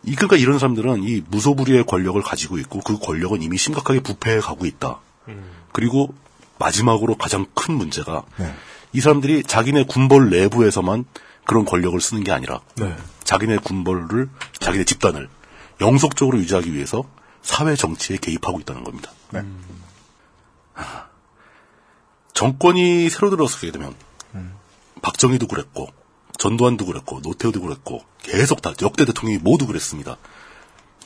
이 그러니까 이런 사람들은 이 무소불위의 권력을 가지고 있고 그 권력은 이미 심각하게 부패해 가고 있다. 그리고 마지막으로 가장 큰 문제가 네. 이 사람들이 자기네 군벌 내부에서만 그런 권력을 쓰는 게 아니라 네. 자기네 군벌을 자기네 집단을 영속적으로 유지하기 위해서 사회 정치에 개입하고 있다는 겁니다. 네. 하, 정권이 새로 들어서게 되면 박정희도 그랬고 전두환도 그랬고 노태우도 그랬고 계속 다 역대 대통령이 모두 그랬습니다.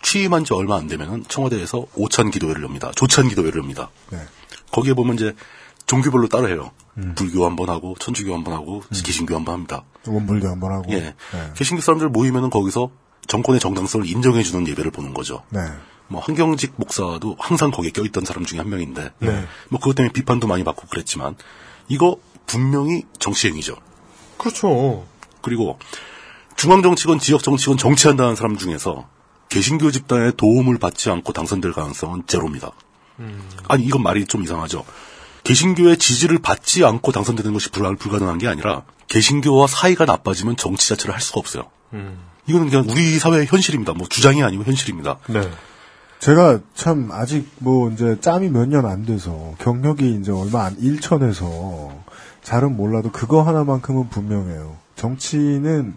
취임한 지 얼마 안 되면은 청와대에서 오찬 기도회를 엽니다. 조찬 기도회를 엽니다. 네. 거기에 보면 이제 종교별로 따로 해요. 불교 한 번 하고 천주교 한 번 하고 개신교 한 번 합니다. 원불교 한 번 하고. 예. 네. 개신교 사람들 모이면은 거기서 정권의 정당성을 인정해 주는 예배를 보는 거죠. 네. 뭐 한경직 목사도 항상 거기에 껴있던 사람 중에 한 명인데 네. 뭐 그것 때문에 비판도 많이 받고 그랬지만 이거 분명히 정치행위죠. 그렇죠. 그리고 중앙정치건 지역정치건 정치한다는 사람 중에서 개신교 집단의 도움을 받지 않고 당선될 가능성은 제로입니다. 아니 이건 말이 좀 이상하죠. 개신교의 지지를 받지 않고 당선되는 것이 불가, 불가능한 게 아니라 개신교와 사이가 나빠지면 정치 자체를 할 수가 없어요. 이거는 그냥 우리 사회의 현실입니다. 뭐 주장이 아니고 현실입니다. 네. 제가 참 아직 뭐 이제 짬이 몇 년 안 돼서 경력이 이제 얼마 안 일천해서 잘은 몰라도 그거 하나만큼은 분명해요. 정치는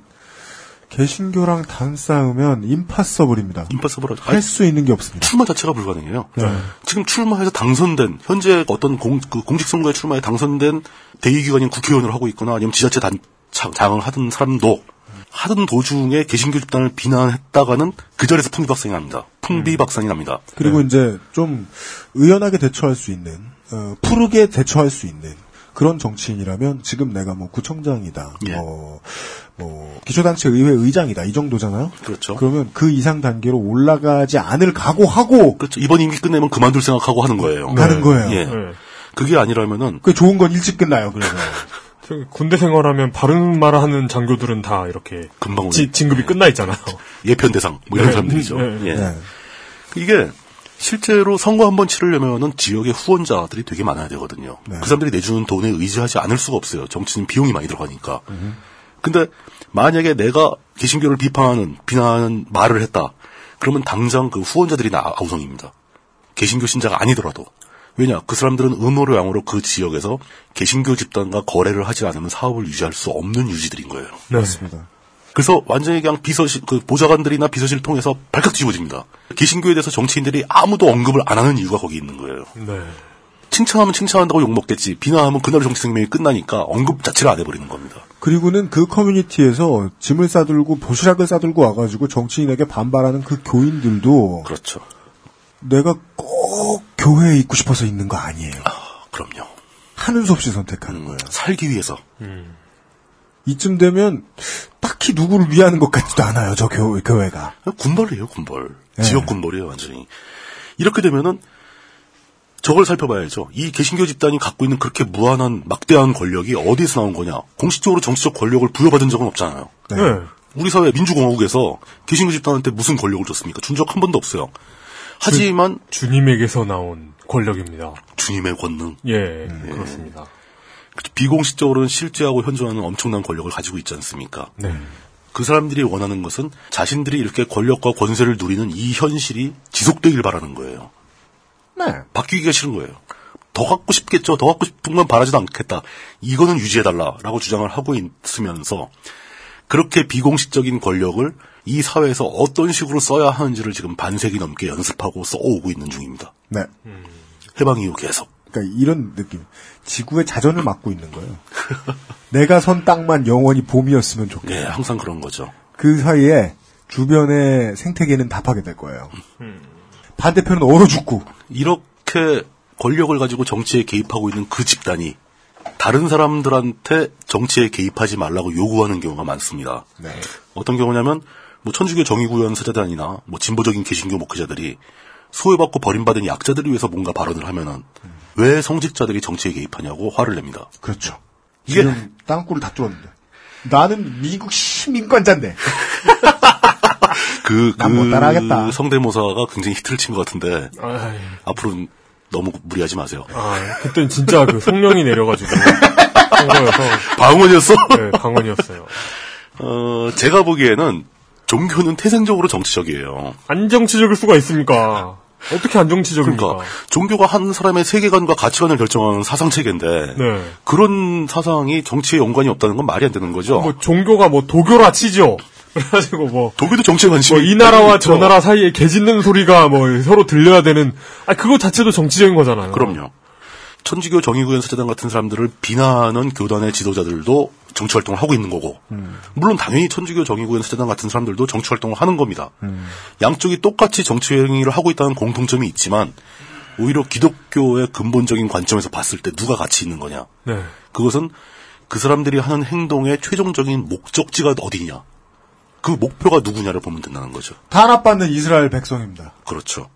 개신교랑 단 싸우면 임파서블입니다. 임파서블 할수 있는 게 없습니다. 출마 자체가 불가능해요. 네. 지금 출마해서 당선된 현재 어떤 공, 그 공직 선거에 출마해 당선된 대의기관인 국회의원을 하고 있거나 아니면 지자체 단 장- 장을 하던 사람도 하던 도중에 개신교 집단을 비난했다가는 그 자리에서 풍비박산이 납니다. 풍비박산이 납니다. 그리고 이제 좀 의연하게 대처할 수 있는, 어, 푸르게 대처할 수 있는 그런 정치인이라면 지금 내가 뭐 구청장이다, 예. 뭐, 뭐 기초단체 의회 의장이다 이 정도잖아요. 그렇죠. 그러면 그 이상 단계로 올라가지 않을 각오하고 그렇죠. 이번 임기 끝내면 그만둘 생각하고 하는 거예요. 가는 거예요. 예. 네. 그게 아니라면은 그 좋은 건 일찍 끝나요. 그래서 (laughs) 군대 생활하면 바른 말 하는 장교들은 다 이렇게 금방. 지- 진급이 끝나 있잖아요. 예편 대상 뭐 이런 네. 사람들이죠. 네. 예. 네. 이게 실제로 선거 한 번 치르려면은 지역의 후원자들이 되게 많아야 되거든요. 네. 그 사람들이 내주는 돈에 의지하지 않을 수가 없어요. 정치는 비용이 많이 들어가니까. 근데 만약에 내가 개신교를 비판하는 비난하는 말을 했다. 그러면 당장 그 후원자들이 나 아우성입니다. 개신교 신자가 아니더라도. 왜냐? 그 사람들은 음모로 양으로 그 지역에서 개신교 집단과 거래를 하지 않으면 사업을 유지할 수 없는 유지들인 거예요. 네. 맞습니다. 그래서 완전히 그냥 비서실, 그 보좌관들이나 비서실을 통해서 발칵 뒤집어집니다. 개신교에 대해서 정치인들이 아무도 언급을 안 하는 이유가 거기 있는 거예요. 네. 칭찬하면 칭찬한다고 욕먹겠지. 비난하면 그날 정치 생명이 끝나니까 언급 자체를 안 해버리는 겁니다. 그리고는 그 커뮤니티에서 짐을 싸들고 도시락을 싸들고 와가지고 정치인에게 반발하는 그 교인들도 그렇죠. 내가 꼭 교회에 있고 싶어서 있는 거 아니에요. 그럼요. 하는 수 없이 선택하는 거예요. 살기 위해서. 이쯤 되면 딱히 누구를 위하는 것 같지도 않아요. 저 교, 교회가. 군벌이에요, 군벌. 네. 지역 군벌이에요, 완전히. 이렇게 되면은 저걸 살펴봐야죠. 이 개신교 집단이 갖고 있는 그렇게 무한한 막대한 권력이 어디에서 나온 거냐? 공식적으로 정치적 권력을 부여받은 적은 없잖아요. 네. 네. 우리 사회 민주공화국에서 개신교 집단한테 무슨 권력을 줬습니까? 준 적 한 번도 없어요. 하지만 주 님에게서 나온 권력입니다. 주님의 권능, 예, 그렇습니다. 비공식적으로는 실제하고 현존하는 엄청난 권력을 가지고 있지 않습니까? 네. 그 사람들이 원하는 것은 자신들이 이렇게 권력과 권세를 누리는 이 현실이 지속되길 바라는 거예요. 네. 바뀌기가 싫은 거예요. 더 갖고 싶겠죠. 더 갖고 싶은 건 바라지도 않겠다. 이거는 유지해달라라고 주장을 하고 있으면서 그렇게 비공식적인 권력을 이 사회에서 어떤 식으로 써야 하는지를 지금 반세기 넘게 연습하고 써오고 있는 중입니다. 네. 해방 이후 계속. 그러니까 이런 느낌. 지구의 자전을 맡고 있는 거예요. (laughs) 내가 선 땅만 영원히 봄이었으면 좋겠다. 예, 항상 그런 거죠. 그 사이에 주변의 생태계는 답하게 될 거예요. 반대편은 얼어 죽고. 이렇게 권력을 가지고 정치에 개입하고 있는 그 집단이 다른 사람들한테 정치에 개입하지 말라고 요구하는 경우가 많습니다. 네. 어떤 경우냐면 뭐 천주교 정의구현 사자단이나 뭐 진보적인 개신교 목회자들이 소외받고 버림받은 약자들을 위해서 뭔가 발언을 하면은 왜 성직자들이 정치에 개입하냐고 화를 냅니다. 그렇죠. 이게 지금 땅굴을 다 뚫었는데. 나는 미국 시민권자인데. (laughs) 그, 난못 따라하겠다. 그 성대모사가 굉장히 히트를 친 것 같은데 아이, 앞으로 너무 무리하지 마세요. 아, 그땐 진짜 그 성령이 내려가지고 한 거여서 (laughs) 방언이었어? 네, 강원이었어요. 어, 제가 보기에는 종교는 태생적으로 정치적이에요. 안 정치적일 수가 있습니까? 어떻게 안정치적입니까? 그러니까 종교가 한 사람의 세계관과 가치관을 결정하는 사상 체계인데 네. 그런 사상이 정치에 연관이 없다는 건 말이 안 되는 거죠. 뭐 종교가 뭐 도교라 치죠. (laughs) 그래가지고 뭐. 독일도 정치에 관심이 뭐 이 나라와 있죠. 저 나라 사이에 개 짖는 소리가 뭐 서로 들려야 되는 아 그거 자체도 정치적인 거잖아요. 그럼요. 천주교 정의구현 사자단 같은 사람들을 비난하는 교단의 지도자들도 정치 활동을 하고 있는 거고, 물론 당연히 천주교 정의구현 사자단 같은 사람들도 정치 활동을 하는 겁니다. 양쪽이 똑같이 정치 행위를 하고 있다는 공통점이 있지만, 오히려 기독교의 근본적인 관점에서 봤을 때 누가 가치 있는 거냐? 네. 그것은 그 사람들이 하는 행동의 최종적인 목적지가 어디냐? 그 목표가 누구냐를 보면 된다는 거죠. 탄압받는 이스라엘 백성입니다. 그렇죠.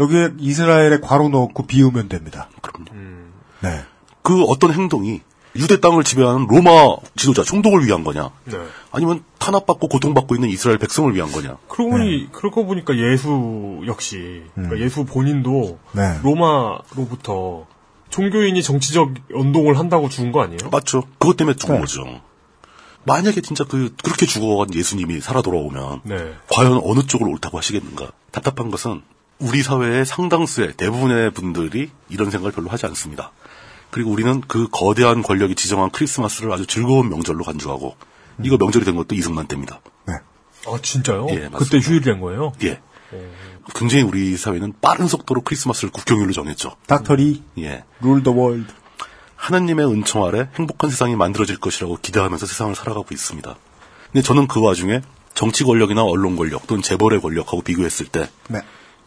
여기에 이스라엘에 괄호 넣고 비우면 됩니다. 그럼요. 네. 그 어떤 행동이 유대 땅을 지배하는 로마 지도자 총독을 위한 거냐? 네. 아니면 탄압받고 고통받고 있는 이스라엘 백성을 위한 거냐? 그러고 보니 그러고 보니까 예수 역시 그러니까 예수 본인도 네. 로마로부터 종교인이 정치적 연동을 한다고 죽은 거 아니에요? 맞죠. 그것 때문에 죽은 네. 거죠. 만약에 진짜 그 그렇게 죽어간 예수님이 살아 돌아오면 네. 과연 어느 쪽을 옳다고 하시겠는가? 답답한 것은 우리 사회의 상당수의 대부분의 분들이 이런 생각을 별로 하지 않습니다. 그리고 우리는 그 거대한 권력이 지정한 크리스마스를 아주 즐거운 명절로 간주하고 이거 명절이 된 것도 이승만 때입니다. 아 진짜요? 예, 맞습니다. 그때 휴일이 된 거예요? 예. 굉장히 우리 사회는 빠른 속도로 크리스마스를 국경일로 정했죠. 닥터리 예. 룰 더 월드. 하나님의 은총 아래 행복한 세상이 만들어질 것이라고 기대하면서 세상을 살아가고 있습니다. 근데 저는 그 와중에 정치 권력이나 언론 권력 또는 재벌의 권력하고 비교했을 때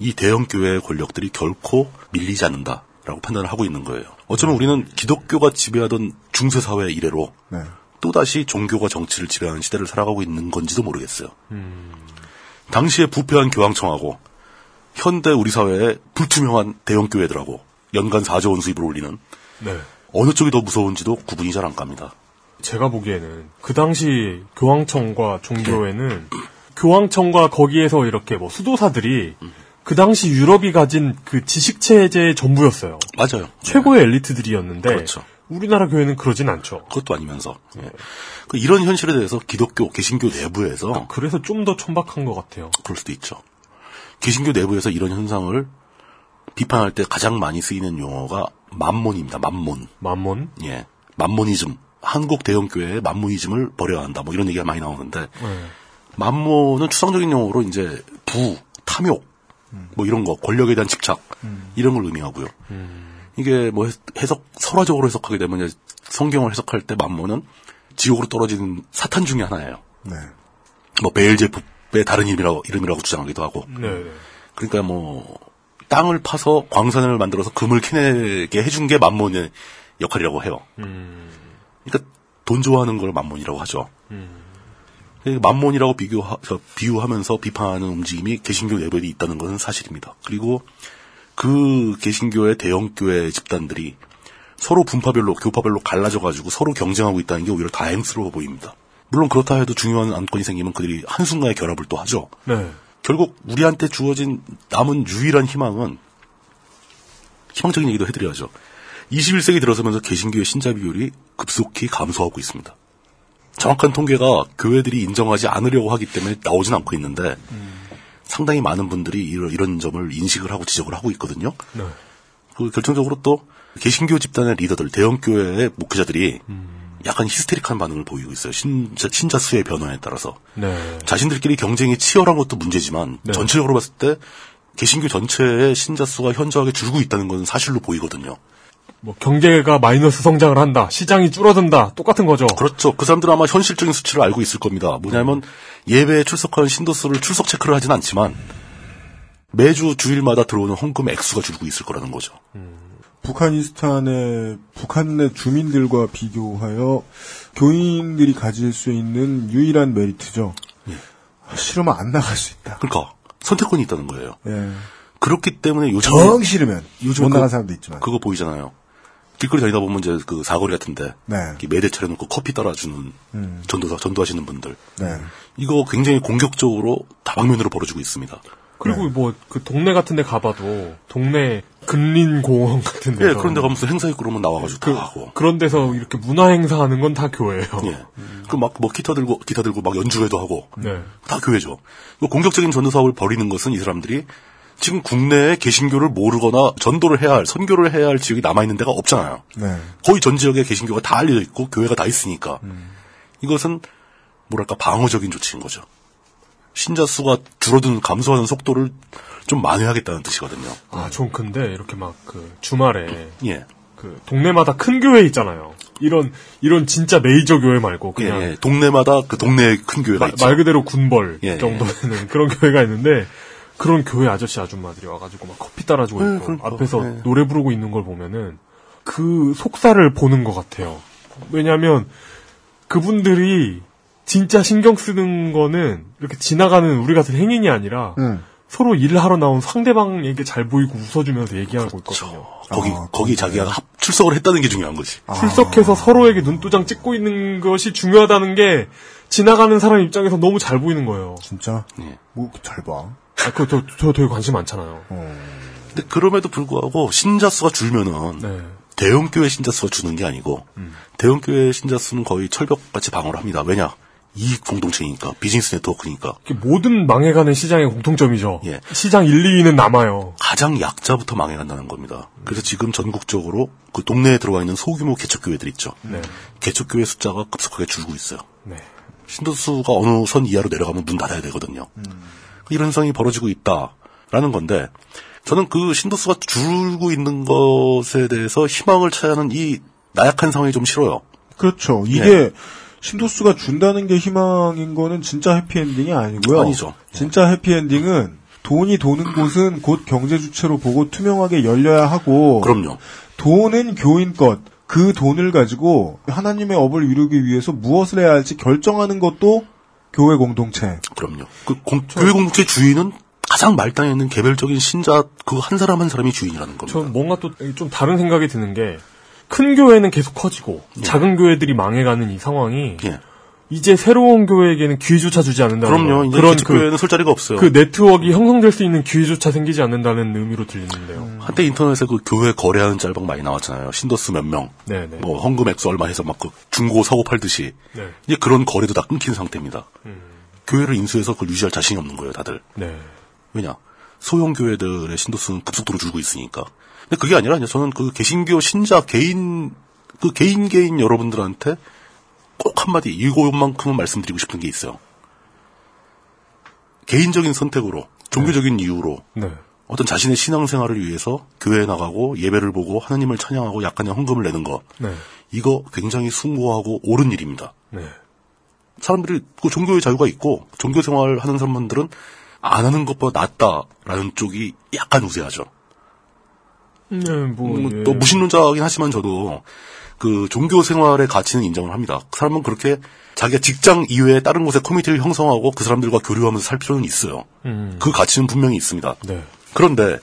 이 네. 대형 교회의 권력들이 결코 밀리지 않는다라고 판단을 하고 있는 거예요. 어쩌면 우리는 기독교가 지배하던 중세 사회 이래로 네. 또 다시 종교가 정치를 지배하는 시대를 살아가고 있는 건지도 모르겠어요. 당시에 부패한 교황청하고 현대 우리 사회의 불투명한 대형 교회들하고 연간 4조 원 수입을 올리는 네. 어느 쪽이 더 무서운지도 구분이 잘 안 갑니다. 제가 보기에는 그 당시 교황청과 종교회는 (clears throat) 교황청과 거기에서 이렇게 뭐 수도사들이 그 당시 유럽이 가진 그 지식 체제의 전부였어요. 맞아요. 최고의 엘리트들이었는데 그렇죠. 우리나라 교회는 그러진 않죠. 그것도 아니면서 예. 그 이런 현실에 대해서 기독교 개신교 내부에서 그래서 좀 더 천박한 것 같아요. 그럴 수도 있죠. 개신교 내부에서 이런 현상을 비판할 때 가장 많이 쓰이는 용어가 만몬입니다. 만몬. 만몬? 예. 만모니즘. 한국 대형교회의 만모니즘을 버려야 한다. 뭐 이런 얘기가 많이 나오는데 네. 만모는 추상적인 용어로 이제 부, 탐욕, 뭐 이런 거, 권력에 대한 집착 이런 걸 의미하고요. 이게 뭐 해- 해석 설화적으로 해석하게 되면 이제 성경을 해석할 때 만모는 지옥으로 떨어지는 사탄 중에 하나예요. 네. 뭐 베일제법의 다른 이름이라고 이름이라고 주장하기도 하고. 네. 그러니까 뭐 땅을 파서 광산을 만들어서 금을 캐내게 해준 게 만몬의 역할이라고 해요. 그러니까 돈 좋아하는 걸 만몬이라고 하죠. 그 만몬이라고 비교하, 저, 비유하면서 비판하는 움직임이 개신교 내부에 있다는 것은 사실입니다. 그리고 그 개신교의 대형교회 집단들이 서로 분파별로, 교파별로 갈라져가지고 서로 경쟁하고 있다는 게 오히려 다행스러워 보입니다. 물론 그렇다 해도 중요한 안건이 생기면 그들이 한순간에 결합을 또 하죠. 네. 결국 우리한테 주어진 남은 유일한 희망은 희망적인 얘기도 해드려야죠. 21세기 들어서면서 개신교의 신자 비율이 급속히 감소하고 있습니다. 정확한 통계가 교회들이 인정하지 않으려고 하기 때문에 나오진 않고 있는데 상당히 많은 분들이 이런, 이런 점을 인식을 하고 지적을 하고 있거든요. 네. 그 결정적으로 또 개신교 집단의 리더들, 대형교회의 목회자들이 약간 히스테릭한 반응을 보이고 있어요. 신자, 신자 수의 변화에 따라서. 네. 자신들끼리 경쟁이 치열한 것도 문제지만 네. 전체적으로 봤을 때 개신교 전체의 신자 수가 현저하게 줄고 있다는 것은 사실로 보이거든요. 뭐 경제가 마이너스 성장을 한다. 시장이 줄어든다. 똑같은 거죠. 그렇죠. 그 사람들은 아마 현실적인 수치를 알고 있을 겁니다. 뭐냐면 예배에 출석하는 신도 수를 출석 체크를 하진 않지만 매주 주일마다 들어오는 헌금 액수가 줄고 있을 거라는 거죠. 북한이스탄의 북한 내 주민들과 비교하여 교인들이 가질 수 있는 유일한 메리트죠. 싫으면 안 나갈 수 있다. 그러니까 선택권이 있다는 거예요. 예. 그렇기 때문에 요즘 정 싫으면 요즘 못 그- 나간 사람도 있지만. 그거 보이잖아요. 길거리 다니다 보면 이제 그 사거리 같은데 네. 매대 차려놓고 커피 따라주는 음. 전도사 전도하시는 분들 네. 이거 굉장히 공격적으로 다방면으로 벌어지고 있습니다. 그리고 뭐그 동네 같은 데 가봐도 동네 근린공원 같은 데서 예, 그런 데 가면 무슨 행사 있고 그러면 나와가지고 다 하고. 그런 데서 이렇게 문화 행사하는 건 다 교회예요. 예. 그막뭐 기타 들고 기타 들고 막 연주회도 하고 네. 다 교회죠. 그 공격적인 전도 사업을 벌이는 것은 이 사람들이 지금 국내에 개신교를 모르거나 전도를 해야 할 선교를 해야 할 지역이 남아 있는 데가 없잖아요. 네. 거의 전 지역에 개신교가 다 알려져 있고 교회가 다 있으니까 이것은 뭐랄까 방어적인 조치인 거죠. 신자 수가 줄어드는 감소하는 속도를 좀 만회하겠다는 뜻이거든요. 아, 전 근데 이렇게 막 그 주말에 (clears throat) 예. 그 동네마다 큰 교회 있잖아요. 이런 이런 진짜 메이저 교회 말고 예, 그냥 예. 동네마다 그 동네에 큰 교회가 마- 있죠. 말 그대로 군벌 예, 예. 정도는 (laughs) 그런 교회가 있는데 그런 교회 아저씨 아줌마들이 와가지고 막 커피 따라주고 예, 있고 그러니까, 앞에서 예. 노래 부르고 있는 걸 보면은 그 속살을 보는 것 같아요. 왜냐하면 그분들이 진짜 신경 쓰는 거는 이렇게 지나가는 우리 같은 행인이 아니라 음. 서로 일을 하러 나온 상대방에게 잘 보이고 웃어주면서 얘기하고 있거든요. 거기 거기 자기가 합- 출석을 했다는 게 중요한 거지. 출석해서 서로에게 눈도장 찍고 있는 것이 중요하다는 게 지나가는 사람 입장에서 너무 잘 보이는 거예요. 진짜? 예. 뭐잘 봐. 아, 그, 저, 저 되게 관심 많잖아요. 근데 그럼에도 불구하고 신자 수가 줄면은 네. 대형 교회 신자 수가 주는 게 아니고 대형 교회 신자 수는 거의 철벽같이 방어를 합니다. 왜냐? 이익 공동체니까 비즈니스 네트워크니까 모든 망해가는 시장의 공통점이죠. 예. 시장 1, 2위는 남아요. 가장 약자부터 망해간다는 겁니다. 그래서 지금 전국적으로 그 동네에 들어와 있는 소규모 개척교회들 있죠. 네. 개척교회 숫자가 급속하게 줄고 있어요. 네. 신도수가 어느 선 이하로 내려가면 문 닫아야 되거든요. 이런 현상이 벌어지고 있다라는 건데 저는 그 신도수가 줄고 있는 것에 대해서 희망을 하는 이 나약한 상황이 좀 싫어요. 그렇죠. 이게 네. 신도수가 준다는 게 희망인 거는 진짜 해피엔딩이 아니고요. 아니죠. 진짜 해피엔딩은 돈이 도는 곳은 곧 경제 주체로 보고 투명하게 열려야 하고 그럼요. 돈은 교인 것. 그 돈을 가지고 하나님의 업을 이루기 위해서 무엇을 해야 할지 결정하는 것도 교회 공동체. 그럼요. 그 공- 교회 공동체 주인은 가장 말단에 있는 개별적인 신자 그 한 사람 한 사람이 주인이라는 겁니다. 전 뭔가 또 좀 다른 생각이 드는 게 큰 교회는 계속 커지고 작은 교회들이 망해가는 이 상황이 예. 이제 새로운 교회에게는 기회조차 주지 않는다는 그럼요. 거. 이제 그런 기득 교회는 설 자리가 없어요. 그 네트워크가 형성될 수 있는 기회조차 생기지 않는다는 의미로 들리는데요. 한때 인터넷에 그 교회 거래하는 짤방 많이 나왔잖아요. 신도수 몇 명, 네네. 뭐 헌금 액수 얼마 해서 막 그 중고 사고 팔듯이 네. 이제 그런 거래도 다 끊긴 상태입니다. 교회를 인수해서 그걸 유지할 자신이 없는 거예요, 다들. 네. 왜냐? 소형 교회들의 신도수는 급속도로 줄고 있으니까. 근데 그게 아니라 저는 그 개신교 신자 개인 그 개인 개인 여러분들한테 꼭 한마디 이것만큼은 말씀드리고 싶은 게 있어요. 개인적인 선택으로 종교적인 이유로 네. 어떤 자신의 신앙생활을 위해서 교회에 나가고 예배를 보고 하나님을 찬양하고 약간의 헌금을 내는 거 네. 이거 굉장히 숭고하고 옳은 일입니다. 네. 사람들이 그 종교의 자유가 있고 종교 생활 하는 사람들은 안 하는 것보다 낫다라는 쪽이 약간 우세하죠. 네, 뭐, 음, 예. 또 무신론자긴 하지만 저도 그 종교 생활의 가치는 인정을 합니다. 그 사람은 그렇게 자기가 직장 이외에 다른 곳에 커뮤니티를 형성하고 그 사람들과 교류하면서 살 필요는 있어요. 음. 그 가치는 분명히 있습니다. 네. 그런데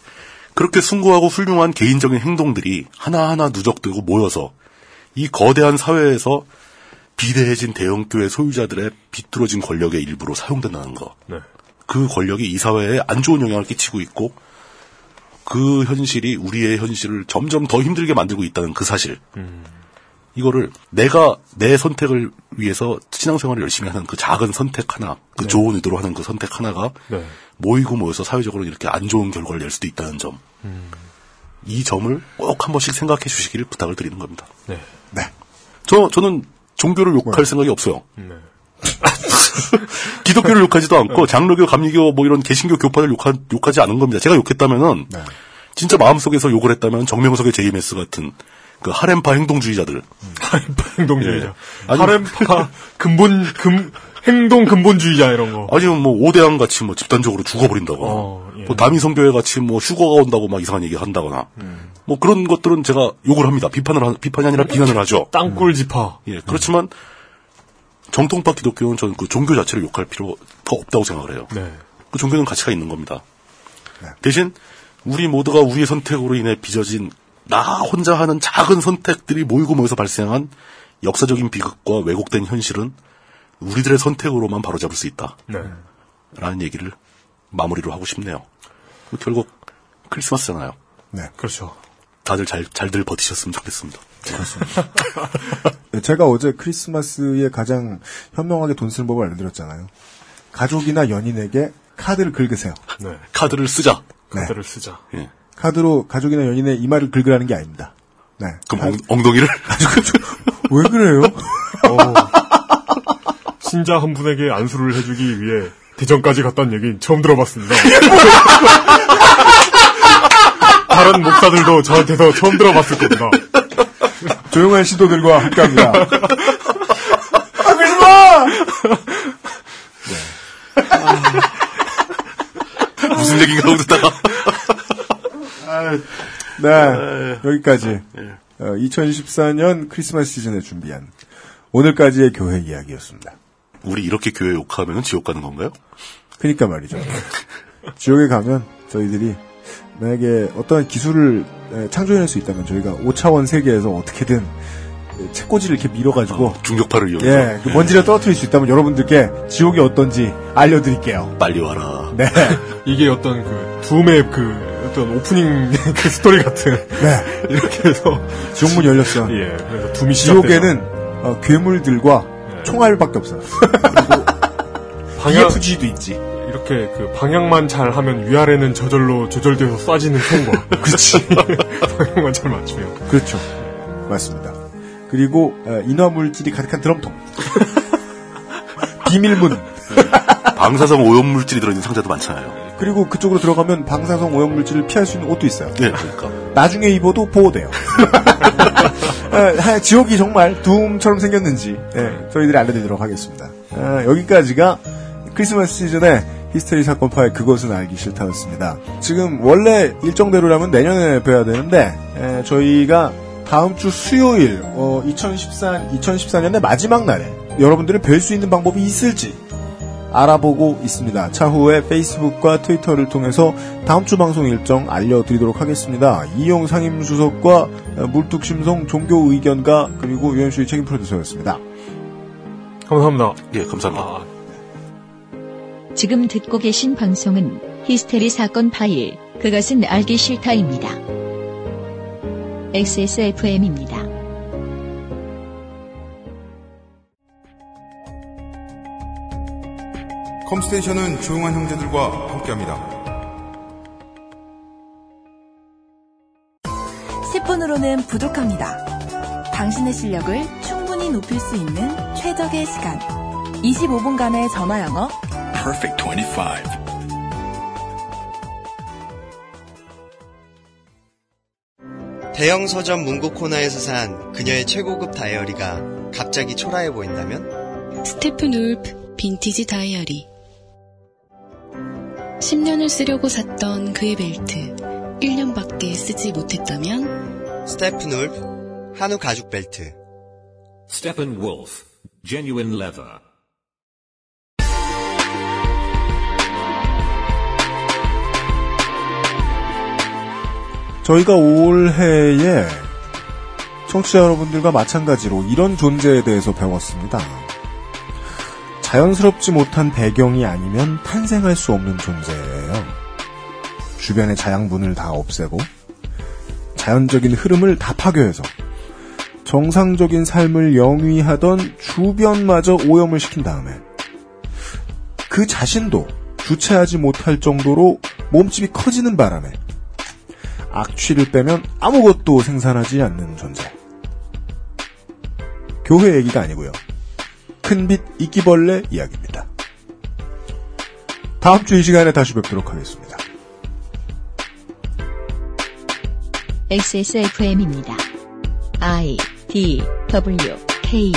그렇게 숭고하고 훌륭한 개인적인 행동들이 하나하나 누적되고 모여서 이 거대한 사회에서 비대해진 대형교회 소유자들의 비뚤어진 권력의 일부로 사용된다는 거. 네. 그 권력이 이 사회에 안 좋은 영향을 끼치고 있고 그 현실이 우리의 현실을 점점 더 힘들게 만들고 있다는 그 사실. 이거를 내가 내 선택을 위해서 신앙생활을 열심히 하는 그 작은 선택 하나, 그 좋은 의도로 하는 그 선택 하나가 네. 모이고 모여서 사회적으로 이렇게 안 좋은 결과를 낼 수도 있다는 점. 이 점을 꼭 한 번씩 생각해 주시기를 부탁을 드리는 겁니다. 네. 네. 저, 저는 종교를 욕할 생각이 없어요. 네. (laughs) 기독교를 욕하지도 않고 장로교, 감리교 뭐 이런 개신교 교파를 욕하, 욕하지 않은 겁니다. 제가 욕했다면은 네. 진짜 마음속에서 욕을 했다면 정명석의 제이메스 같은 그 하렘파 행동주의자들 하렘파 행동주의자. 예. 아니, 하렘파 근본 금 행동 근본주의자 이런 거. 아니면 뭐 오대양 같이 뭐 집단적으로 죽어버린다거나 어, 예. 뭐 다미성교회 같이 뭐 휴거가 온다고 막 이상한 얘기 한다거나 음. 뭐 그런 것들은 제가 욕을 합니다. 비판을 하, 비판이 아니라 비난을 하죠. 땅굴 지파. 예, 그렇지만 정통파 기독교는 저는 그 종교 자체를 욕할 필요가 없다고 생각을 해요. 네. 그 종교는 가치가 있는 겁니다. 대신 우리 모두가 우리의 선택으로 인해 빚어진 나 혼자 하는 작은 선택들이 모이고 모여서 발생한 역사적인 비극과 왜곡된 현실은 우리들의 선택으로만 바로잡을 수 있다. 네. 라는 얘기를 마무리로 하고 싶네요. 결국 크리스마스잖아요. 네. 그렇죠. 다들 잘, 잘들 버티셨으면 좋겠습니다. (laughs) 네, 제가 어제 크리스마스에 가장 현명하게 돈 쓰는 법을 알려드렸잖아요. 가족이나 연인에게 카드를 긁으세요. 네. 카드를 쓰자. 네. 카드를 쓰자. 예. 카드로 가족이나 연인의 이마를 긁으라는 게 아닙니다. 네. 그럼 엉, 덩이를 (laughs) 왜 그래요? 어, 신자 한 분에게 안수를 해주기 위해 대전까지 갔다는 얘기 처음 들어봤습니다. (laughs) 다른 목사들도 저한테서 처음 들어봤을 겁니다. 조용한 시도들과 함께합니다. 무슨 얘기인가 하고 듣다가 네, 여기까지 어, 2014년 크리스마스 시즌에 준비한 오늘까지의 교회 이야기였습니다. 우리 이렇게 교회 욕하면 지옥 가는 건가요? 그니까 말이죠. (laughs) 지옥에 가면 저희들이 만약에 어떠한 기술을 에, 창조해낼 수 있다면 저희가 5차원 세계에서 어떻게든 책꽂이를 이렇게 밀어가지고 중력파를 이용해서 예, 그 먼지를 떨어뜨릴 수 있다면 여러분들께 지옥이 어떤지 알려드릴게요. 빨리 와라. 네, (laughs) 이게 어떤 그 둠의 그 어떤 오프닝 (laughs) 그 스토리 같은 네. (laughs) 이렇게 해서 지옥문 열렸어. 예 그래서 둠이 시작돼서 지옥에는 어, 괴물들과 총알밖에 없어요. (laughs) 방향 BFG도 있지. 이렇게 그 방향만 잘 하면 위아래는 저절로 조절돼서 쏴지는 총과 그렇지 방향만 잘 맞추면 그렇죠. 맞습니다. 그리고 어, 인화물질이 가득한 드럼통. 비밀문. 방사성 오염물질이 들어있는 상자도 많잖아요. 그리고 그쪽으로 들어가면 방사성 오염 물질을 피할 수 있는 옷도 있어요. 네, 그러니까. 나중에 입어도 보호돼요. (laughs) 아, 지옥이 정말 둠처럼 생겼는지 예, 저희들이 알려드리도록 하겠습니다. 아, 여기까지가 크리스마스 시즌에 히스테리 사건 파일 그것은 알기 싫다였습니다. 지금 원래 일정대로라면 내년에 뵈야 되는데 예, 저희가 다음 주 수요일 어, 2014 2014년의 마지막 날에 여러분들을 뵐 수 있는 방법이 있을지 알아보고 있습니다. 차후에 페이스북과 트위터를 통해서 다음 주 방송 일정 알려드리도록 하겠습니다. 이용 상임수석과 물뚝심송 종교 의견가 그리고 유현수의 책임 프로듀서였습니다. 감사합니다. 예, 감사합니다. 지금 듣고 계신 방송은 히스테리 사건 파일, 그것은 알기 싫다입니다. XSFM입니다. 컴스테이션은 조용한 형제들과 함께합니다. 10분으로는 부족합니다. 당신의 실력을 충분히 높일 수 있는 최적의 시간. 25분간의 전화 영어. Perfect 25. 대형 서점 문고 코너에서 산 그녀의 최고급 다이어리가 갑자기 초라해 보인다면? 스테픈 울프 빈티지 다이어리 10년을 쓰려고 샀던 그의 벨트 1년밖에 쓰지 못했다면? 스테픈 울프 한우 가죽 벨트 Steppenwolf, genuine leather. 저희가 올해에 청취자 여러분들과 마찬가지로 이런 존재에 대해서 배웠습니다. 자연스럽지 못한 배경이 아니면 탄생할 수 없는 존재예요. 주변의 자양분을 다 없애고 자연적인 흐름을 다 파괴해서 정상적인 삶을 영위하던 주변마저 오염을 시킨 다음에 그 자신도 주체하지 못할 정도로 몸집이 커지는 바람에 악취를 빼면 아무것도 생산하지 않는 존재. 교회 얘기가 아니고요. 큰빛 이끼벌레 이야기입니다. 다음 주 이 시간에 다시 뵙도록 하겠습니다. XSFM입니다. I D W K